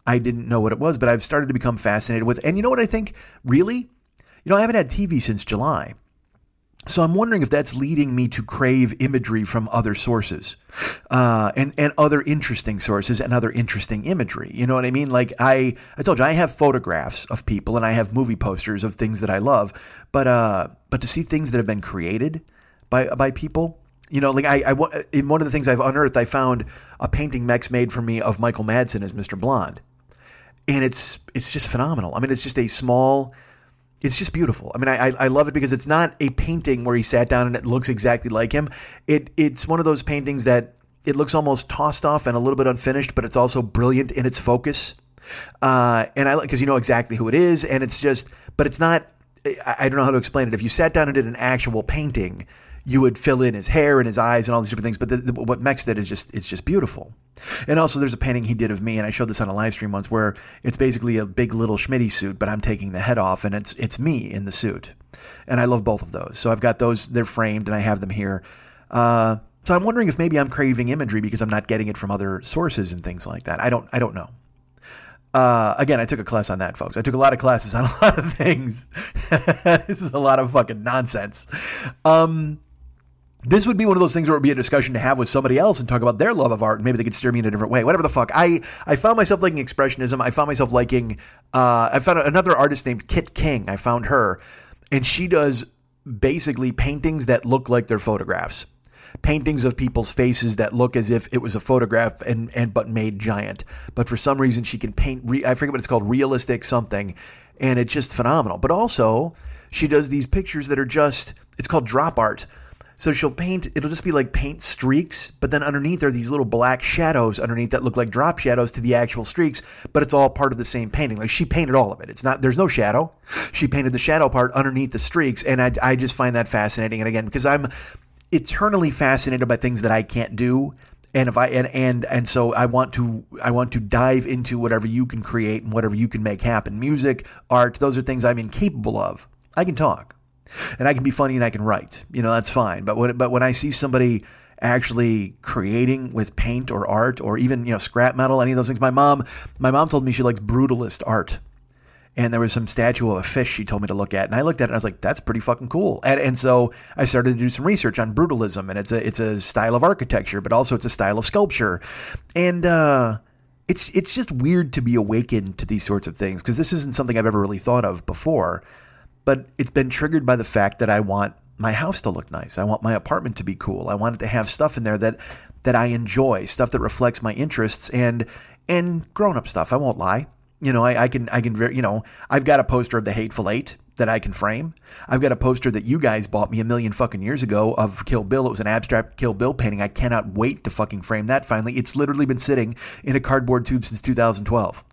I didn't know what it was, but I've started to become fascinated with. And you know what I think? Really, you know, I haven't had TV since July. So I'm wondering if that's leading me to crave imagery from other sources, uh, and and other interesting sources and other interesting imagery. You know what I mean? Like I I told you I have photographs of people and I have movie posters of things that I love, but uh, but to see things that have been created by by people, you know, like I, I in one of the things I've unearthed, I found a painting Mex made for me of Michael Madsen as Mr. Blonde, and it's it's just phenomenal. I mean, it's just a small it's just beautiful. I mean, I, I love it because it's not a painting where he sat down and it looks exactly like him. It it's one of those paintings that it looks almost tossed off and a little bit unfinished, but it's also brilliant in its focus. Uh, and I like because you know exactly who it is, and it's just, but it's not. I, I don't know how to explain it. If you sat down and did an actual painting, you would fill in his hair and his eyes and all these different things. But the, the, what Mex did is just it's just beautiful. And also, there's a painting he did of me, and I showed this on a live stream once, where it's basically a big little Schmitty suit, but I'm taking the head off, and it's it's me in the suit. And I love both of those. So I've got those; they're framed, and I have them here. Uh, so I'm wondering if maybe I'm craving imagery because I'm not getting it from other sources and things like that. I don't I don't know. Uh, again, I took a class on that, folks. I took a lot of classes on a lot of things. this is a lot of fucking nonsense. Um, this would be one of those things where it would be a discussion to have with somebody else and talk about their love of art. And maybe they could steer me in a different way. Whatever the fuck. I i found myself liking expressionism. I found myself liking uh, i found another artist named kit king. I found her. And she does basically paintings that look like they're photographs. Paintings of people's faces that look as if it was a photograph and and but made giant. But for some reason she can paint re, i forget what it's called realistic something. And it's just phenomenal. But also she does these pictures that are just it's called drop art so she'll paint, it'll just be like paint streaks, but then underneath are these little black shadows underneath that look like drop shadows to the actual streaks, but it's all part of the same painting. Like she painted all of it. It's not, there's no shadow. She painted the shadow part underneath the streaks. And I, I just find that fascinating. And again, because I'm eternally fascinated by things that I can't do. And if I and and and so I want to I want to dive into whatever you can create and whatever you can make happen. Music, art, those are things I'm incapable of. I can talk and I can be funny and I can write. You know, that's fine. But when but when I see somebody actually creating with paint or art or even you know scrap metal, any of those things, my mom my mom told me she likes brutalist art. And there was some statue of a fish she told me to look at, and I looked at it and I was like, "That's pretty fucking cool." And, and so I started to do some research on brutalism, and it's a it's a style of architecture, but also it's a style of sculpture, and uh, it's it's just weird to be awakened to these sorts of things because this isn't something I've ever really thought of before but it's been triggered by the fact that I want my house to look nice. I want my apartment to be cool. I want it to have stuff in there that that I enjoy, stuff that reflects my interests and and grown up stuff. I won't lie. You know, I, I can I can you know I've got a poster of the Hateful Eight that I can frame. I've got a poster that you guys bought me a million fucking years ago of Kill Bill. It was an abstract Kill Bill painting. I cannot wait to fucking frame that finally. It's literally been sitting in a cardboard tube since 2012.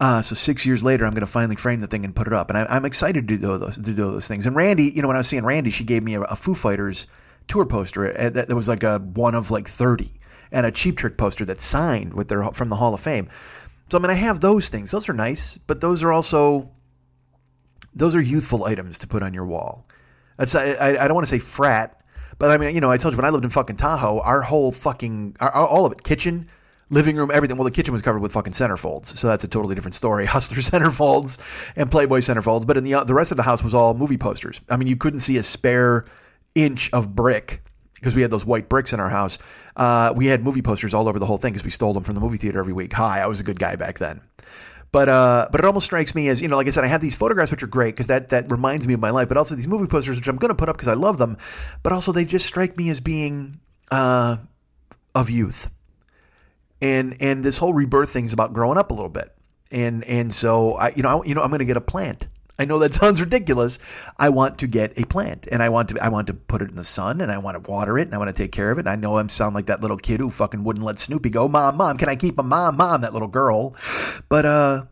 Uh, so six years later, I'm going to finally frame the thing and put it up, and I, am excited to do those to do those things. And Randy, you know, when I was seeing Randy, she gave me a, a Foo Fighters tour poster uh, that, was like a one of like 30, and a Cheap Trick poster that's signed with their from the Hall of Fame. So I mean, I have those things; those are nice, but those are also those are youthful items to put on your wall. That's I, I don't want to say frat, but I mean, you know, I told you when I lived in fucking Tahoe, our whole fucking our, all of it, kitchen, living room, everything. Well, the kitchen was covered with fucking centerfolds, so that's a totally different story. Hustler centerfolds and Playboy centerfolds, but in the the rest of the house was all movie posters. I mean, you couldn't see a spare inch of brick because we had those white bricks in our house. Uh, we had movie posters all over the whole thing because we stole them from the movie theater every week. Hi, I was a good guy back then. But uh, but it almost strikes me as you know, like I said, I have these photographs which are great because that that reminds me of my life. But also these movie posters which I'm going to put up because I love them. But also they just strike me as being uh, of youth, and and this whole rebirth thing is about growing up a little bit. And and so I you know I, you know I'm going to get a plant. I know that sounds ridiculous. I want to get a plant and I want to I want to put it in the sun and I want to water it and I want to take care of it. And I know I'm sound like that little kid who fucking wouldn't let Snoopy go, "Mom, mom, can I keep a mom, mom?" that little girl. But uh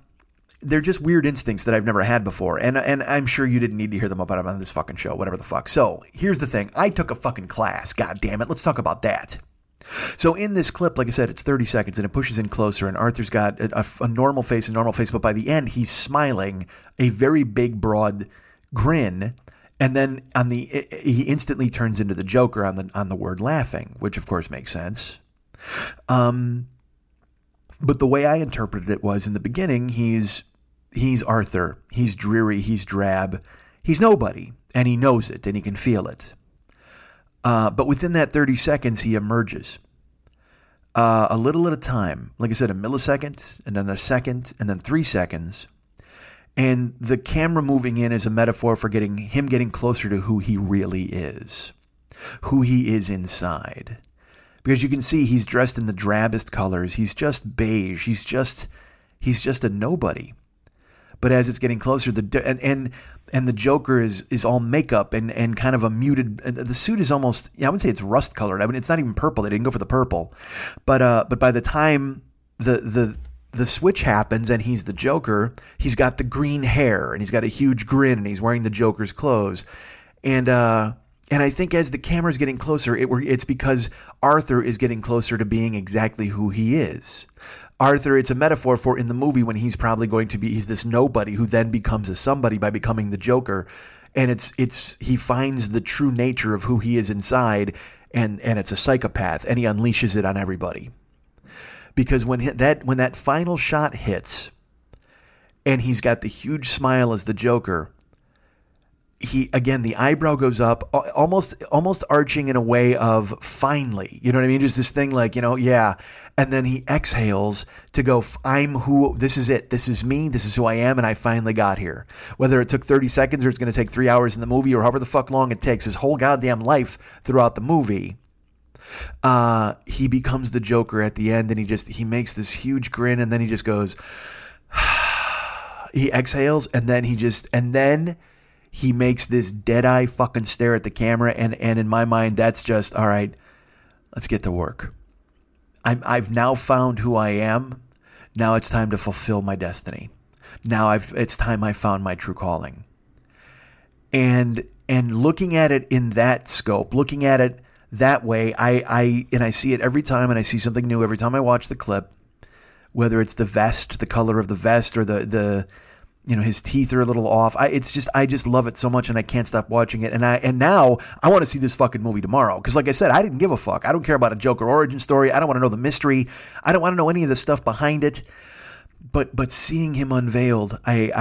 they're just weird instincts that I've never had before. And and I'm sure you didn't need to hear them about on this fucking show, whatever the fuck. So, here's the thing. I took a fucking class. God damn it. Let's talk about that. So in this clip, like I said, it's 30 seconds and it pushes in closer, and Arthur's got a, a, a, normal face, a normal face, but by the end, he's smiling, a very big, broad grin. And then on the he instantly turns into the Joker on the on the word laughing, which of course makes sense. Um, but the way I interpreted it was in the beginning, he's he's Arthur, he's dreary, he's drab, he's nobody, and he knows it and he can feel it. Uh, but within that 30 seconds, he emerges. Uh, a little at a time. Like I said, a millisecond, and then a second, and then three seconds. And the camera moving in is a metaphor for getting him getting closer to who he really is, who he is inside. Because you can see he's dressed in the drabbest colors. He's just beige. He's just he's just a nobody. But as it's getting closer, the and, and and the Joker is is all makeup and and kind of a muted. The suit is almost yeah, I would say it's rust colored. I mean, it's not even purple. They didn't go for the purple, but uh, but by the time the the the switch happens and he's the Joker, he's got the green hair and he's got a huge grin and he's wearing the Joker's clothes, and uh, and I think as the camera's getting closer, it it's because Arthur is getting closer to being exactly who he is. Arthur, it's a metaphor for in the movie when he's probably going to be he's this nobody who then becomes a somebody by becoming the Joker, and it's it's he finds the true nature of who he is inside, and and it's a psychopath, and he unleashes it on everybody. Because when that when that final shot hits, and he's got the huge smile as the Joker, he again the eyebrow goes up almost almost arching in a way of finally you know what i mean? Just this thing like you know yeah. And then he exhales to go i'm who this is it. This is me. This is who i am and i finally got here. Whether it took 30 seconds or it's going to take three hours in the movie or however the fuck long it takes his whole goddamn life throughout the movie uh, he becomes the joker at the end and he just he makes this huge grin and then he just goes he exhales and then he just and then he makes this dead eye fucking stare at the camera, and and in my mind, that's just all right. Let's get to work. I'm, I've now found who I am. Now it's time to fulfill my destiny. Now I've it's time I found my true calling. And and looking at it in that scope, looking at it that way, I, I and I see it every time and I see something new every time I watch the clip, whether it's the vest, the color of the vest, or the the you know his teeth are a little off. I it's just I just love it so much and I can't stop watching it. And I and now I want to see this fucking movie tomorrow because like I said, I didn't give a fuck. I don't care about a Joker origin story. I don't want to know the mystery. I don't want to know any of the stuff behind it. But but seeing him unveiled, I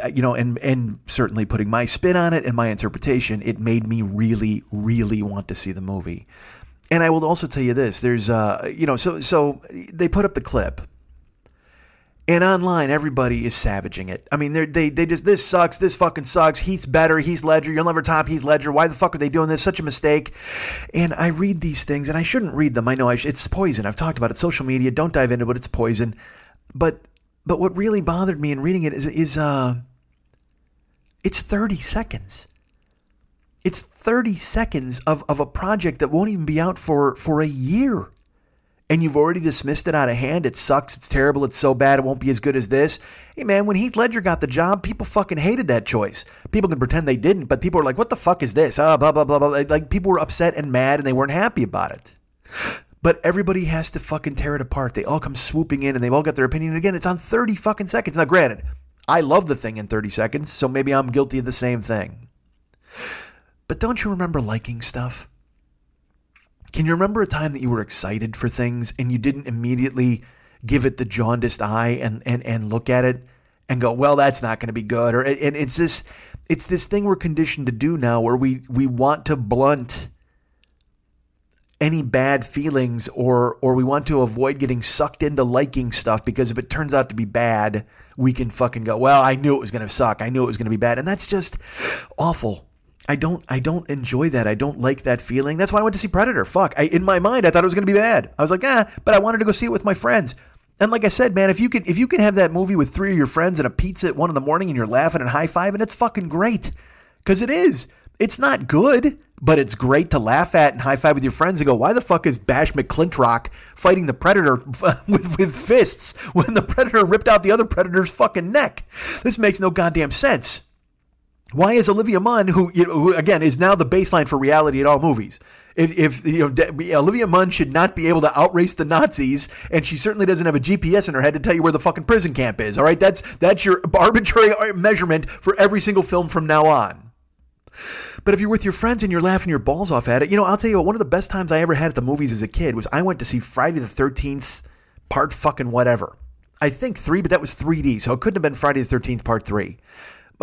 I you know and and certainly putting my spin on it and my interpretation, it made me really really want to see the movie. And I will also tell you this: there's uh you know so so they put up the clip and online, everybody is savaging it. I mean, they they just this sucks. This fucking sucks. Heath's better. Heath Ledger. You'll never top Heath Ledger. Why the fuck are they doing this? Such a mistake. And I read these things, and I shouldn't read them. I know I sh- it's poison. I've talked about it. Social media. Don't dive into it. It's poison. But but what really bothered me in reading it is is uh, it's thirty seconds. It's thirty seconds of of a project that won't even be out for for a year and you've already dismissed it out of hand. It sucks. It's terrible. It's so bad. It won't be as good as this. Hey, man, when Heath Ledger got the job, people fucking hated that choice. People can pretend they didn't, but people were like, what the fuck is this? Ah, blah, blah, blah, blah. Like, people were upset and mad and they weren't happy about it. But everybody has to fucking tear it apart. They all come swooping in and they've all got their opinion. And again, it's on 30 fucking seconds. Now, granted, I love the thing in 30 seconds, so maybe I'm guilty of the same thing. But don't you remember liking stuff? Can you remember a time that you were excited for things and you didn't immediately give it the jaundiced eye and and and look at it and go, well, that's not going to be good, or and it's this it's this thing we're conditioned to do now, where we we want to blunt any bad feelings or or we want to avoid getting sucked into liking stuff because if it turns out to be bad, we can fucking go, well, I knew it was going to suck. I knew it was going to be bad. And that's just awful. I don't I don't enjoy that. I don't like that feeling. That's why I went to see Predator. Fuck. I, in my mind I thought it was going to be bad. I was like, "Ah, but I wanted to go see it with my friends." And like I said, man, if you can if you can have that movie with three of your friends and a pizza at one in the morning and you're laughing and high fiving, it's fucking great. Because it is. It's not good, but it's great to laugh at and high five with your friends and go, why the fuck is Bash McClintock fighting the Predator with, with fists when the Predator ripped out the other Predator's fucking neck? This makes no goddamn sense. Why is Olivia Munn, who, you know, who again is now the baseline for reality in all movies, if, if you know Olivia Munn should not be able to outrace the Nazis, and she certainly doesn't have a GPS in her head to tell you where the fucking prison camp is. All right, that's that's your arbitrary uh, measurement for every single film from now on. But if you're with your friends and you're laughing your balls off at it, you know, I'll tell you what, one of the best times I ever had at the movies as a kid was I went to see Friday the 13th, part fucking whatever. I think three, but that was 3D, so it couldn't have been Friday the 13th, part three.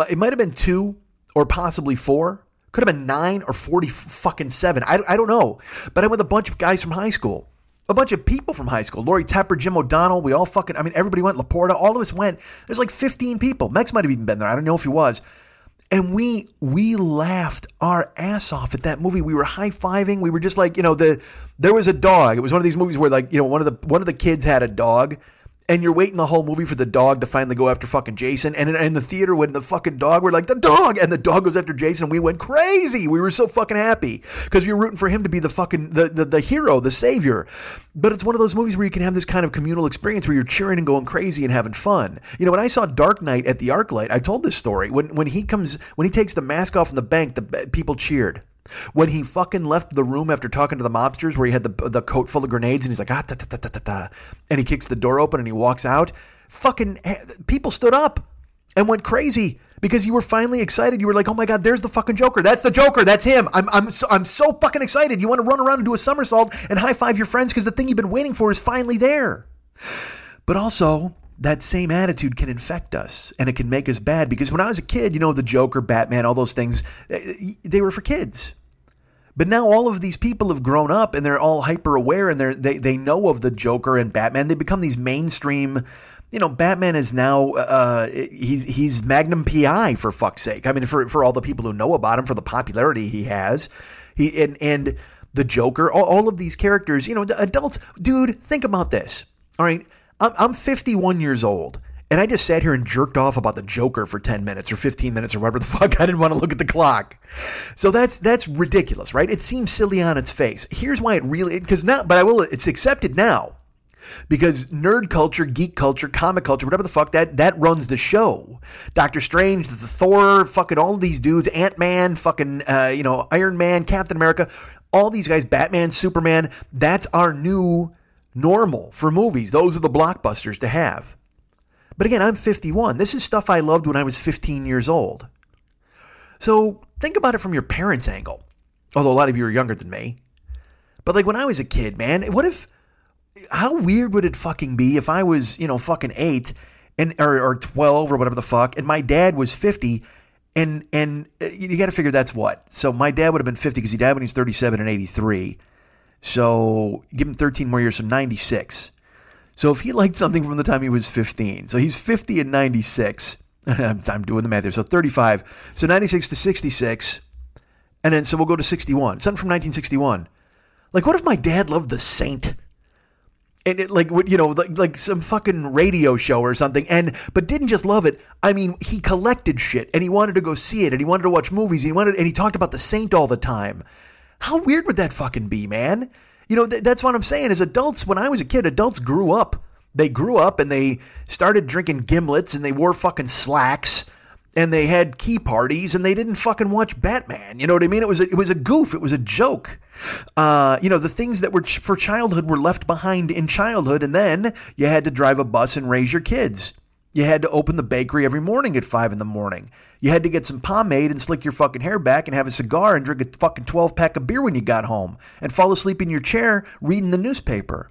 But it might have been two or possibly four. Could have been nine or 40 fucking seven. I, I don't know. But I went with a bunch of guys from high school. A bunch of people from high school. Lori Tepper, Jim O'Donnell. We all fucking, I mean, everybody went. Laporta. All of us went. There's like 15 people. Mex might have even been there. I don't know if he was and we we laughed our ass off at that movie. We were high fiving. We were just like, you know, the there was a dog. It was one of these movies where like, you know, one of the one of the kids had a dog and you're waiting the whole movie for the dog to finally go after fucking Jason. And in, in, the theater, when the fucking dog, we're like, the dog! And the dog goes after Jason. We went crazy. We were so fucking happy because we were rooting for him to be the fucking, the, the, the hero, the savior. But it's one of those movies where you can have this kind of communal experience where you're cheering and going crazy and having fun. You know, when I saw Dark Knight at the ArcLight, I told this story. When, when he comes, when he takes the mask off in the bank, the people cheered. When he fucking left the room after talking to the mobsters, where he had the the coat full of grenades, and he's like ah ta ta ta ta ta, ta and he kicks the door open and he walks out. Fucking eh, people stood up and went crazy because you were finally excited. You were like, "Oh my god, there's the fucking Joker. That's the Joker. That's him." I'm I'm so, I'm so fucking excited. You want to run around and do a somersault and high five your friends because the thing you've been waiting for is finally there. But also, that same attitude can infect us and it can make us bad because when I was a kid, you know, the Joker, Batman, all those things, eh, they were for kids. But now all of these people have grown up and they're all hyper aware and they they they know of the Joker and Batman. They become these mainstream. You know, Batman is now uh, he's he's Magnum PI for fuck's sake. I mean, for for all the people who know about him, for the popularity he has, he and and the Joker, all, all of these characters. You know, adults, dude, think about this. All right, I'm, I'm 51 years old. And I just sat here and jerked off about the Joker for 10 minutes or 15 minutes or whatever the fuck. I didn't want to look at the clock. So that's that's ridiculous, right? It seems silly on its face. Here's why it really because now but I will it's accepted now. Because nerd culture, geek culture, comic culture, whatever the fuck, that that runs the show. Doctor Strange, the Thor, fucking all these dudes, Ant Man, fucking uh, you know, Iron Man, Captain America, all these guys, Batman, Superman, that's our new normal for movies. Those are the blockbusters to have. But again, I'm 51. This is stuff I loved when I was 15 years old. So think about it from your parents' angle. Although a lot of you are younger than me. But like when I was a kid, man, what if how weird would it fucking be if I was, you know, fucking 8 and or, or 12 or whatever the fuck and my dad was 50 and and uh, you got to figure that's what. So my dad would have been 50 cuz he died when he was 37 and 83. So give him 13 more years, so 96. So if he liked something from the time he was 15, so he's 50 and 96. I'm doing the math here. So 35. So 96 to 66. And then, so we'll go to 61. Something from 1961. Like, what if my dad loved The Saint? And it, like, you know, like, like some fucking radio show or something. And, but didn't just love it. I mean, he collected shit and he wanted to go see it and he wanted to watch movies. And he wanted, and he talked about The Saint all the time. How weird would that fucking be, man? You know, th- that's what I'm saying. As adults, when I was a kid, adults grew up. They grew up and they started drinking gimlets and they wore fucking slacks and they had key parties and they didn't fucking watch Batman. You know what I mean? It was a, it was a goof. It was a joke. Uh, you know, the things that were ch- for childhood were left behind in childhood, and then you had to drive a bus and raise your kids. You had to open the bakery every morning at five in the morning. You had to get some pomade and slick your fucking hair back and have a cigar and drink a fucking 12 pack of beer when you got home and fall asleep in your chair reading the newspaper.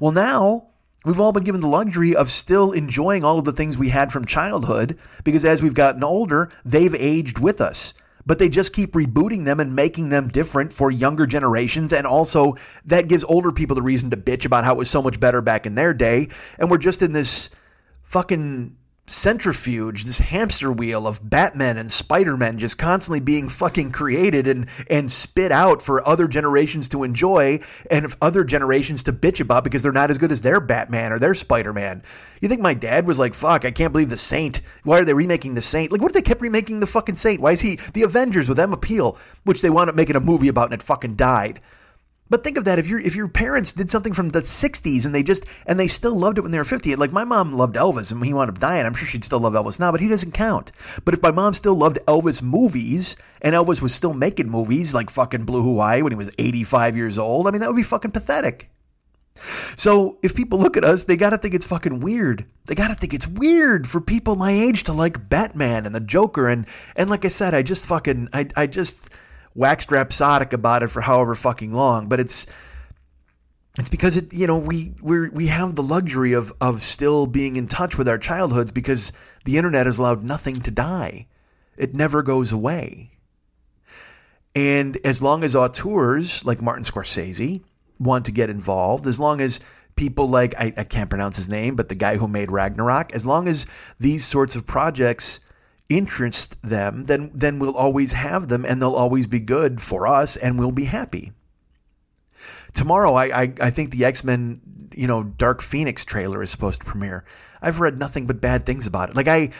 Well, now we've all been given the luxury of still enjoying all of the things we had from childhood because as we've gotten older, they've aged with us. but they just keep rebooting them and making them different for younger generations. And also, that gives older people the reason to bitch about how it was so much better back in their day. And we're just in this fucking centrifuge, this hamster wheel of Batman and Spider-Man just constantly being fucking created and and spit out for other generations to enjoy and other generations to bitch about because they're not as good as their Batman or their Spider-Man. You think my dad was like, "Fuck, I can't believe the Saint. Why are they remaking the Saint? Like, what if they kept remaking the fucking Saint? Why is he the Avengers with Emma Peel, which they wound up making a movie about and it fucking died?" But think of that if your if your parents did something from the '60s and they just and they still loved it when they were 50. Like my mom loved Elvis and he wound up dying, I'm sure she'd still love Elvis now, but he doesn't count. But if my mom still loved Elvis movies and Elvis was still making movies like fucking Blue Hawaii when he was 85 years old, I mean that would be fucking pathetic. So if people look at us, they gotta think it's fucking weird. They gotta think it's weird for people my age to like Batman and the Joker and and like I said, I just fucking I I just waxed rhapsodic about it for however fucking long, but it's it's because it you know we we we have the luxury of of still being in touch with our childhoods because the internet has allowed nothing to die. It never goes away. And as long as auteurs like Martin Scorsese want to get involved, as long as people like I, I can't pronounce his name, but the guy who made Ragnarok, as long as these sorts of projects interest them, then then we'll always have them and they'll always be good for us and we'll be happy. Tomorrow I I, I think the X-Men, you know, Dark Phoenix trailer is supposed to premiere. I've read nothing but bad things about it. Like I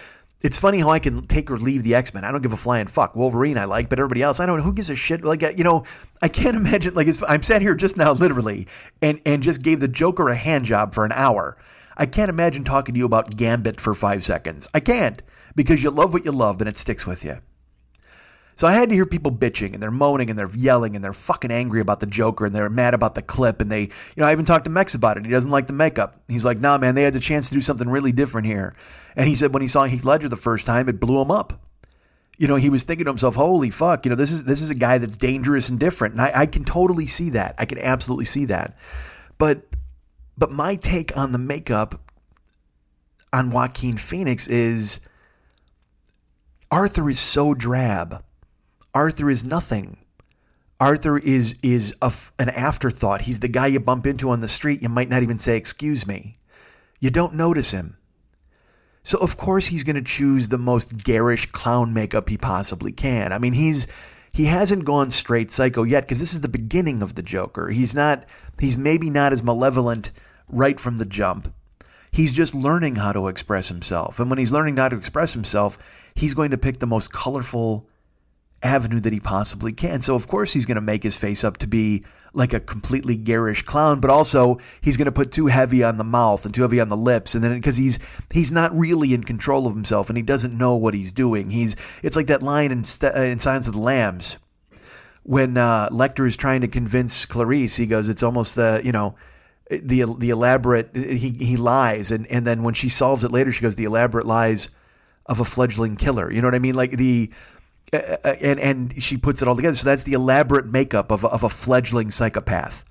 it's funny how I can take or leave the X Men. I don't give a flying fuck. Wolverine I like, but everybody else I don't know who gives a shit. Like you know, I can't imagine. Like I'm sat here just now, literally, and and just gave the Joker a hand job for an hour. I can't imagine talking to you about Gambit for five seconds. I can't because you love what you love and it sticks with you. So I had to hear people bitching and they're moaning and they're yelling and they're fucking angry about the Joker and they're mad about the clip and they, you know, I even talked to Mex about it. He doesn't like the makeup. He's like, nah, man, they had the chance to do something really different here. And he said when he saw Heath Ledger the first time, it blew him up. You know, he was thinking to himself, holy fuck, you know, this is this is a guy that's dangerous and different. And I, I can totally see that. I can absolutely see that. But but my take on the makeup on Joaquin Phoenix is Arthur is so drab. Arthur is nothing. Arthur is is a, an afterthought. He's the guy you bump into on the street. You might not even say, "Excuse me." You don't notice him. So of course he's going to choose the most garish clown makeup he possibly can. I mean, he's he hasn't gone straight psycho yet because this is the beginning of the Joker. He's not he's maybe not as malevolent right from the jump. He's just learning how to express himself. And when he's learning how to express himself, he's going to pick the most colorful avenue that he possibly can. So, of course, he's going to make his face up to be like a completely garish clown, but also he's going to put too heavy on the mouth and too heavy on the lips, and then because he's he's not really in control of himself and he doesn't know what he's doing. He's it's like that line in, uh, in Silence of the Lambs when uh, Lecter is trying to convince Clarice. He goes, "It's almost the you know." The the elaborate he he lies and and then when she solves it later she goes the elaborate lies of a fledgling killer. You know what I mean? Like the uh, uh, and and she puts it all together. So that's the elaborate makeup of of a fledgling psychopath.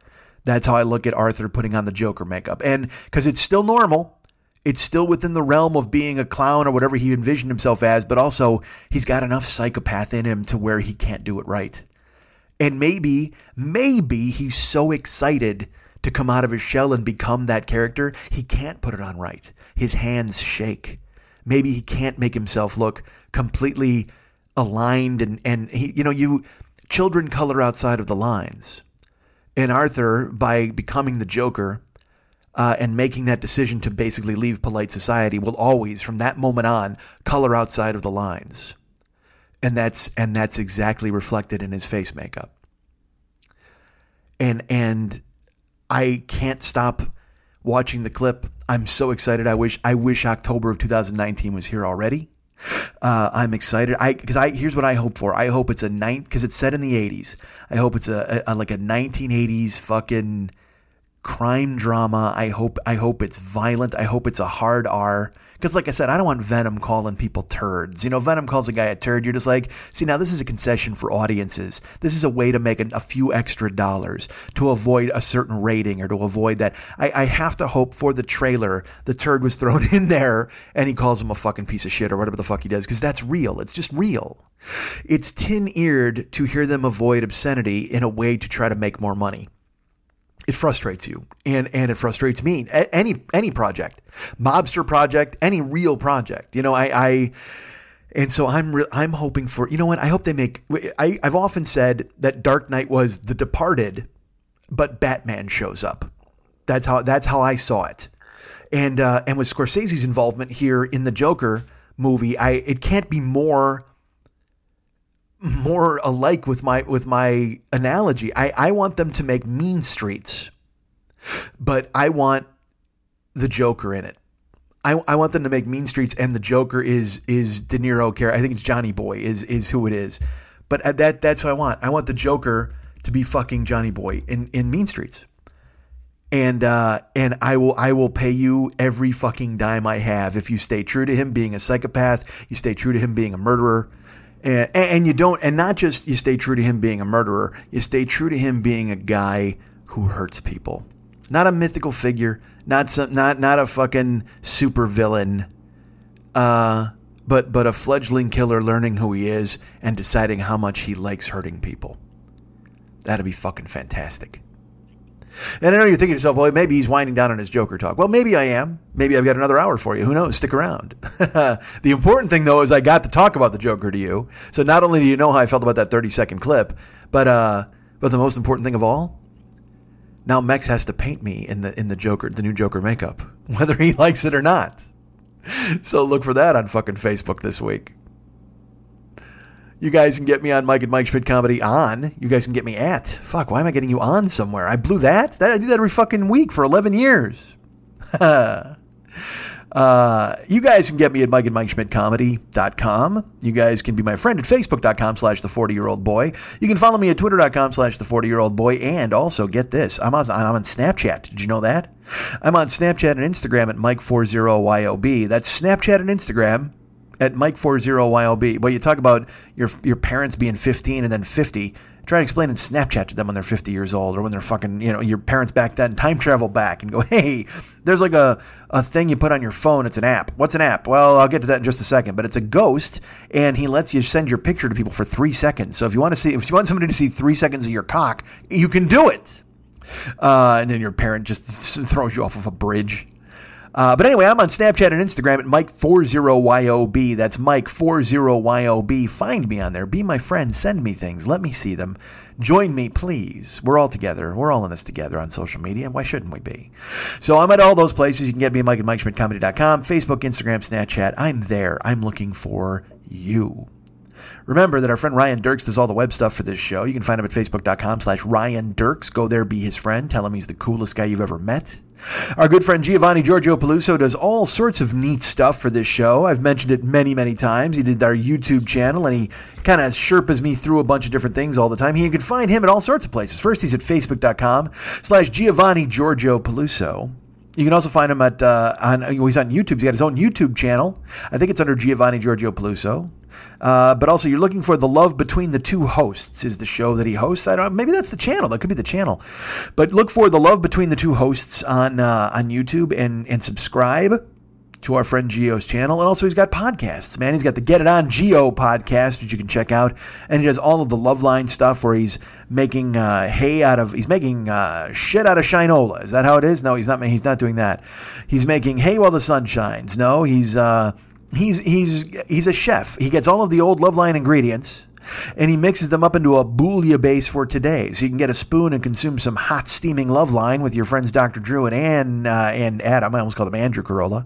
That's how I look at Arthur putting on the Joker makeup, and because it's still normal, it's still within the realm of being a clown or whatever he envisioned himself as, but also he's got enough psychopath in him to where he can't do it right. And maybe, maybe he's so excited to come out of his shell and become that character, he can't put it on right. His hands shake maybe he can't make himself look completely aligned and and he you know you children color outside of the lines. And arthur by becoming the joker uh, and making that decision to basically leave polite society will always from that moment on color outside of the lines. And that's and that's exactly reflected in his face makeup. And and i can't stop watching the clip. I'm so excited. I wish I wish October of 2019 was here already. Uh, I'm excited. I because I here's what I hope for. I hope it's a night because it's set in the 80s. I hope it's a, a, like a 1980s fucking crime drama. I hope I hope it's violent. I hope it's a hard R. Because, like I said, I don't want Venom calling people turds. You know, Venom calls a guy a turd. You're just like, see, now this is a concession for audiences. This is a way to make a, few extra dollars to avoid a certain rating or to avoid that. I, I have to hope for the trailer the turd was thrown in there and he calls him a fucking piece of shit or whatever the fuck he does because that's real. It's just real. It's tin eared to hear them avoid obscenity in a way to try to make more money it frustrates you. And and it frustrates me any any project mobster project any real project you know i i and so i'm re- i'm hoping for you know what i hope they make I, i've often said that dark knight was the departed but batman shows up. That's how that's how i saw it. And uh, and with scorsese's involvement here in the joker movie i it can't be more more alike with my with my analogy. I, I want them to make Mean Streets, but I want the Joker in it. I, I want them to make Mean Streets, and the Joker is is De Niro character. I think it's Johnny Boy is is who it is. But that that's what I want. I want the Joker to be fucking Johnny Boy in, in Mean Streets. And uh, and I will I will pay you every fucking dime I have if you stay true to him being a psychopath. You stay true to him being a murderer and, and you don't, and not just you stay true to him being a murderer, you stay true to him being a guy who hurts people. Not a mythical figure, not some, not not a fucking super villain, uh, but but a fledgling killer learning who he is and deciding how much he likes hurting people. That'd be fucking fantastic. And I know you're thinking to yourself, well, maybe he's winding down on his Joker talk. Well, maybe I am. Maybe I've got another hour for you. Who knows? Stick around. the important thing, though, is I got to talk about the Joker to you. So not only do you know how I felt about that 30 second clip, but uh, but the most important thing of all, now Mex has to paint me in the in the Joker, the new Joker makeup, whether he likes it or not. So look for that on fucking Facebook this week. You guys can get me on Mike and Mike Schmidt Comedy on. You guys can get me at. Fuck, why am I getting you on somewhere? I blew that? that I do that every fucking week for 11 years. uh, you guys can get me at Mike and Mike Schmidt Comedy.com. You guys can be my friend at Facebook.com slash the 40 year old boy. You can follow me at Twitter.com slash the 40 year old boy. And also, get this, I'm on, I'm on Snapchat. Did you know that? I'm on Snapchat and Instagram at Mike40YOB. That's Snapchat and Instagram at Mike40YLB. But you talk about your your parents being 15 and then 50. Try to explain in Snapchat to them when they're 50 years old or when they're fucking, you know, your parents back then, time travel back and go, hey, there's like a, a thing you put on your phone. It's an app. What's an app? Well, I'll get to that in just a second, but it's a ghost and he lets you send your picture to people for three seconds. So if you want to see, if you want somebody to see three seconds of your cock, you can do it. Uh, and then your parent just throws you off of a bridge. Uh, but anyway, I'm on Snapchat and Instagram at Mike40YOB. That's Mike40YOB. Find me on there. Be my friend. Send me things. Let me see them. Join me, please. We're all together. We're all in this together on social media. Why shouldn't we be? So I'm at all those places. You can get me at Mike at MikeSchmidtComedy.com, Facebook, Instagram, Snapchat. I'm there. I'm looking for you. Remember that our friend Ryan Dirks does all the web stuff for this show. You can find him at facebook.com slash Ryan Dirks. Go there, be his friend. Tell him he's the coolest guy you've ever met. Our good friend Giovanni Giorgio Peluso does all sorts of neat stuff for this show. I've mentioned it many, many times. He did our YouTube channel and he kind of sherpas me through a bunch of different things all the time. You can find him at all sorts of places. First, he's at facebook.com slash Giovanni Giorgio Peluso. You can also find him at uh, on he's on YouTube. He's got his own YouTube channel. I think it's under Giovanni Giorgio Peluso. Uh, but also, you're looking for the love between the two hosts. Is the show that he hosts? I don't. Maybe that's the channel. That could be the channel. But look for the love between the two hosts on uh, on YouTube and and subscribe to our friend Geo's channel. And also, he's got podcasts, man. He's got the Get It On Geo podcast, which you can check out. And he does all of the Loveline stuff where he's making uh, hay out of, he's making uh, shit out of Shinola. Is that how it is? No, he's not, he's not doing that. He's making hay while the sun shines. No, he's, uh, he's he's he's a chef. He gets all of the old Loveline ingredients and he mixes them up into a bouillabaisse for today. So you can get a spoon and consume some hot steaming Loveline with your friends Dr. Drew and Ann, uh, and Adam. I almost called him Andrew Carolla.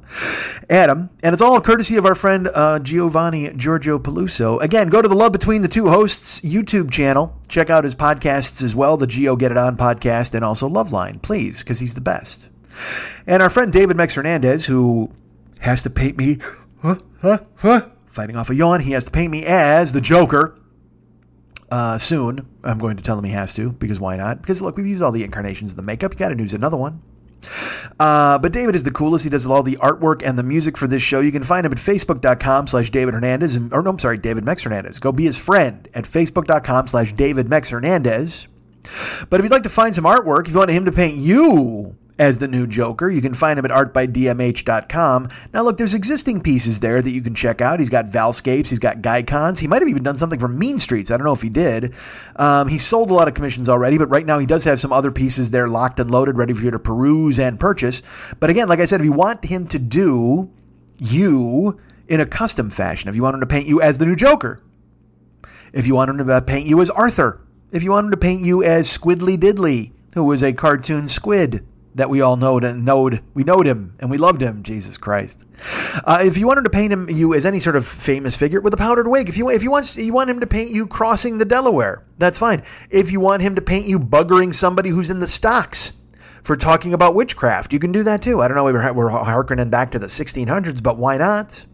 Adam. And it's all courtesy of our friend uh, Giovanni Giorgio Peluso. Again, go to the Love Between the Two Hosts YouTube channel. Check out his podcasts as well, the Geo Get It On podcast and also Loveline, please, because he's the best. And our friend David Mex Hernandez, who has to paint me huh, huh, huh, fighting off a yawn. He has to paint me as the Joker. uh, soon. I'm going to tell him he has to because why not? Because look, we've used all the incarnations of the makeup. You got to use another one. Uh, but David is the coolest. He does all the artwork and the music for this show. You can find him at facebook.com slash David Hernandez. Or no, I'm sorry, David Mex Hernandez. Go be his friend at facebook.com slash David Mex Hernandez. But if you'd like to find some artwork, if you want him to paint you as the new Joker. You can find him at artbydmh.com. Now, look, there's existing pieces there that you can check out. He's got Valscapes, he's got Gycons. He might have even done something for Mean Streets. I don't know if he did. Um, he sold a lot of commissions already, but right now he does have some other pieces there locked and loaded, ready for you to peruse and purchase. But again, like I said, if you want him to do you in a custom fashion, if you want him to paint you as the new Joker, if you want him to paint you as Arthur, if you want him to paint you as Squiddly Diddly, who was a cartoon squid, that we all knowed and knowed we knowed him and we loved him jesus christ uh, if you wanted to paint him you as any sort of famous figure with a powdered wig if you if you want you want him to paint you crossing the delaware that's fine if you want him to paint you buggering somebody who's in the stocks for talking about witchcraft you can do that too i don't know we're, we're harkening back to the 1600s but why not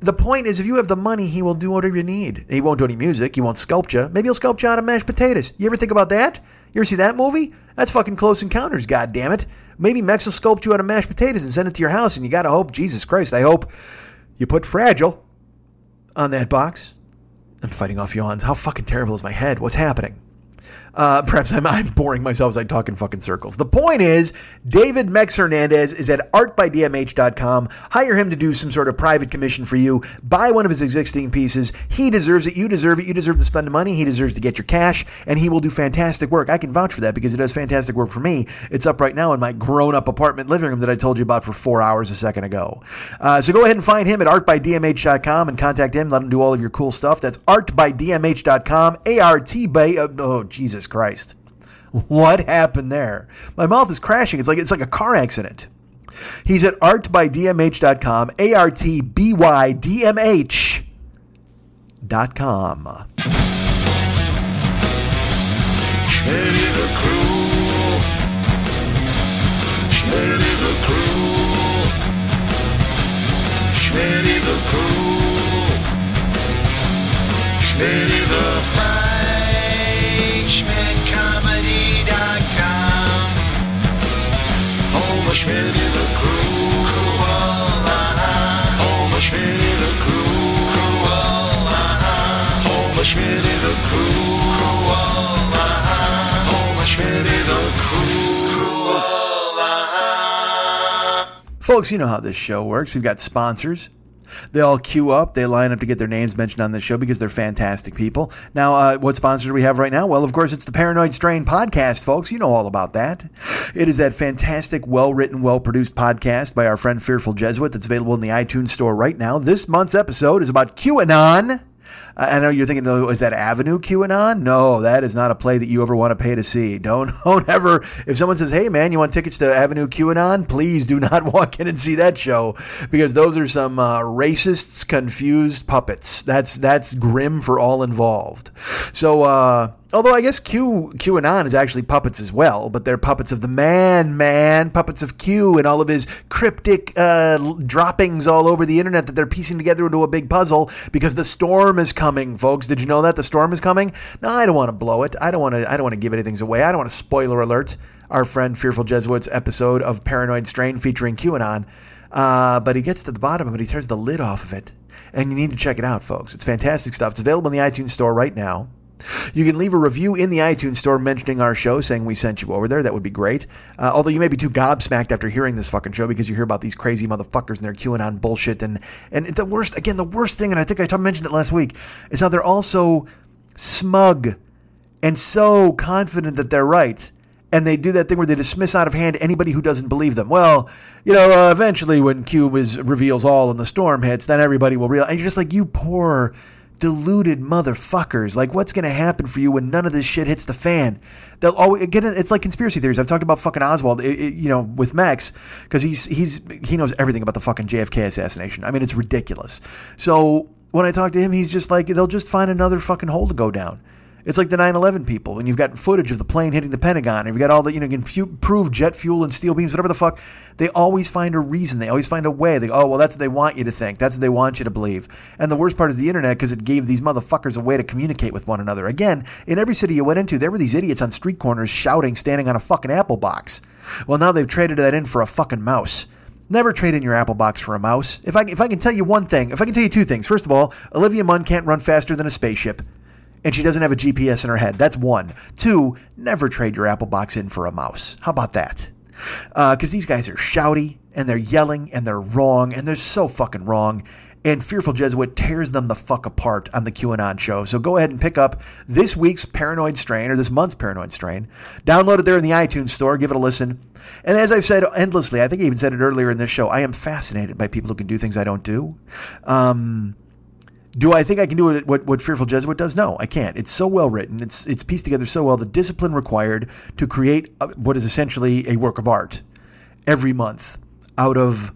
the point is, if you have the money, he will do whatever you need. He won't do any music. He won't sculpt you. Maybe he'll sculpt you out of mashed potatoes. You ever think about that? You ever see that movie? That's fucking Close Encounters, God damn it! Maybe Mex will sculpt you out of mashed potatoes and send it to your house, and you gotta hope, Jesus Christ, I hope you put fragile on that box. I'm fighting off yawns. How fucking terrible is my head? What's happening? Uh, perhaps I'm, I'm boring myself as I talk in fucking circles. The point is, David Mex Hernandez is at artbydmh.com. Hire him to do some sort of private commission for you. Buy one of his existing pieces. He deserves it. You deserve it. You deserve to spend the money. He deserves to get your cash, and he will do fantastic work. I can vouch for that because he does fantastic work for me. It's up right now in my grown up apartment living room that I told you about for four hours a second ago. Uh, so go ahead and find him at artbydmh.com and contact him. Let him do all of your cool stuff. That's artbydmh.com. A R T by, uh, oh, Jesus Christ. What happened there? My mouth is crashing. It's like it's like a car accident. He's at artbydmh.com, A R T B Y D M H dot com. Schmitty the Crew. Schmitty the Crew. Schmitty the Crew. Schmitty the Folks, you know how this show works. We've got sponsors. They all queue up. They line up to get their names mentioned on the show because they're fantastic people. Now, uh, what sponsor do we have right now? Well, of course, it's the Paranoid Strain podcast, folks. You know all about that. It is that fantastic, well written, well produced podcast by our friend Fearful Jesuit that's available in the iTunes store right now. This month's episode is about QAnon. I know you're thinking, oh, is that Avenue QAnon? No, that is not a play that you ever want to pay to see. Don't, don't ever. If someone says, "Hey, man, you want tickets to Avenue QAnon?" Please do not walk in and see that show because those are some uh, racists, confused puppets. That's that's grim for all involved. So. Uh, Although I guess Q QAnon is actually puppets as well, but they're puppets of the man, man, puppets of Q and all of his cryptic uh, droppings all over the internet that they're piecing together into a big puzzle because the storm is coming, folks. Did you know that the storm is coming? No, I don't want to blow it. I don't want to. I don't want to give anything away. I don't want to spoiler alert our friend Fearful Jesuits episode of Paranoid Strain featuring QAnon. Uh, but he gets to the bottom of it. He turns the lid off of it, and you need to check it out, folks. It's fantastic stuff. It's available in the iTunes store right now. You can leave a review in the iTunes store mentioning our show, saying we sent you over there. That would be great. Uh, although you may be too gobsmacked after hearing this fucking show because you hear about these crazy motherfuckers and their QAnon bullshit. And, and the worst, again, the worst thing, and I think I mentioned it last week, is how they're also smug and so confident that they're right. And they do that thing where they dismiss out of hand anybody who doesn't believe them. Well, you know, uh, eventually when Q is, reveals all and the storm hits, then everybody will realize. And you're just like, you poor deluded motherfuckers. Like, what's going to happen for you when none of this shit hits the fan? They'll always it. It's like conspiracy theories. I've talked about fucking Oswald, it, it, you know, with Max because he's he's he knows everything about the fucking JFK assassination. I mean, it's ridiculous. So when I talk to him, he's just like they'll just find another fucking hole to go down. It's like the 9/11 people, and you've got footage of the plane hitting the Pentagon, and you've got all the you know you can fu- prove jet fuel and steel beams, whatever the fuck. They always find a reason. They always find a way. They go, oh well, that's what they want you to think. That's what they want you to believe. And the worst part is the internet because it gave these motherfuckers a way to communicate with one another. Again, in every city you went into, there were these idiots on street corners shouting, standing on a fucking apple box. Well, now they've traded that in for a fucking mouse. Never trade in your Apple box for a mouse. If I, if I can tell you one thing, if I can tell you two things. First of all, Olivia Munn can't run faster than a spaceship, and she doesn't have a GPS in her head. That's one. Two, never trade your Apple box in for a mouse. How about that? Because these guys are shouty, and they're yelling, and they're wrong, and they're so fucking wrong. And Fearful Jesuit tears them the fuck apart on the QAnon show. So go ahead and pick up this week's Paranoid Strain, or this month's Paranoid Strain. Download it there in the iTunes store. Give it a listen. And as I've said endlessly, I think I even said it earlier in this show, I am fascinated by people who can do things I don't do. Um, do I think I can do it, what, what Fearful Jesuit does? No, I can't. It's so well written. It's it's pieced together so well. The discipline required to create what is essentially a work of art every month out of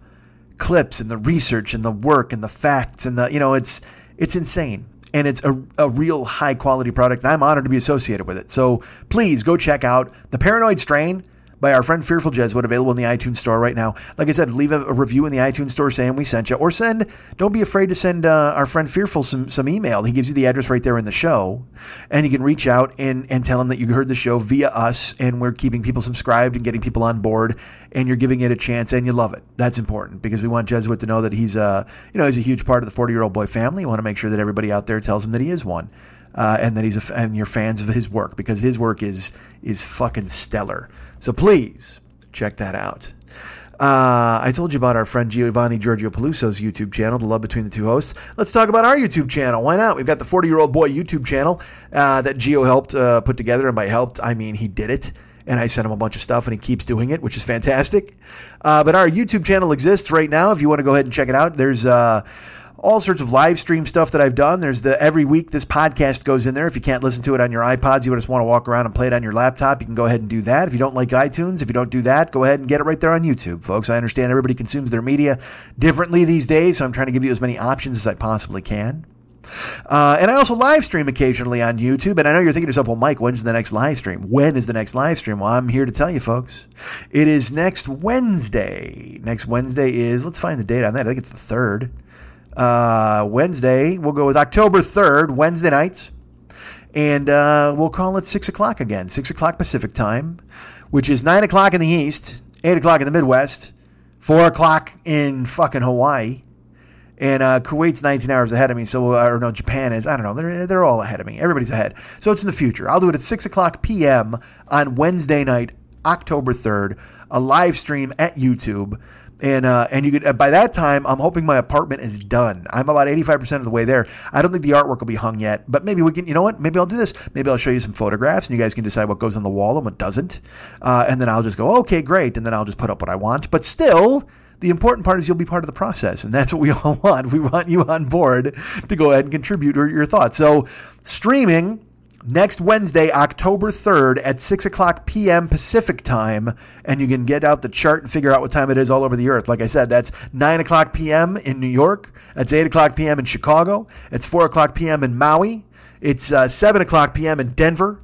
clips and the research and the work and the facts and the you know it's it's insane and it's a, a real high quality product and I'm honored to be associated with it. So please go check out the Paranoid Strain by our friend Fearful Jesuit, available in the iTunes store right now. Like I said, leave a, a review in the iTunes store saying we sent you, or send. Don't be afraid to send uh, our friend Fearful some some email. He gives you the address right there in the show, and you can reach out and and tell him that you heard the show via us, and we're keeping people subscribed and getting people on board, and you're giving it a chance, and you love it. That's important because we want Jesuit to know that he's a you know he's a huge part of the 40 year old boy family. We want to make sure that everybody out there tells him that he is one. Uh, and that he's a, and you're fans of his work because his work is is fucking stellar. So please check that out. Uh, I told you about our friend Giovanni Giorgio Peluso's YouTube channel, The Love Between the Two Hosts. Let's talk about our YouTube channel. Why not? We've got the 40 year old boy YouTube channel uh, that Gio helped uh, put together. And by helped, I mean he did it. And I sent him a bunch of stuff, and he keeps doing it, which is fantastic. Uh, but our YouTube channel exists right now. If you want to go ahead and check it out, there's uh, all sorts of live stream stuff that I've done. There's the every week this podcast goes in there. If you can't listen to it on your iPods, you just want to walk around and play it on your laptop, you can go ahead and do that. If you don't like iTunes, if you don't do that, go ahead and get it right there on YouTube, folks. I understand everybody consumes their media differently these days, so I'm trying to give you as many options as I possibly can. Uh, and I also live stream occasionally on YouTube. And I know you're thinking to yourself, well, Mike, when's the next live stream? When is the next live stream? Well, I'm here to tell you, folks. It is next Wednesday. Next Wednesday is, let's find the date on that. I think it's the 3rd uh, Wednesday. We'll go with October 3rd, Wednesday nights. And uh, we'll call it 6 o'clock again, 6 o'clock Pacific time, which is 9 o'clock in the East, 8 o'clock in the Midwest, 4 o'clock in fucking Hawaii. And uh, Kuwait's 19 hours ahead of me, so I don't know. Japan is. I don't know. They're they're all ahead of me. Everybody's ahead. So it's in the future. I'll do it at 6 o'clock p.m. on Wednesday night, October 3rd, a live stream at YouTube and uh, and you could by that time I'm hoping my apartment is done. I'm about 85% of the way there. I don't think the artwork will be hung yet, but maybe we can. You know what? Maybe I'll do this. Maybe I'll show you some photographs, and you guys can decide what goes on the wall and what doesn't. Uh, and then I'll just go, okay, great, and then I'll just put up what I want. But still. The important part is you'll be part of the process, and that's what we all want. We want you on board to go ahead and contribute your, your thoughts. So, streaming next Wednesday, October 3rd at 6 o'clock p.m. Pacific time. And you can get out the chart and figure out what time it is all over the earth. Like I said, that's 9 o'clock p.m. in New York. That's 8 o'clock p.m. in Chicago. It's 4 o'clock p.m. in Maui. It's uh, 7 o'clock p.m. in Denver.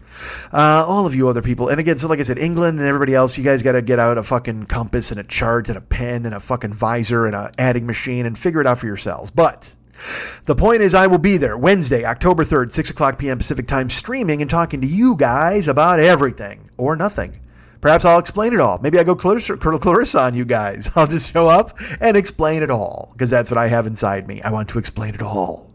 Uh, all of you other people. And again, so like I said, England and everybody else, you guys got to get out a fucking compass and a chart and a pen and a fucking visor and a adding machine and figure it out for yourselves. But the point is, I will be there Wednesday, October 3rd, 6 o'clock p.m. Pacific time, streaming and talking to you guys about everything or nothing. Perhaps I'll explain it all. Maybe I go Clarissa, Clarissa on you guys. I'll just show up and explain it all because that's what I have inside me. I want to explain it all.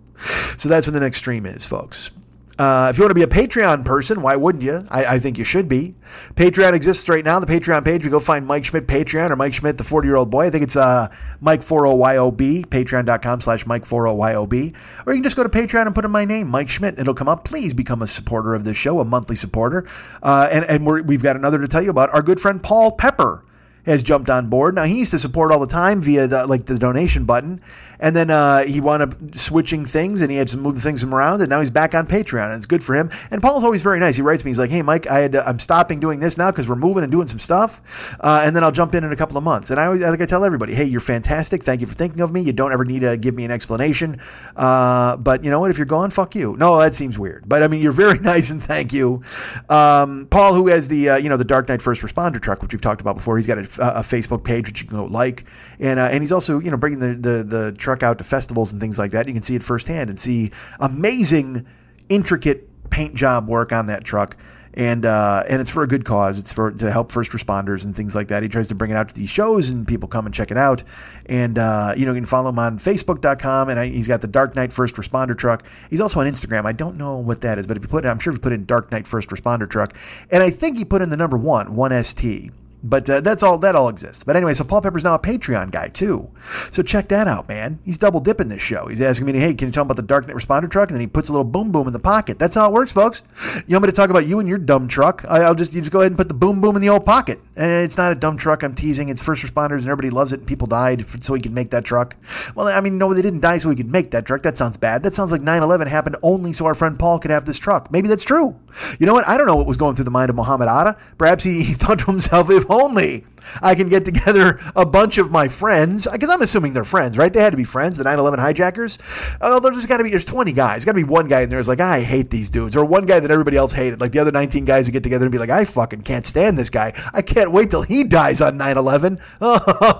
So that's when the next stream is, folks. Uh, if you want to be a Patreon person, why wouldn't you? I, I, think you should be. Patreon exists right now. The Patreon page, we go find Mike Schmidt Patreon or Mike Schmidt, the 40 year old boy. I think it's uh, Mike40YOB, patreon.com slash Mike40YOB. Or you can just go to Patreon and put in my name, Mike Schmidt. It'll come up. Please become a supporter of this show, a monthly supporter. Uh, and and we have got another to tell you about. Our good friend Paul Pepper has jumped on board. Now he used to support all the time via the, like the donation button, and then uh, he wound up switching things, and he had to move things around, and now he's back on Patreon, and it's good for him. And Paul's always very nice. He writes me, he's like, "Hey Mike, I had I'm stopping doing this now because we're moving and doing some stuff, uh, and then I'll jump in in a couple of months." And I always like I tell everybody, "Hey, you're fantastic. Thank you for thinking of me. You don't ever need to give me an explanation, uh, but you know what? If you're gone, fuck you. No, that seems weird, but I mean, you're very nice, and thank you, um, Paul, who has the uh, you know the Dark Knight First Responder truck, which we've talked about before. He's got a, a Facebook page which you can go like, and uh, and he's also you know bringing the, the the truck out to festivals and things like that. You can see it firsthand and see amazing, intricate paint job work on that truck. And uh, and it's for a good cause. It's for to help first responders and things like that. He tries to bring it out to these shows, and people come and check it out. And uh, you know, you can follow him on Facebook.com, and I, he's got the Dark Knight First Responder truck. He's also on Instagram. I don't know what that is, but if you put, it, I'm sure if you put in Dark Knight First Responder truck, and I think he put in the number one, one ST. But uh, that's all. That all exists. But anyway, so Paul Pepper's now a Patreon guy too. So check that out, man. He's double dipping this show. He's asking me, "Hey, can you tell about the Dark Knight Responder truck?" And then he puts a little boom boom in the pocket. That's how it works, folks. You want me to talk about you and your dumb truck? I, I'll just you just go ahead and put the boom boom in the old pocket. And it's not a dumb truck. I'm teasing. It's first responders, and everybody loves it. And people died so he could make that truck. Well, I mean, no, they didn't die so he could make that truck. That sounds bad. That sounds like 9/11 happened only so our friend Paul could have this truck. Maybe that's true. You know what? I don't know what was going through the mind of Muhammad Atta. Perhaps he, he thought to himself, if only I can get together a bunch of my friends, because I'm assuming they're friends, right? They had to be friends, the 9 11 hijackers. Oh, there's got to be, there's 20 guys. Got to be one guy in there who's like, I hate these dudes. Or one guy that everybody else hated. Like the other 19 guys who get together and be like, I fucking can't stand this guy. I can't wait till he dies on 9 11.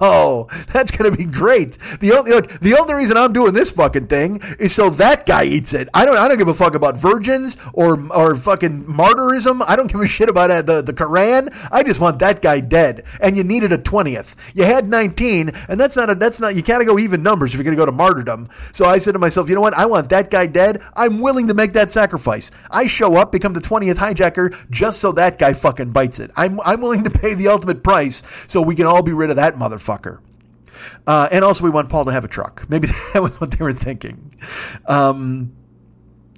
Oh, that's going to be great. The only, look, the only reason I'm doing this fucking thing is so that guy eats it. I don't, I don't give a fuck about virgins or, or fucking martyrism. I don't give a shit about uh, the, the Quran. I just want that guy dead. And you needed a 20th. You had 19, and that's not a, that's not, you gotta go even numbers if you're gonna go to martyrdom. So I said to myself, you know what? I want that guy dead. I'm willing to make that sacrifice. I show up, become the 20th hijacker, just so that guy fucking bites it. I'm, I'm willing to pay the ultimate price so we can all be rid of that motherfucker. Uh, and also, we want Paul to have a truck. Maybe that was what they were thinking. Um,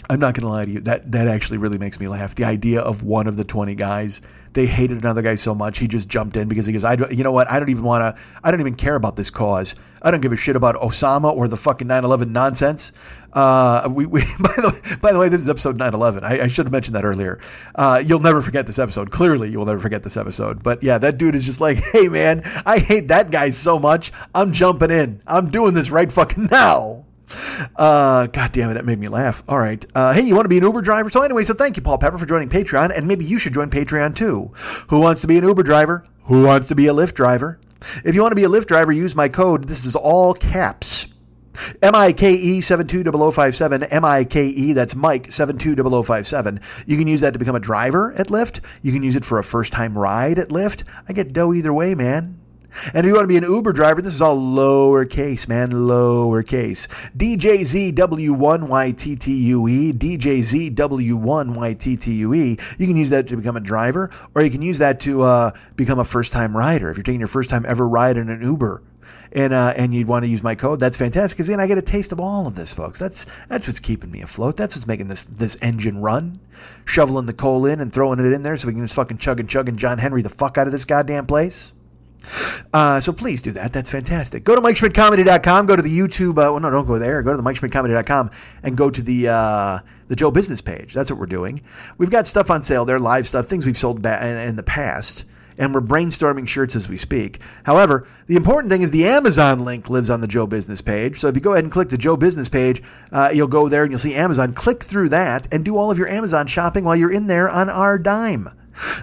I'm not going to lie to you. That that actually really makes me laugh. The idea of one of the 20 guys, they hated another guy so much he just jumped in because he goes, I you know what? I don't even want to. I don't even care about this cause. I don't give a shit about Osama or the fucking 9/11 nonsense. Uh, we, we by the by the way, this is episode 9/11. I, I should have mentioned that earlier. Uh, you'll never forget this episode. Clearly, you will never forget this episode. But yeah, that dude is just like, hey man, I hate that guy so much. I'm jumping in. I'm doing this right fucking now. Uh, God damn it, that made me laugh. All right. Uh, hey, you want to be an Uber driver? So anyway, so thank you, Paul Pepper, for joining Patreon, and maybe you should join Patreon too. Who wants to be an Uber driver? Who wants to be a Lyft driver? If you want to be a Lyft driver, use my code. This is all caps. M-I-K-E 720057, M-I-K-E, that's Mike 720057. You can use that to become a driver at Lyft. You can use it for a first-time ride at Lyft. I get dough either way, man. And if you want to be an Uber driver, this is all lowercase, man, lowercase. DJZW1YTTUE, DJZW1YTTUE. You can use that to become a driver, or you can use that to uh, become a first time rider. If you're taking your first time ever ride in an Uber, and uh, and you'd want to use my code, that's fantastic. Because then I get a taste of all of this, folks. That's that's what's keeping me afloat. That's what's making this this engine run. Shoveling the coal in and throwing it in there so we can just fucking chug and chug and John Henry the fuck out of this goddamn place. Uh, so please do that. That's fantastic. Go to MikeSchmidtComedy.com. Go to the YouTube. Uh, well, no, don't go there. Go to the MikeSchmidtComedy.com and go to the uh, the Joe Business page. That's what we're doing. We've got stuff on sale there, live stuff, things we've sold ba- in, in the past. And we're brainstorming shirts as we speak. However, the important thing is the Amazon link lives on the Joe Business page. So if you go ahead and click the Joe Business page, uh, you'll go there and you'll see Amazon. Click through that and do all of your Amazon shopping while you're in there on our dime.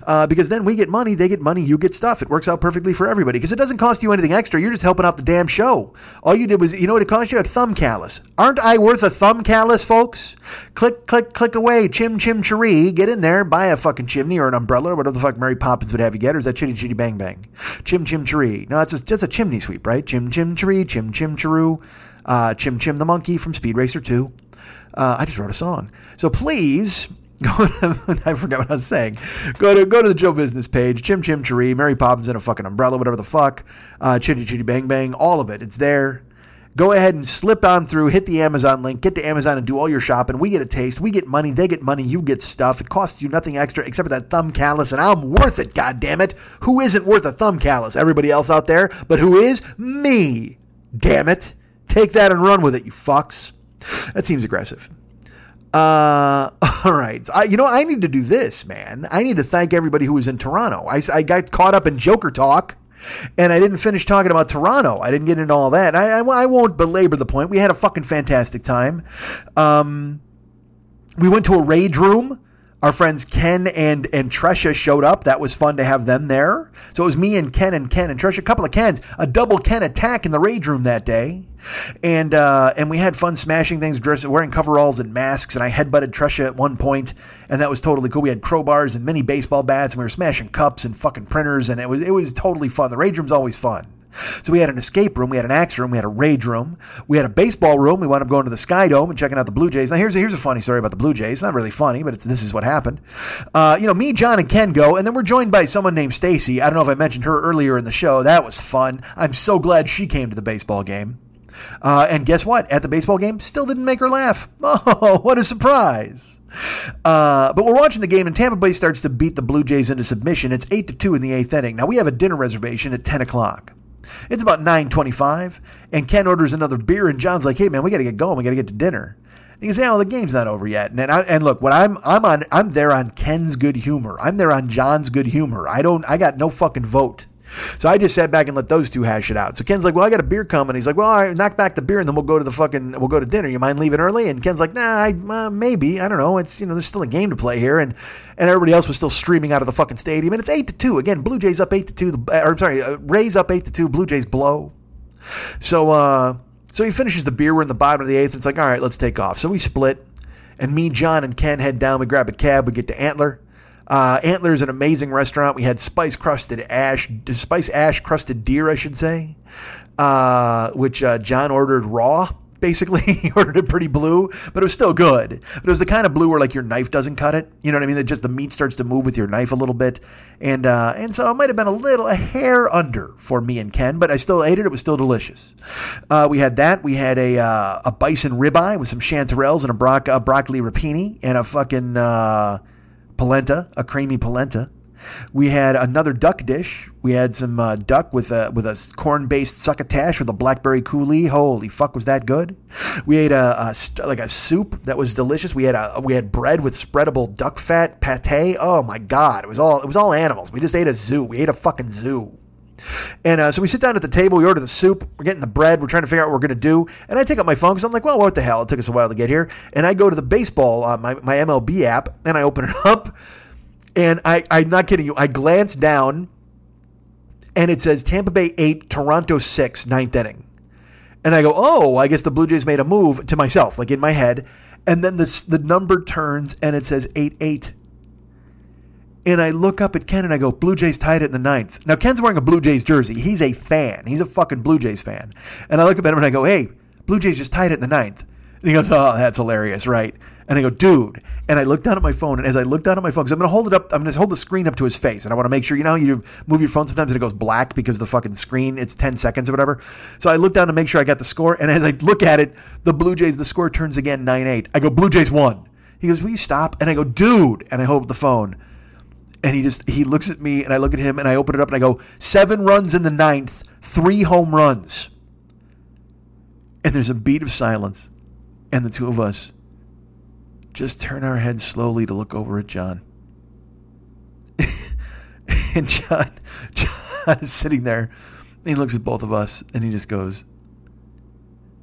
Uh, because then we get money, they get money, you get stuff. It works out perfectly for everybody because it doesn't cost you anything extra. You're just helping out the damn show. All you did was, you know what it cost you? A thumb callus. Aren't I worth a thumb callus, folks? Click, click, click away. Chim, chim, cheree. Get in there, buy a fucking chimney or an umbrella or whatever the fuck Mary Poppins would have you get. Or is that chitty chitty bang bang? Chim, chim, cheree. No, a, just a chimney sweep, right? Chim, chim, cheree. Chim, chim, cheroo. Uh, chim, chim the monkey from Speed Racer 2. Uh, I just wrote a song. So please Go to, I forgot what I was saying. Go to go to the Joe Business page. Chim Chim Cheree, Mary Poppins in a fucking umbrella, whatever the fuck. Uh, Chitty Chitty Bang Bang, all of it. It's there. Go ahead and slip on through, hit the Amazon link, get to Amazon and do all your shopping. We get a taste. We get money. They get money. You get stuff. It costs you nothing extra except for that thumb callus, and I'm worth it, God damn it. Who isn't worth a thumb callus? Everybody else out there, but who is? Me. Damn it. Take that and run with it, you fucks. That seems aggressive. Uh, all right. I, you know, I need to do this, man. I need to thank everybody who was in Toronto. I, I got caught up in Joker talk. And I didn't finish talking about Toronto. I didn't get into all that. I, I, I won't belabor the point. We had a fucking fantastic time. Um, we went to a rage room. Our friends Ken and and Tresha showed up. That was fun to have them there. So it was me and Ken and Ken and Tresha, a couple of Kens, a double Ken attack in the rage room that day, and uh, and we had fun smashing things, dressing, wearing coveralls and masks. And I headbutted Tresha at one point, and that was totally cool. We had crowbars and mini baseball bats, and we were smashing cups and fucking printers, and it was it was totally fun. The rage room's always fun. So we had an escape room, we had an axe room, we had a rage room, we had a baseball room. We wound up going to the Sky Dome and checking out the Blue Jays. Now here's a, here's a funny story about the Blue Jays. Not really funny, but this is what happened. Uh, you know, me, John, and Ken go, and then we're joined by someone named Stacy. I don't know if I mentioned her earlier in the show. That was fun. I'm so glad she came to the baseball game. Uh, and guess what? At the baseball game, still didn't make her laugh. Oh, what a surprise! Uh, but we're watching the game, and Tampa Bay starts to beat the Blue Jays into submission. It's eight to two in the eighth inning. Now we have a dinner reservation at ten o'clock. It's about nine twenty-five, and Ken orders another beer, and John's like, "Hey man, we got to get going. We got to get to dinner." And you say, "Oh, the game's not over yet." And I, and look, what I'm I'm on I'm there on Ken's good humor. I'm there on John's good humor. I don't I got no fucking vote. So I just sat back and let those two hash it out. So Ken's like, "Well, I got a beer coming." He's like, "Well, all right, knock back the beer and then we'll go to the fucking we'll go to dinner. You mind leaving early?" And Ken's like, "Nah, I, uh, maybe. I don't know. It's you know, there's still a game to play here." And and everybody else was still streaming out of the fucking stadium. And it's eight to two again. Blue Jays up eight to two. The, or I'm sorry, uh, Rays up eight to two. Blue Jays blow. So uh, so he finishes the beer. We're in the bottom of the eighth. And it's like, all right, let's take off. So we split, and me, John, and Ken head down. We grab a cab. We get to Antler. Uh, Antler is an amazing restaurant. We had spice crusted ash, spice ash crusted deer, I should say, uh, which uh, John ordered raw. Basically, he ordered it pretty blue, but it was still good. But it was the kind of blue where like your knife doesn't cut it. You know what I mean? That just the meat starts to move with your knife a little bit, and uh, and so it might have been a little a hair under for me and Ken, but I still ate it. It was still delicious. Uh, we had that. We had a uh, a bison ribeye with some chanterelles and a, broc- a broccoli rapini and a fucking polenta, a creamy polenta. We had another duck dish. We had some uh, duck with a with a corn based succotash with a blackberry coulis. Holy fuck, was that good? We ate a, a st- like a soup that was delicious. We had a we had bread with spreadable duck fat pate. Oh my god, it was all it was all animals. We just ate a zoo. We ate a fucking zoo. And uh, so we sit down at the table, we order the soup, we're getting the bread, we're trying to figure out what we're going to do. And I take out my phone because I'm like, well, what the hell? It took us a while to get here. And I go to the baseball, uh, my, my MLB app, and I open it up. And I, I'm not kidding you, I glance down and it says Tampa Bay 8, Toronto 6, ninth inning. And I go, oh, I guess the Blue Jays made a move to myself, like in my head. And then this, the number turns and it says 8 8. And I look up at Ken and I go, Blue Jays tied it in the ninth. Now, Ken's wearing a Blue Jays jersey. He's a fan. He's a fucking Blue Jays fan. And I look up at him and I go, hey, Blue Jays just tied it in the ninth. And he goes, oh, that's hilarious, right? And I go, dude. And I look down at my phone. And as I look down at my phone, because I'm going to hold it up, I'm going to hold the screen up to his face. And I want to make sure, you know, you move your phone sometimes and it goes black because the fucking screen, it's 10 seconds or whatever. So I look down to make sure I got the score. And as I look at it, the Blue Jays, the score turns again 9 8. I go, Blue Jays won. He goes, will you stop? And I go, dude. And I hold up the phone and he just he looks at me and I look at him and I open it up and I go seven runs in the ninth, three home runs, and there's a beat of silence, and the two of us just turn our heads slowly to look over at John, and John John is sitting there, and he looks at both of us and he just goes,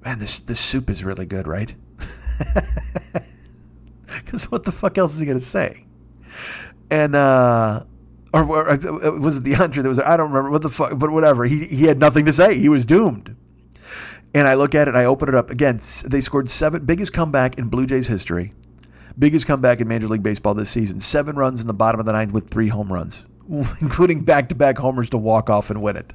"Man, this this soup is really good, right?" Because what the fuck else is he gonna say? And uh or, or uh, was it the Andre that was I don't remember what the fuck but whatever. He he had nothing to say. He was doomed. And I look at it I open it up. Again they scored seven biggest comeback in Blue Jays history. Biggest comeback in Major League Baseball this season. Seven runs in the bottom of the ninth with three home runs including back to back homers to walk off and win it.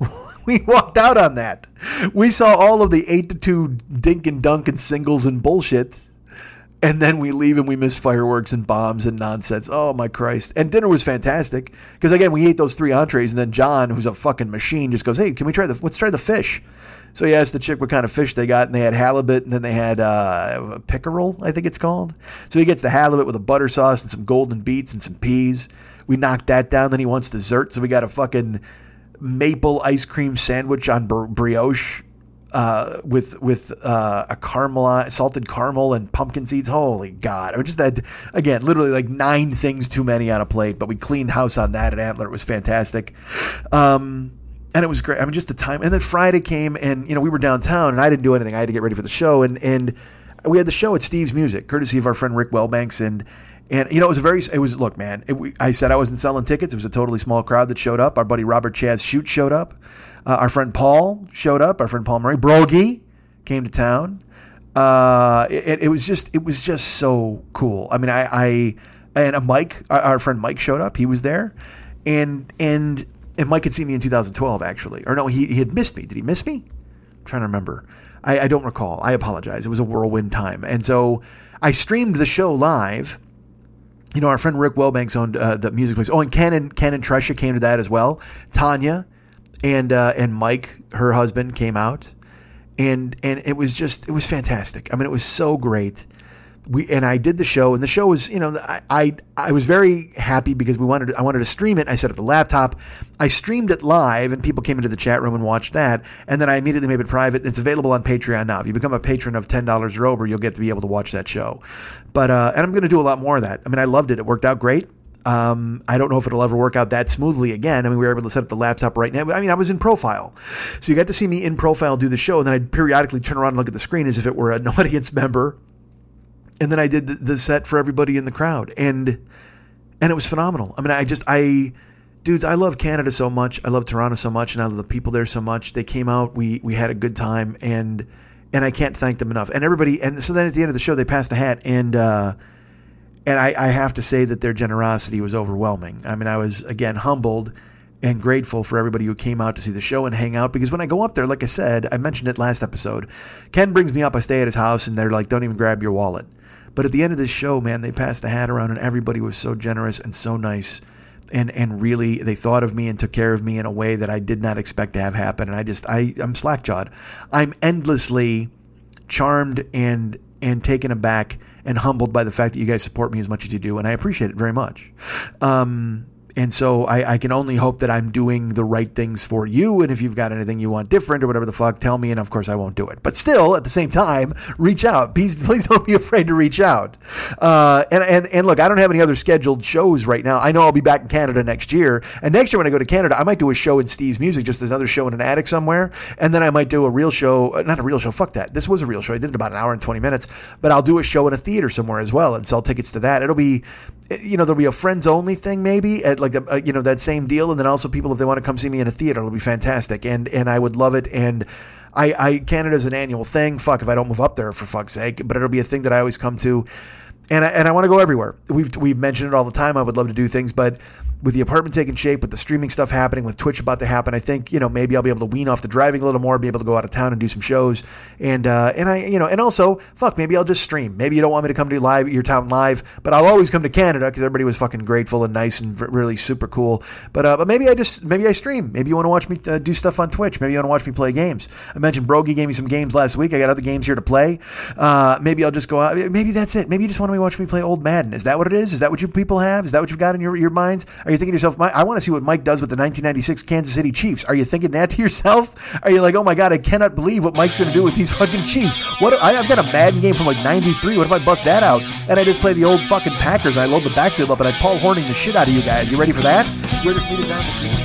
We walked out on that. We saw all of the eight to two dink and dunk and singles and bullshit and then we leave and we miss fireworks and bombs and nonsense. Oh my Christ! And dinner was fantastic because again we ate those three entrees, and then John, who's a fucking machine, just goes, "Hey, can we try the? Let's try the fish." So he asked the chick what kind of fish they got, and they had halibut, and then they had uh, pickerel, I think it's called. So he gets the halibut with a butter sauce and some golden beets and some peas. We knocked that down. Then he wants dessert, so we got a fucking maple ice cream sandwich on brioche uh, with with uh, a caramel, salted caramel and pumpkin seeds. Holy God! I mean, just that again, literally like nine things too many on a plate. But we cleaned house on that at Antler. It was fantastic. Um, and it was great. I mean, just the time. And then Friday came, and you know we were downtown, and I didn't do anything. I had to get ready for the show, and and we had the show at Steve's Music, courtesy of our friend Rick Wellbanks, and and you know it was a very. It was look, man. It, we, I said I wasn't selling tickets. It was a totally small crowd that showed up. Our buddy Robert Chaz Shoot showed up. Uh, our friend Paul showed up. Our friend Paul Murray Brogy came to town. Uh, it, it was just it was just so cool. I mean, I, I and Mike, our, friend Mike showed up. He was there, and and and Mike had seen me in 2012 actually, or no, he he had missed me. Did he miss me? I'm trying to remember. I, I don't recall. I apologize. It was a whirlwind time, and so I streamed the show live. You know, our friend Rick Wellbanks owned uh, the music place. Oh, and Ken and Ken Tresha came to that as well. Tanya and uh, and Mike, her husband, came out, and and it was just it was fantastic. I mean, it was so great. We and I did the show, and the show was you know I I, I was very happy because we wanted to, I wanted to stream it. I set up the laptop, I streamed it live, and people came into the chat room and watched that. And then I immediately made it private. It's available on Patreon now. If you become a patron of ten dollars or over, you'll get to be able to watch that show. But uh, and I'm going to do a lot more of that. I mean, I loved it. It worked out great. Um, I don't know if it'll ever work out that smoothly again. I mean, we were able to set up the laptop right now. I mean, I was in profile. So you got to see me in profile do the show, and then I'd periodically turn around and look at the screen as if it were an audience member. And then I did the, the set for everybody in the crowd. And and it was phenomenal. I mean, I just I dudes, I love Canada so much. I love Toronto so much, and I love the people there so much. They came out, we we had a good time, and and I can't thank them enough. And everybody, and so then at the end of the show, they passed the hat, and uh, and I, I have to say that their generosity was overwhelming. I mean, I was again humbled and grateful for everybody who came out to see the show and hang out because when I go up there, like I said, I mentioned it last episode. Ken brings me up, I stay at his house, and they're like, "Don't even grab your wallet." But at the end of this show, man, they passed the hat around, and everybody was so generous and so nice and and really they thought of me and took care of me in a way that I did not expect to have happen. And I just I I'm slack-jawed. I'm endlessly charmed and and taken aback and humbled by the fact that you guys support me as much as you do, and I appreciate it very much. Um, and so I, I, can only hope that I'm doing the right things for you. And if you've got anything you want different or whatever the fuck, tell me. And of course, I won't do it. But still, at the same time, reach out. Please, please don't be afraid to reach out. Uh, and, and, and look, I don't have any other scheduled shows right now. I know I'll be back in Canada next year. And next year, when I go to Canada, I might do a show in Steve's Music, just another show in an attic somewhere. And then I might do a real show. Not a real show. Fuck that. This was a real show. I did it about an hour and 20 minutes. But I'll do a show in a theater somewhere as well and sell tickets to that. It'll be Eh, you know, there'll be a friends only thing maybe at like a, a, you know that same deal, and then also people if they want to come see me in a theater, it'll be fantastic, and and I would love it. And I, I Canada's an annual thing. Fuck if I don't move up there for fuck's sake, but it'll be a thing that I always come to, and I, and I want to go everywhere. We've we've mentioned it all the time. I would love to do things, but with the apartment taking shape, with the streaming stuff happening, with Twitch about to happen, I think you know maybe I'll be able to wean off the driving a little more, be able to go out of town and do some shows, and uh, and I you know and also fuck maybe I'll just stream. Maybe you don't want me to come to live your town live, but I'll always come to Canada because everybody was fucking grateful and nice and really super cool. But uh, but maybe I just maybe I stream. Maybe you want to watch me uh, do stuff on Twitch. Maybe you want to watch me play games. I mentioned Brogy gave me some games last week. I got other games here to play. Uh, maybe I'll just go out. Maybe that's it. Maybe you just want to watch me play old Madden. Is that what it is? Is that what you people have? Is that what you've got in your your minds? Are you thinking to yourself, I want to see what Mike does with the 1996 Kansas City Chiefs. Are you thinking that to yourself? Are you like, oh my god, I cannot believe what Mike's going to do with these fucking Chiefs? What? I, I've got a Madden game from like '93. What if I bust that out and I just play the old fucking Packers? I load the backfield up and I Paul Hornung the shit out of you guys. You ready for that? Down the If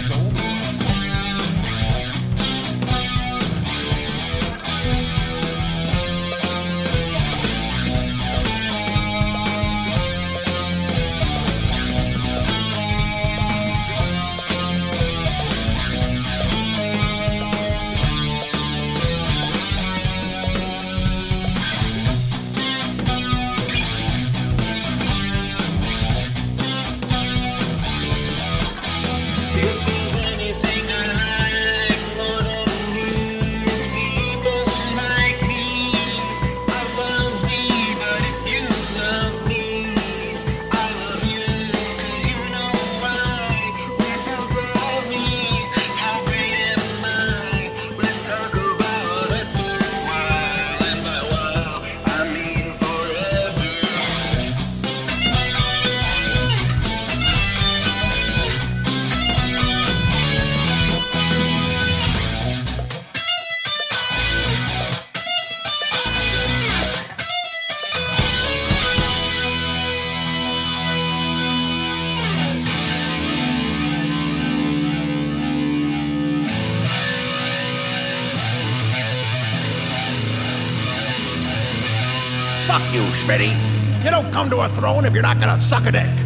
come to a throne if you're not gonna suck a dick.